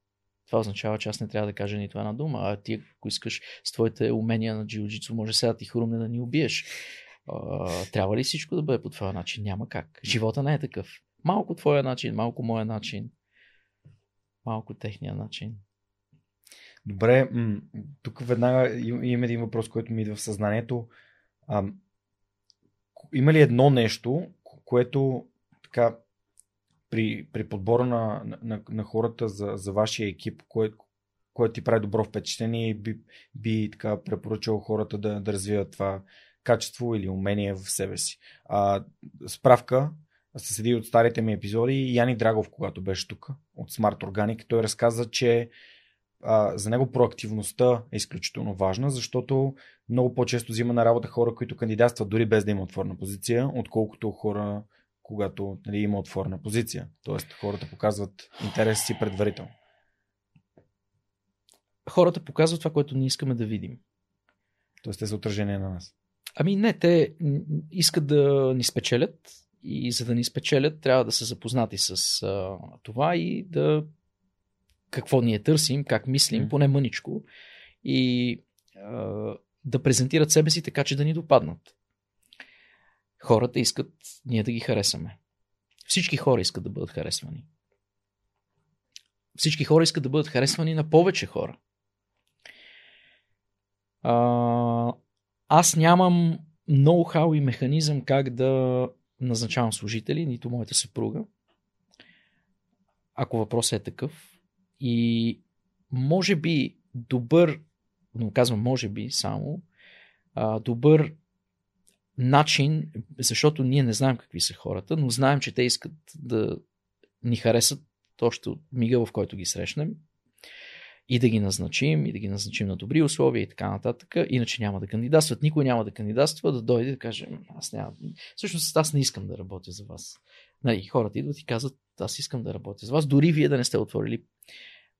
Това означава, че аз не трябва да кажа нито една дума, а ти, ако искаш с твоите умения на джиу-джитсу, може сега да ти хрумне да ни убиеш. Трябва ли всичко да бъде по твоя начин? Няма как. Живота не е такъв. Малко твоя начин, малко моя начин, малко техния начин. Добре, тук веднага има един въпрос, който ми идва в съзнанието. А, има ли едно нещо, което така при, при подбора на, на, на хората за, за вашия екип, което ти прави добро впечатление и би, би така препоръчал хората да, да развиват това качество или умение в себе си. А, справка, се седи от старите ми епизоди, Яни Драгов, когато беше тук, от Smart Organic, той разказа, че а, за него проактивността е изключително важна, защото много по-често взима на работа хора, които кандидатстват дори без да има отворена позиция, отколкото хора, когато нали, има отворена позиция. Тоест хората показват интерес си предварително. Хората показват това, което ние искаме да видим. Тоест те са отражение на нас. Ами не, те искат да ни спечелят и за да ни спечелят трябва да са запознати с а, това и да какво ние търсим, как мислим, mm. поне мъничко, и а, да презентират себе си така, че да ни допаднат. Хората искат ние да ги харесаме. Всички хора искат да бъдат харесвани. Всички хора искат да бъдат харесвани на повече хора. А, аз нямам ноу-хау и механизъм как да назначавам служители, нито моята съпруга. Ако въпросът е такъв, и може би добър, но казвам може би само, добър начин, защото ние не знаем какви са хората, но знаем, че те искат да ни харесат още от мига, в който ги срещнем и да ги назначим, и да ги назначим на добри условия и така нататък. Иначе няма да кандидатстват. Никой няма да кандидатства, да дойде да каже, аз няма. Всъщност аз не искам да работя за вас. Нали, хората идват и казват, аз искам да работя с вас, дори вие да не сте отворили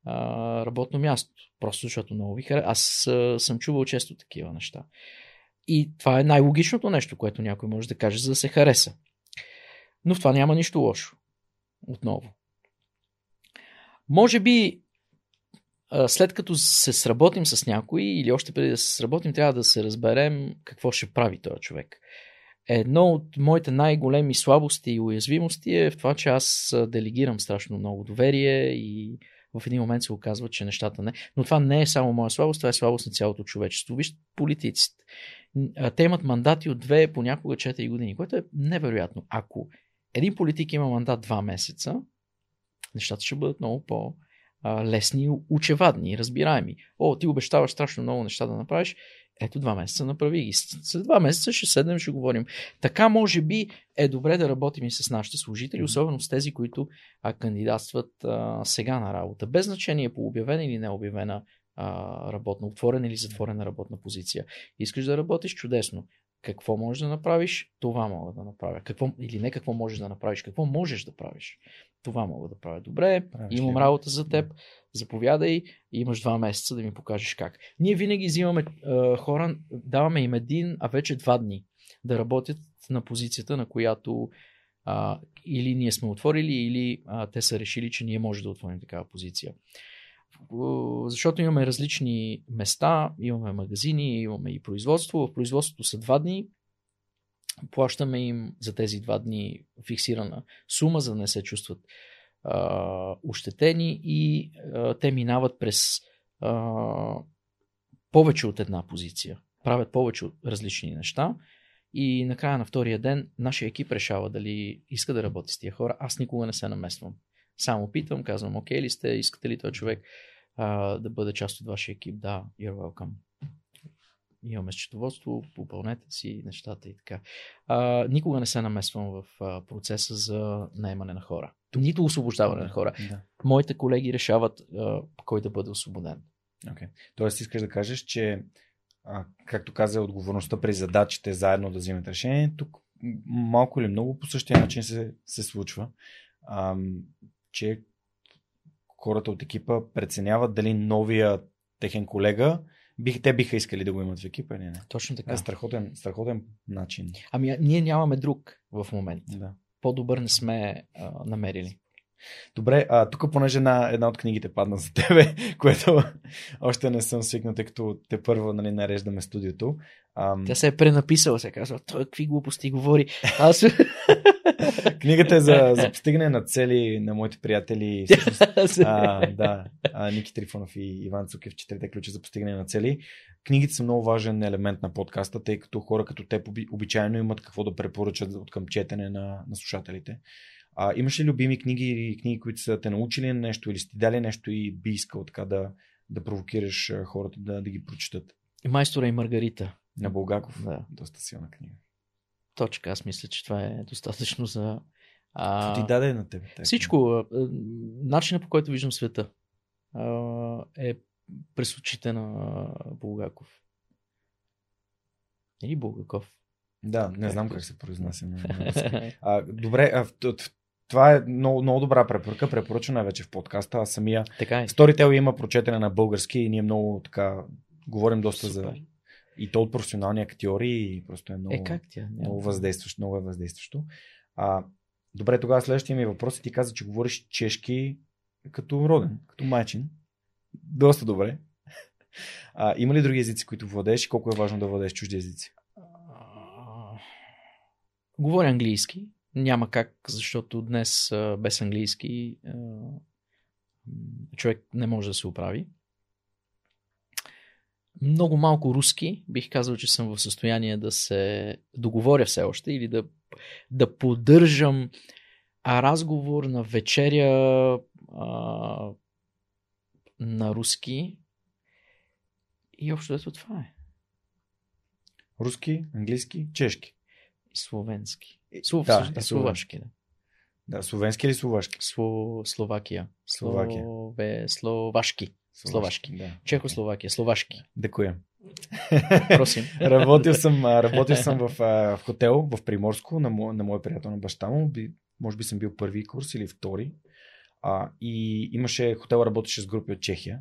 а, работно място. Просто защото много ви харесва. Аз а, съм чувал често такива неща. И това е най-логичното нещо, което някой може да каже, за да се хареса. Но в това няма нищо лошо. Отново. Може би след като се сработим с някой или още преди да се сработим, трябва да се разберем какво ще прави този човек. Едно от моите най-големи слабости и уязвимости е в това, че аз делегирам страшно много доверие и в един момент се оказва, че нещата не. Но това не е само моя слабост, това е слабост на цялото човечество. Вижте политиците. Те имат мандати от 2, понякога 4 години, което е невероятно. Ако един политик има мандат 2 месеца, нещата ще бъдат много по- лесни, учевадни, разбираеми. О, ти обещаваш страшно много неща да направиш, ето два месеца направи ги. След два месеца ще седнем, ще говорим. Така може би е добре да работим и с нашите служители, особено с тези, които а, кандидатстват а, сега на работа. Без значение по обявена или необявена а, работна, отворена или затворена работна позиция. Искаш да работиш чудесно. Какво можеш да направиш? Това мога да направя. Какво, или не какво можеш да направиш, какво можеш да правиш. Това мога да правя добре, Правиш имам работа за теб, заповядай, имаш два месеца да ми покажеш как. Ние винаги взимаме а, хора, даваме им един, а вече два дни да работят на позицията, на която а, или ние сме отворили, или а, те са решили, че ние може да отворим такава позиция. защото имаме различни места, имаме магазини, имаме и производство. В производството са два дни. Плащаме им за тези два дни фиксирана сума, за да не се чувстват а, ощетени и а, те минават през а, повече от една позиция. Правят повече от различни неща. И накрая на втория ден нашия екип решава дали иска да работи с тия хора. Аз никога не се намествам. Само питам, казвам, окей ли сте, искате ли този човек а, да бъде част от вашия екип? Да, you're welcome. Имаме счетоводство, попълнете си нещата и така. А, никога не се намесвам в а, процеса за наемане на хора. Нито освобождаване на хора. Да. Моите колеги решават а, кой да бъде освободен. Okay. Тоест искаш да кажеш, че а, както каза, отговорността при задачите заедно да вземат решение, тук малко или много по същия начин се, се случва. А, че хората от екипа преценяват дали новия техен колега бих, те биха искали да го имат в екипа или не. Точно така. Е страхотен, страхотен начин. Ами ние нямаме друг в момента. Да. По-добър не сме а, намерили. Добре, а тук понеже една, една от книгите падна за тебе, което още не съм свикнал, тъй като те първо нали, нареждаме студиото. Ам... Тя се е пренаписала, се казва, той какви глупости говори. Аз... Книгата е за, за постигане на цели на моите приятели. Всъщност, а, да, а, Ники Трифонов и Иван Цукев, четирите ключа за постигане на цели. Книгите са много важен елемент на подкаста, тъй като хора като те обичайно имат какво да препоръчат от към четене на, на слушателите. А, имаш ли любими книги или книги, които са те научили нещо или сте дали нещо и би искал така да, да провокираш хората да, да ги прочитат? Майстора и Маргарита. На Булгаков. Да. Доста силна книга. Точка, аз мисля, че това е достатъчно за... А... Ти даде на теб? Всичко. Начинът по който виждам света е през очите на Булгаков. Или Булгаков. Да, не знам как се произнася. а, добре, а, това е много, много добра препоръка, препоръчена вече в подкаста. Аз самия така е. Storytel има прочетене на български и ние много така говорим доста Супер. за и то от професионални актьори и просто е много, Е, как тя? Много въздействащо, много е въздействащо. А, добре, тогава следващия ми въпрос е ти каза, че говориш чешки като роден, като майчин. Доста добре. А, има ли други езици, които владееш и колко е важно да владееш чужди езици? Говоря английски. Няма как, защото днес без английски човек не може да се оправи. Много малко руски. Бих казал, че съм в състояние да се договоря все още или да, да поддържам разговор на вечеря а, на руски. И общо ето това е. Руски, английски, чешки. И словенски. Слов, да, да, и словашки, да. Да, словенски или словашки? Сло, Словакия. Словакия. Слове, словашки. Словашки. Да. Чехословакия. Словашки. Декуя. Просим. работил съм, работил съм в, в хотел в Приморско на, мо, на моя приятел на баща му. Би, може би съм бил първи курс или втори. А, и имаше хотел, работеше с групи от Чехия.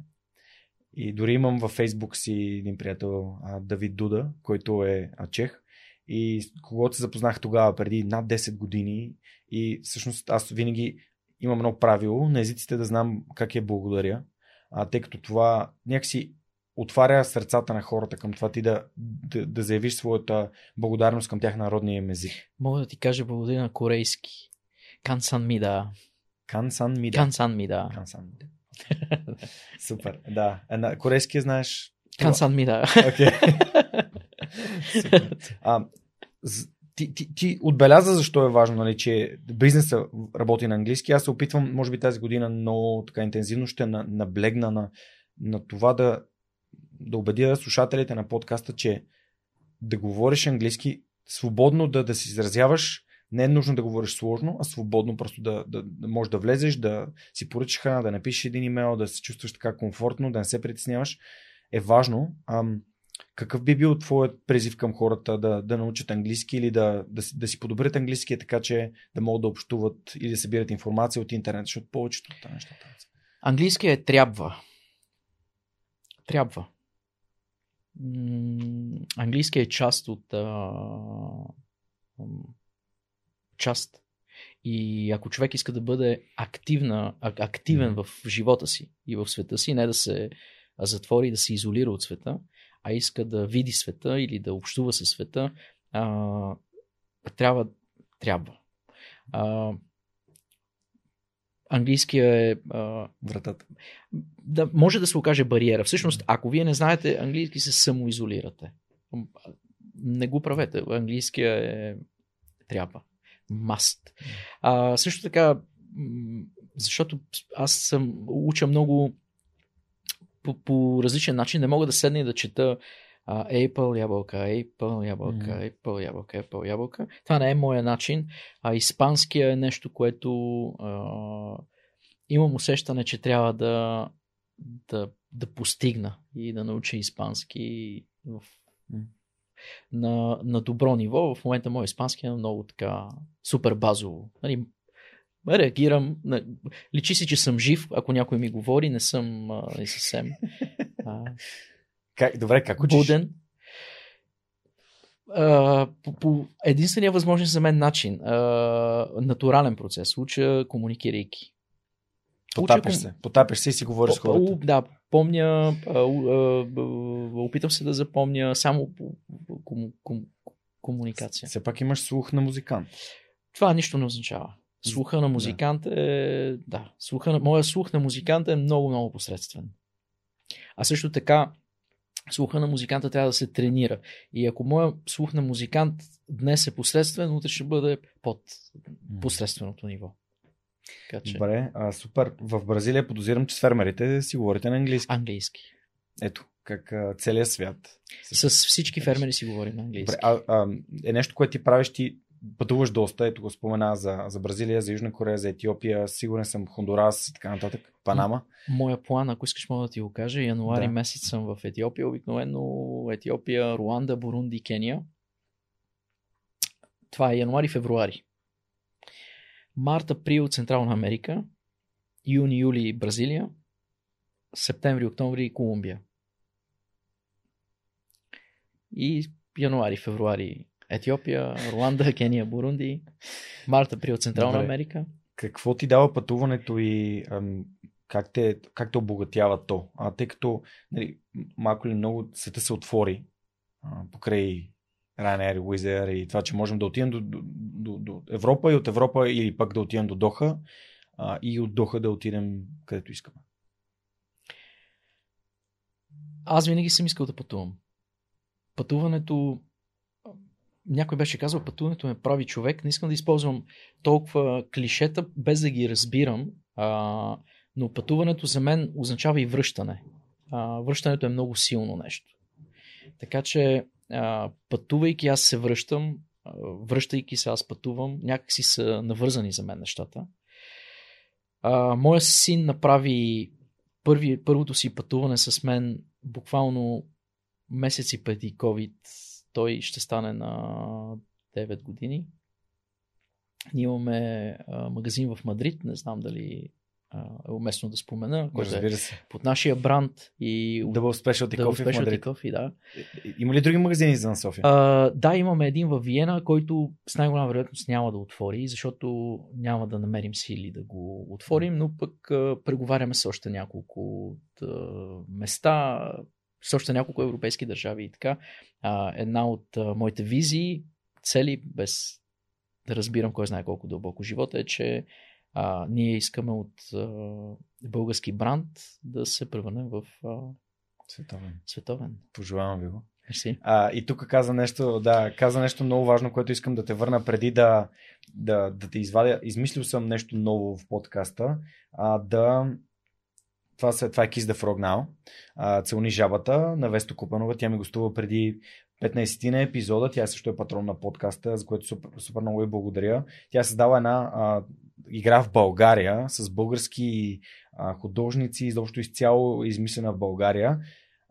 И дори имам във Фейсбук си един приятел Давид Дуда, който е чех. И с когото се запознах тогава, преди над 10 години. И всъщност аз винаги имам едно правило на езиците да знам как е благодаря. А, тъй като това някакси отваря сърцата на хората към това ти да, да, да заявиш своята благодарност към тях на родния им език. Мога да ти кажа благодаря на корейски. Кансан ми да. Кансан ми да. Кансан ми да. Кансан ми да. Супер, да. На корейския знаеш... Кансан ми да. Окей. А, з- ти, ти, ти отбеляза защо е важно, нали, че бизнеса работи на английски. Аз се опитвам, може би тази година много така интензивно ще на- наблегна на, на това да, да убедя слушателите на подкаста, че да говориш английски, свободно да, да се изразяваш, не е нужно да говориш сложно, а свободно просто да, да, да можеш да влезеш, да си поръчаш храна, да напишеш един имейл, да се чувстваш така комфортно, да не се притесняваш, е важно. Ам, какъв би бил твоят призив към хората да, да научат английски или да, да, да си подобрят английския, така че да могат да общуват или да събират информация от интернет, защото повечето от нещата. Английския е трябва. Трябва. М, Английския е част от а, част. И ако човек иска да бъде активна, активен в живота си и в света си, не да се затвори, да се изолира от света, а иска да види света или да общува със света, а, трябва. трябва. А, английския е. А, Вратата. Да, може да се окаже бариера. Всъщност, ако вие не знаете английски, се самоизолирате. Не го правете. Английския е. Трябва. А, също така, защото аз съм уча много по, по различен начин, не мога да седна и да чета uh, Apple, ябълка, Apple, ябълка, mm. Apple, ябълка, Apple, ябълка. Това не е моя начин. А испанския е нещо, което uh, имам усещане, че трябва да, да, да постигна и да науча испански в, на, на добро ниво. В момента мой испански е много така супер базово. Нали, реагирам. Личи си, че съм жив, ако някой ми говори, не съм а, не съвсем. А, как, добре, как учиш? Буден. Uh, по, по единствения възможен за мен начин. Uh, натурален процес. Уча комуникирайки. Потапяш се. Потапяш се и си говориш с хората. Да, помня, опитам се да запомня само кому, кому, комуникация. Все пак имаш слух на музикант. Това нищо не означава. Слуха на музикант да. е... Да, слуха на... моя слух на музиканта е много, много посредствен. А също така, слуха на музиканта трябва да се тренира. И ако моя слух на музикант днес е посредствен, утре ще бъде под посредственото ниво. Така, че... Добре, а, супер. В Бразилия подозирам, че с фермерите си говорите на английски. Английски. Ето, как а, целият свят. С всички фермери си говорим на английски. Добре, а, а, е нещо, което ти правиш, ти пътуваш доста, ето го спомена за, за Бразилия, за Южна Корея, за Етиопия, сигурен съм Хондурас и така нататък, Панама. Моя план, ако искаш мога да ти го кажа, януари да. месец съм в Етиопия, обикновено Етиопия, Руанда, Бурунди, Кения. Това е януари-февруари. Март, април, Централна Америка, юни, юли, Бразилия, септември, октомври, Колумбия. И януари, февруари, Етиопия, Руанда, Кения, Бурунди, март, април, Централна Добре. Америка. Какво ти дава пътуването и ам, как, те, как те обогатява то? А, тъй като нали, малко ли много света се отвори а, покрай Ryanair, Wizz и това, че можем да отидем до, до, до, до Европа и от Европа или пък да отидем до Доха а, и от Доха да отидем където искаме. Аз винаги съм искал да пътувам. Пътуването някой беше казал, пътуването ме прави човек. Не искам да използвам толкова клишета, без да ги разбирам. А, но пътуването за мен означава и връщане. А, връщането е много силно нещо. Така че, а, пътувайки, аз се връщам, а, връщайки се, аз пътувам. Някакси са навързани за мен нещата. А, моя син направи първи, първото си пътуване с мен буквално месеци преди COVID той ще стане на 9 години. Ние имаме а, магазин в Мадрид, не знам дали а, е уместно да спомена, който е под нашия бранд и Double Specialty Double Coffee в Мадрид. Coffee, да. Има ли други магазини за София? А, да, имаме един в Виена, който с най-голяма вероятност няма да отвори, защото няма да намерим сили да го отворим, но пък а, преговаряме с още няколко от, а, места с още няколко европейски държави и така. А, една от а, моите визии, цели, без да разбирам кой знае колко дълбоко живота е, че а, ние искаме от а, български бранд да се превърнем в а, световен. световен. Пожелавам ви го. Мерси. А, и тук каза нещо, да, каза нещо много важно, което искам да те върна преди да, да, да те извадя. Измислил съм нещо ново в подкаста. А, да това, са, това е Kiss the Frog Now. А, Целни жабата на Весто Купанова. Тя ми гостува преди 15 на епизода. Тя също е патрон на подкаста, за което супер, супер много и благодаря. Тя създава една а, игра в България с български а, художници, изобщо изцяло измислена в България.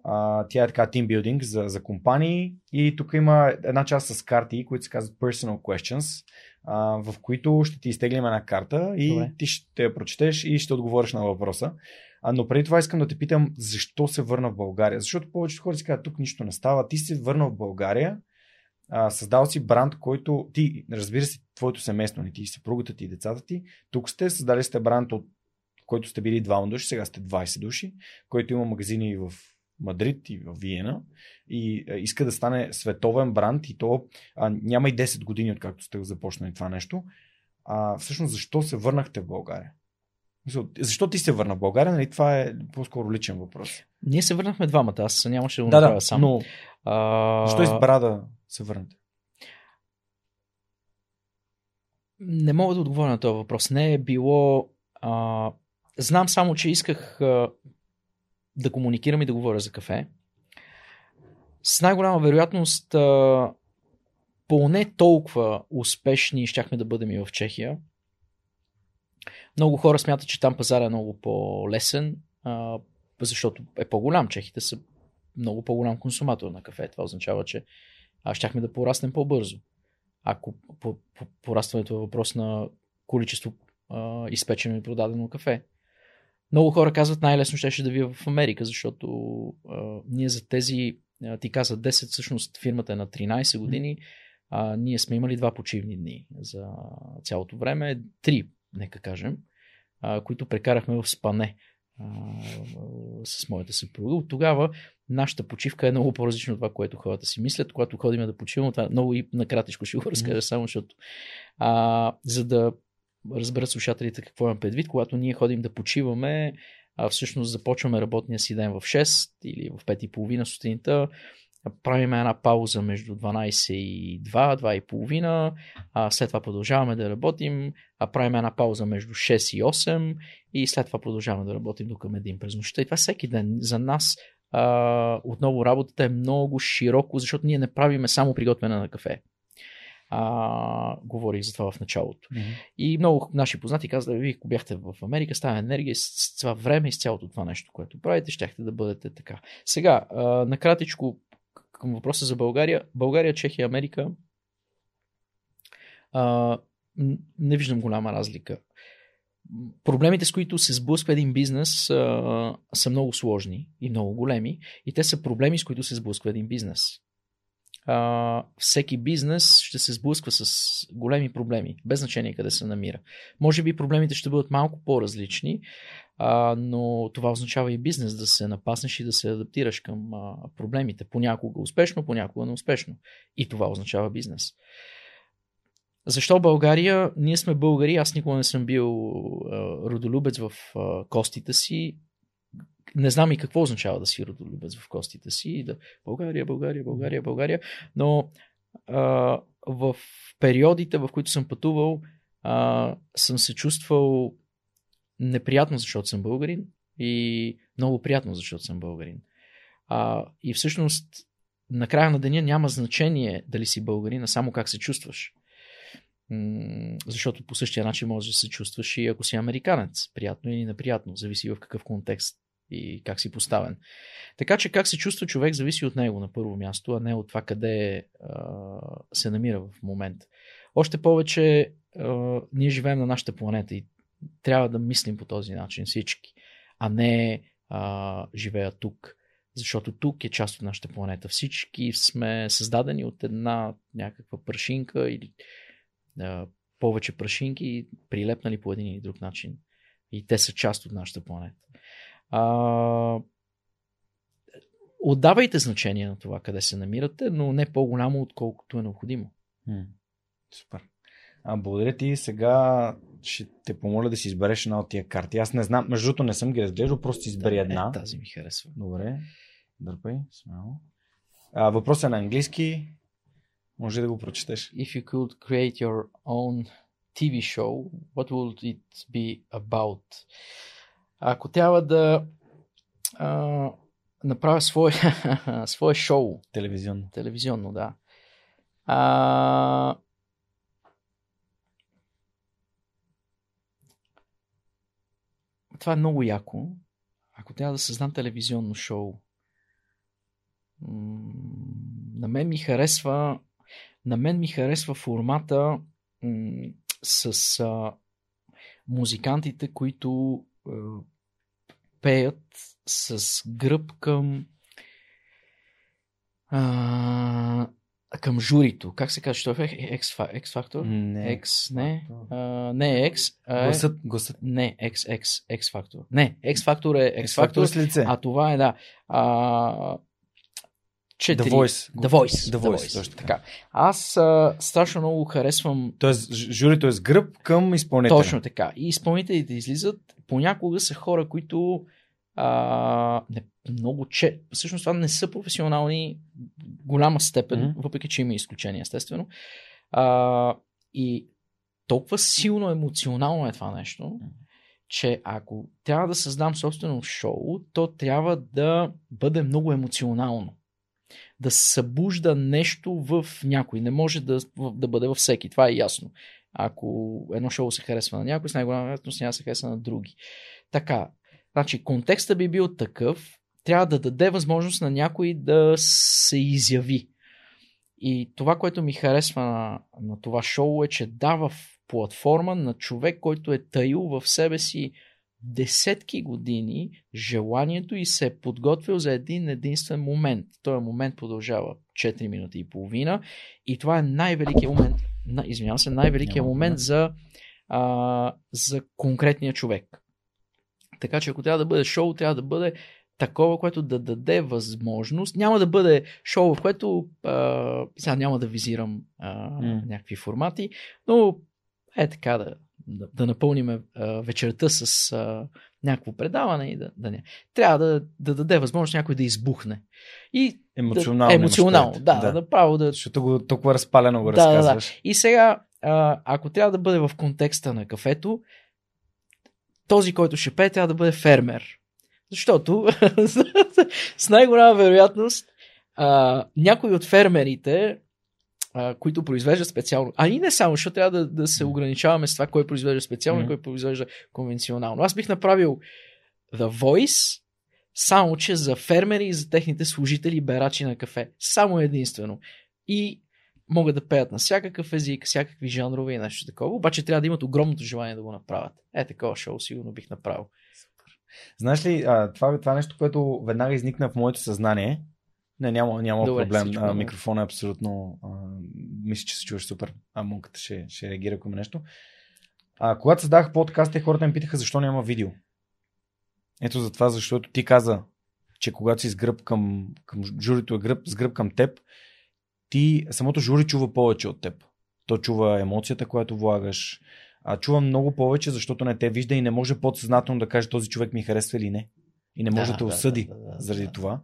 А, тя е така тимбилдинг за, за компании и тук има една част с карти, които се казват Personal Questions, а, в които ще ти изтеглим една карта и Добре. ти ще я прочетеш и ще отговориш на въпроса. А, но преди това искам да те питам, защо се върна в България? Защото повечето хора си казват, тук нищо не става. Ти се върна в България а, създал си бранд, който ти, разбира се, твоето семейство, не ти, съпругата ти и децата ти, тук сте, създали сте бранд, от който сте били двама души, сега сте 20 души, който има магазини в Мадрид и в Виена и а, иска да стане световен бранд и то а, няма и 10 години откакто сте започнали това нещо. А, всъщност защо се върнахте в България? Защо ти се върна в България? Нали, това е по-скоро личен въпрос. Ние се върнахме двамата, аз нямаше да го Да, направя да, сам. но А, защо избра да се върнете? Не мога да отговоря на този въпрос. Не е било. А... Знам само, че исках а... да комуникирам и да говоря за кафе. С най-голяма вероятност, а... поне толкова успешни щяхме да бъдем и в Чехия. Много хора смятат, че там пазар е много по-лесен, а... защото е по-голям. Чехите са много по-голям консуматор на кафе. Това означава, че а, щяхме да пораснем по-бързо ако по, по, порастването е въпрос на количество а, изпечено и продадено кафе. Много хора казват най-лесно ще, ще да ви в Америка, защото а, ние за тези, а, ти каза 10, всъщност фирмата е на 13 години, а, ние сме имали два почивни дни за цялото време, три, нека кажем, а, които прекарахме в спане а, с моята съпруга. От тогава нашата почивка е много по-различна от това, което хората си мислят. Когато ходим да почиваме, това много и накратичко ще го разкажа, само защото а, за да разберат слушателите какво имам предвид, когато ние ходим да почиваме, а, всъщност започваме работния си ден в 6 или в 5 и половина сутринта, правим една пауза между 12 и 2, 2 и половина, а след това продължаваме да работим, а правим една пауза между 6 и 8 и след това продължаваме да работим до към един през нощта. И това всеки ден за нас а, отново работата е много широко, защото ние не правиме само приготвяне на кафе. А, говорих за това в началото. Mm-hmm. И много наши познати казаха, вие ако бяхте в Америка, става енергия с това време и с цялото това нещо, което правите, щяхте да бъдете така. Сега, а, накратичко към въпроса за България. България, Чехия, Америка. А, не виждам голяма разлика. Проблемите, с които се сблъсква един бизнес, а, са много сложни и много големи. И те са проблеми, с които се сблъсква един бизнес. А, всеки бизнес ще се сблъсква с големи проблеми, без значение къде се намира. Може би проблемите ще бъдат малко по-различни, а, но това означава и бизнес да се напаснеш и да се адаптираш към а, проблемите. Понякога успешно, понякога неуспешно. И това означава бизнес. Защо България? Ние сме българи, аз никога не съм бил а, родолюбец в а, костите си. Не знам и какво означава да си родолюбец в костите си. Да, България, България, България, България. Но а, в периодите, в които съм пътувал, а, съм се чувствал неприятно, защото съм българин и много приятно, защото съм българин. А, и всъщност, на края на деня няма значение дали си българин, а само как се чувстваш. М- защото по същия начин можеш да се чувстваш и ако си американец. Приятно или неприятно, зависи в какъв контекст и как си поставен. Така че как се чувства човек зависи от него на първо място, а не от това къде а, се намира в момента. Още повече а, ние живеем на нашата планета и трябва да мислим по този начин всички, а не а, живея тук. Защото тук е част от нашата планета. Всички сме създадени от една някаква прашинка или а, повече прашинки, прилепнали по един или друг начин. И те са част от нашата планета. А, отдавайте значение на това къде се намирате, но не по-голямо, отколкото е необходимо. М, Супер. А, благодаря ти. Сега ще те помоля да си избереш една от тия карти. Аз не знам, между другото не съм ги разглеждал, просто избери една. Е, тази ми харесва. Добре. Дърпай, смело. А, въпрос е на английски. Може да го прочетеш. If you could create your own TV show, what would it be about? Ако трябва да а, направя свое, свое шоу, Телевизионно. телевизионно, да. А, това е много яко. Ако трябва да създам телевизионно шоу, на мен ми харесва на мен ми харесва формата с а, музикантите, които а, пеят с гръб към а, към журито. Как се казва? Що е X, X Factor? Не. X, не. А, не X. А е... Гласът, гласът. Не, X, X, X Factor. Не, X Factor е X-Factor Factor. с лице. А това е, да. А, четири. The Voice. The Voice. The Voice, точно така. Аз а, страшно много харесвам Тоест, журито е с гръб към изпълнителя. Точно така. И изпълнителите излизат. Понякога са хора, които а, не, много че. Всъщност това не са професионални голяма степен, mm-hmm. въпреки че има изключения, естествено. А, и толкова силно емоционално е това нещо, че ако трябва да създам собствено шоу, то трябва да бъде много емоционално. Да събужда нещо в някой. Не може да, да бъде във всеки. Това е ясно. Ако едно шоу се харесва на някой, с най-голяма вероятност няма се харесва на други. Така, значи контекста би бил такъв, трябва да даде възможност на някой да се изяви. И това, което ми харесва на, на това шоу е, че дава платформа на човек, който е таил в себе си десетки години желанието и се е подготвил за един единствен момент. Този момент продължава 4 минути и половина и това е най-великият момент, на, извинявам се, най-великият момент за, а, за конкретния човек. Така че ако трябва да бъде шоу, трябва да бъде такова, което да даде възможност. Няма да бъде шоу, в което а, сега няма да визирам а, М. някакви формати, но е така да, да, да напълним а, вечерта с а, някакво предаване и да, да не. Трябва да, да даде възможност някой да избухне. И Емоционално. да, емоционално, да, да, направо да, Защото го толкова разпалено го Да, да, да. разказваш. и сега, а, ако трябва да бъде в контекста на кафето, този, който ще пее, трябва да бъде фермер. Защото с най-голяма вероятност а, някои от фермерите, а, които произвеждат специално, а и не само, защото трябва да, да се ограничаваме с това, кой произвежда специално Мгм. и кой произвежда конвенционално. Аз бих направил The Voice, само че за фермери и за техните служители берачи на кафе. Само единствено. И могат да пеят на всякакъв език, всякакви жанрове и нещо такова, обаче трябва да имат огромното желание да го направят. Е, такова шоу сигурно бих направил. Знаеш ли, това, това е нещо, което веднага изникна в моето съзнание. Не, няма, няма Добре, проблем. всичко А, е добре. микрофона е абсолютно. А, мисля, че се чуваш супер. А мунката ще, ще реагира към нещо. А, когато създах подкаст, те хората ми питаха защо няма видео. Ето за това, защото ти каза, че когато си с гръб към, към журито е гръб, с гръб към теб, ти самото жури чува повече от теб. То чува емоцията, която влагаш. А чува много повече, защото не те вижда и не може подсъзнателно да каже този човек ми харесва или не. И не може да, Да, те осъди да, да, да, заради да. това.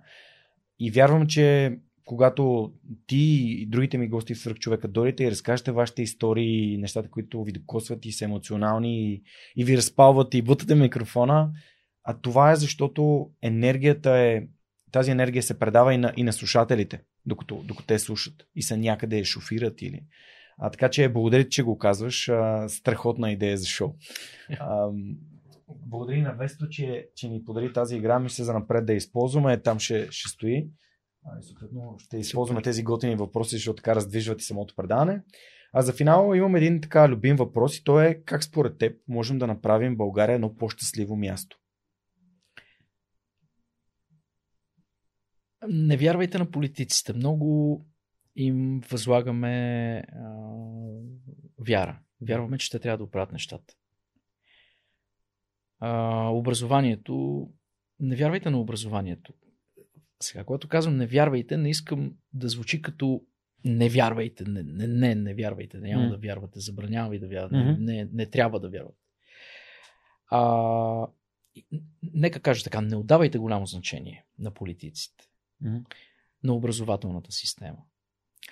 И вярвам, че когато ти и другите ми гости в човека дойдете и разкажете вашите истории, нещата, които ви докосват и са емоционални и, и ви разпалват и бутате микрофона, а това е защото енергията е, тази енергия се предава и на, и на слушателите, докато, докато те слушат и са някъде шофират или... А, така че благодаря, че го казваш. А, страхотна идея за шоу. А, благодаря на Весто, че, че ни подари тази игра. Мисля за напред да я използваме. Там ще, ще стои. И съответно ще използваме тези готини въпроси, защото така раздвижват и самото предаване. А за финал имам един така любим въпрос и то е как според теб можем да направим България едно по-щастливо място? Не вярвайте на политиците. Много им възлагаме а, вяра. Вярваме, че те трябва да оправят нещата. А, образованието. Не вярвайте на образованието. Сега, когато казвам не вярвайте, не искам да звучи като не вярвайте. Не, не, не, не вярвайте. Няма М. да вярвате. Забранявам ви да вярвате. Мгм. Не, не трябва да вярвате. А, нека кажа така, не отдавайте голямо значение на политиците, на образователната система.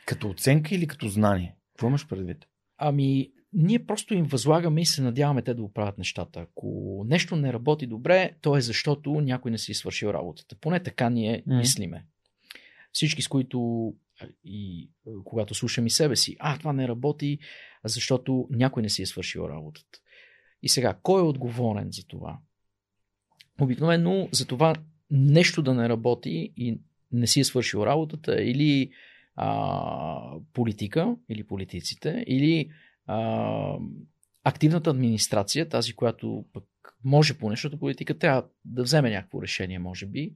Като оценка или като знание? Какво имаш предвид? Ами, ние просто им възлагаме и се надяваме те да оправят нещата. Ако нещо не работи добре, то е защото някой не си е свършил работата. Поне така ние Мгм. мислиме. Всички, с които и когато слушам и себе си, а, това не работи, защото някой не си е свършил работата. И сега, кой е отговорен за това? Обикновено за това нещо да не работи и не си е свършил работата или а, политика или политиците, или а, активната администрация, тази, която пък може по нещото, политика трябва да вземе някакво решение, може би.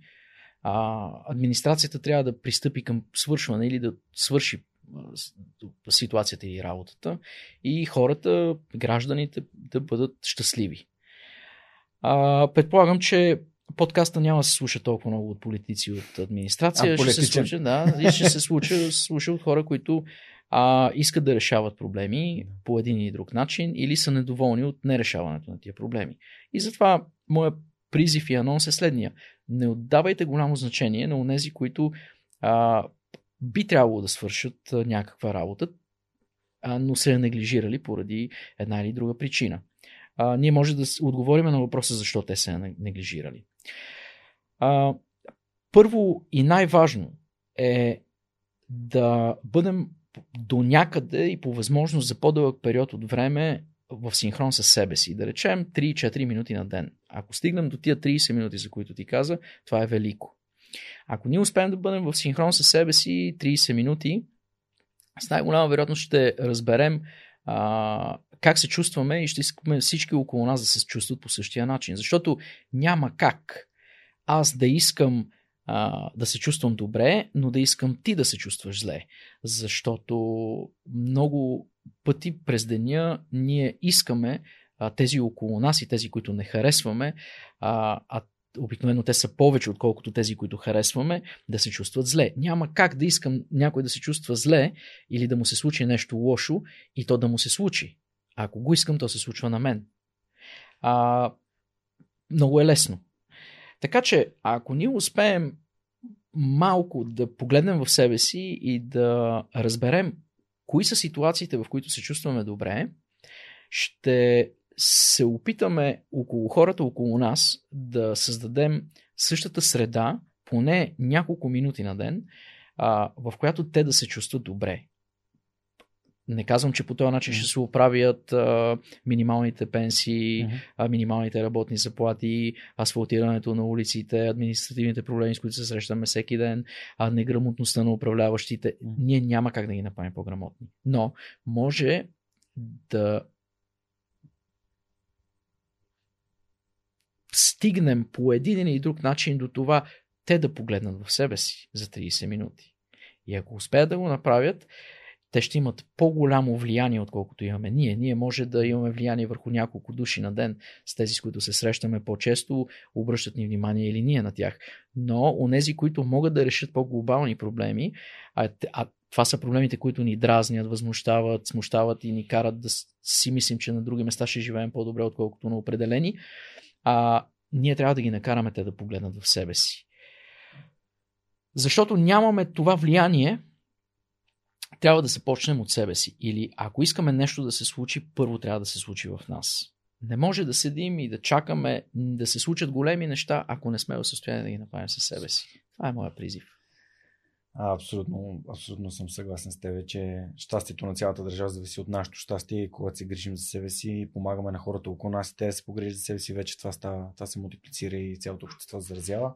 А, администрацията трябва да пристъпи към свършване или да свърши ситуацията и работата и хората, гражданите да бъдат щастливи. А, предполагам, че подкаста няма да се слуша толкова много от политици от администрация. А, ще се случи, да, и ще се случи, слуша от хора, които а, искат да решават проблеми по един или друг начин или са недоволни от нерешаването на тия проблеми. И затова моя призив и анонс е следния. Не отдавайте голямо значение на онези, които а, би трябвало да свършат някаква работа, а, но се е неглижирали поради една или друга причина. А, ние може да отговорим на въпроса защо те се е неглижирали. А, първо и най-важно е да бъдем до някъде и по възможност за по-дълъг период от време в синхрон с себе си. Да речем 3-4 минути на ден. Ако стигнем до тия 30 минути, за които ти каза, това е велико. Ако ние успеем да бъдем в синхрон с себе си 30 минути, с най-голяма вероятност ще разберем а, как се чувстваме и ще искаме всички около нас да се чувстват по същия начин. Защото няма как аз да искам а, да се чувствам добре, но да искам ти да се чувстваш зле. Защото много пъти през деня ние искаме а, тези около нас и тези, които не харесваме, а, а обикновено те са повече, отколкото тези, които харесваме, да се чувстват зле. Няма как да искам някой да се чувства зле или да му се случи нещо лошо и то да му се случи. Ако го искам, то се случва на мен. А, много е лесно. Така че, ако ние успеем малко да погледнем в себе си и да разберем кои са ситуациите, в които се чувстваме добре, ще се опитаме около хората около нас да създадем същата среда, поне няколко минути на ден, в която те да се чувстват добре. Не казвам, че по този начин ще се оправят а, минималните пенсии, mm-hmm. а, минималните работни заплати, асфалтирането на улиците, административните проблеми, с които се срещаме всеки ден, а неграмотността на управляващите. Mm-hmm. Ние няма как да ги направим по-грамотни. Но може да стигнем по един или друг начин до това те да погледнат в себе си за 30 минути. И ако успеят да го направят, те ще имат по-голямо влияние, отколкото имаме ние. Ние може да имаме влияние върху няколко души на ден с тези, с които се срещаме по-често, обръщат ни внимание или ние на тях. Но онези, които могат да решат по-глобални проблеми, а, а това са проблемите, които ни дразнят, възмущават, смущават и ни карат да си мислим, че на други места ще живеем по-добре, отколкото на определени, а, ние трябва да ги накараме те да погледнат в себе си. Защото нямаме това влияние, трябва да се почнем от себе си. Или ако искаме нещо да се случи, първо трябва да се случи в нас. Не може да седим и да чакаме да се случат големи неща, ако не сме в състояние да ги направим със себе си. Това е моя призив. А, абсолютно, абсолютно съм съгласен с теб, че щастието на цялата държава зависи от нашето щастие когато се грижим за себе си и помагаме на хората около нас те се погрижат за себе си, вече това, става, това се мултиплицира и цялото общество заразява.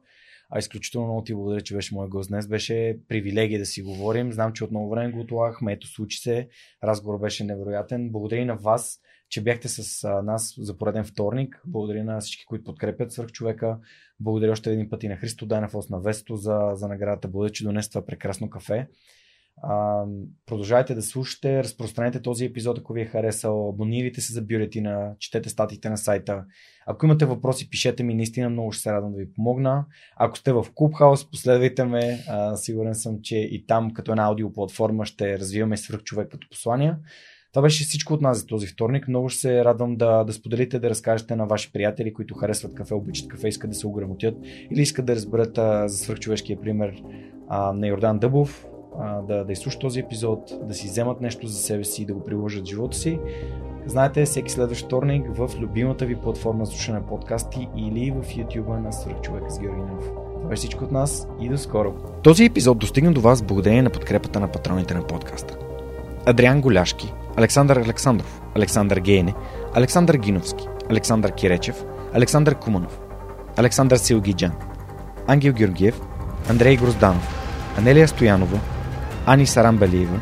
А изключително много ти благодаря, че беше мой гост днес. Беше привилегия да си говорим. Знам, че от много време го отлагахме. Ето, случи се. Разговор беше невероятен. Благодаря и на вас, че бяхте с нас за пореден вторник. Благодаря на всички, които подкрепят свърх човека. Благодаря още един път и на Христо Дайнафос на Весто за, за наградата. Благодаря, че донес това прекрасно кафе. А, продължайте да слушате, разпространете този епизод, ако ви е харесал, абонирайте се за бюлетина, четете статите на сайта. Ако имате въпроси, пишете ми, наистина много ще се радвам да ви помогна. Ако сте в Clubhouse, последвайте ме. А, сигурен съм, че и там, като една аудиоплатформа, ще развиваме свръх човек като послания. Това беше всичко от нас за този вторник. Много ще се радвам да, да споделите, да разкажете на ваши приятели, които харесват кафе, обичат кафе, искат да се ограмотят или искат да разберат а, за свръхчовешкия пример а, на Йордан Дъбов, да, да изслушат този епизод, да си вземат нещо за себе си и да го приложат в живота си. Знаете, всеки следващ вторник в любимата ви платформа за слушане на подкасти или в YouTube на Свърхчовек с Георгинов. Това е всичко от нас и до скоро. Този епизод достигна до вас благодарение на подкрепата на патроните на подкаста. Адриан Голяшки, Александър Александров, Александър Гейне, Александър Гиновски, Александър Киречев, Александър Куманов, Александър Силгиджан, Ангел Георгиев, Андрей Грозданов, Анелия Стоянова, Ани Сарамбелиева,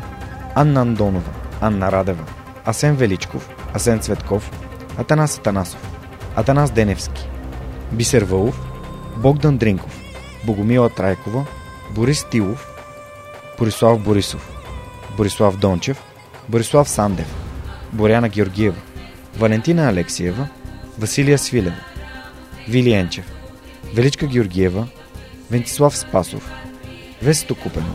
Анна Андонова, Анна Радева, Асен Величков, Асен Цветков, Атанас Атанасов, Атанас Деневски, Бисер Вълов, Богдан Дринков, Богомила Трайкова, Борис Тилов, Борислав Борисов, Борислав Дончев, Борислав Сандев, Боряна Георгиева, Валентина Алексиева, Василия Свилева, Вили Енчев, Величка Георгиева, Вентислав Спасов, Весето Купено,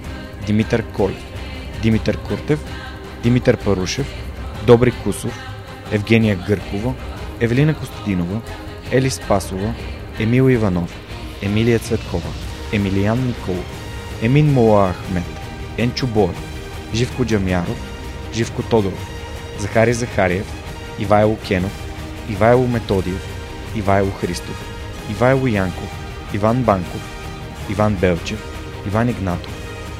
Димитър Колев, Димитър Куртев, Димитър Парушев, Добри Кусов, Евгения Гъркова, Евелина Костадинова, Ели Спасова, Емил Иванов, Емилия Цветкова, Емилиян Николов, Емин Мола Ахмет, Енчо Бой, Живко Джамяров, Живко Тодоров, Захари Захариев, Ивайло Кенов, Ивайло Методиев, Ивайло Христов, Ивайло Янков, Иван Банков, Иван Белчев, Иван Игнатов,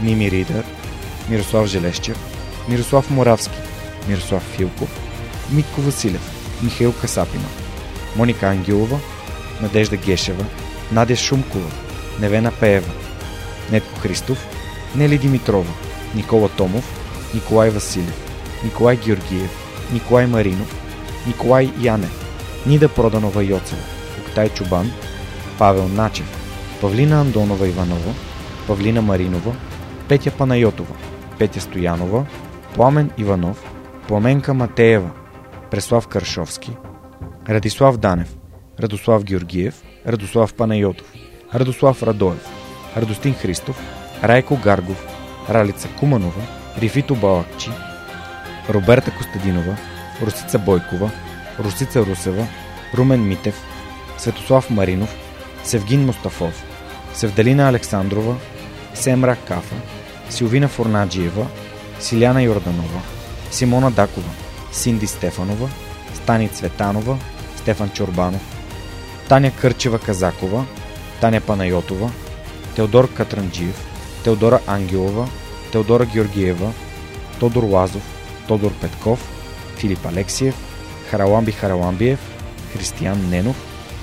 Мими Ридър, Мирослав Желещев, Мирослав Моравски, Мирослав Филков, Митко Василев, Михаил Касапина, Моника Ангелова, Надежда Гешева, Надя Шумкова, Невена Пеева, Нетко Христов, Нели Димитрова, Никола Томов, Николай Василев, Николай Георгиев, Николай Маринов, Николай Янев, Нида Проданова Йоцева, Октай Чубан, Павел Начев, Павлина Андонова Иванова, Павлина Маринова, Петя Панайотова, Петя Стоянова, Пламен Иванов, Пламенка Матеева, Преслав Каршовски, Радислав Данев, Радослав Георгиев, Радослав Панайотов, Радослав Радоев, Радостин Христов, Райко Гаргов, Ралица Куманова, Рифито Балакчи, Роберта Костадинова, Русица Бойкова, Русица Русева, Румен Митев, Светослав Маринов, Севгин Мустафов, Севдалина Александрова, Семра Кафа, Силвина Форнаджиева, Силяна Йорданова, Симона Дакова, Синди Стефанова, Стани Цветанова, Стефан Чорбанов, Таня Кърчева Казакова, Таня Панайотова, Теодор Катранджиев, Теодора Ангелова, Теодора Георгиева, Тодор Лазов, Тодор Петков, Филип Алексиев, Хараламби Хараламбиев, Християн Ненов,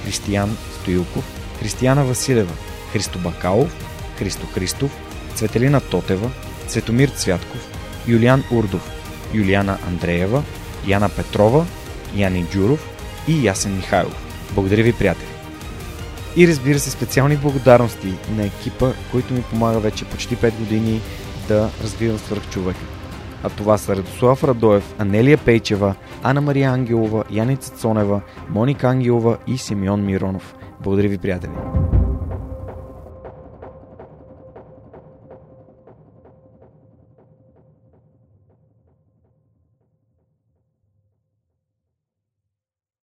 Християн Стоилков, Християна Василева, Христо Бакалов, Христо Христов, Цветелина Тотева, Цветомир Цвятков, Юлиан Урдов, Юлиана Андреева, Яна Петрова, Яни Джуров и Ясен Михайлов. Благодаря ви, приятели! И разбира се, специални благодарности на екипа, който ми помага вече почти 5 години да развивам свърхчовека. А това са Радослав Радоев, Анелия Пейчева, Ана Мария Ангелова, Яница Цонева, Моника Ангелова и Симеон Миронов. Благодаря ви, приятели!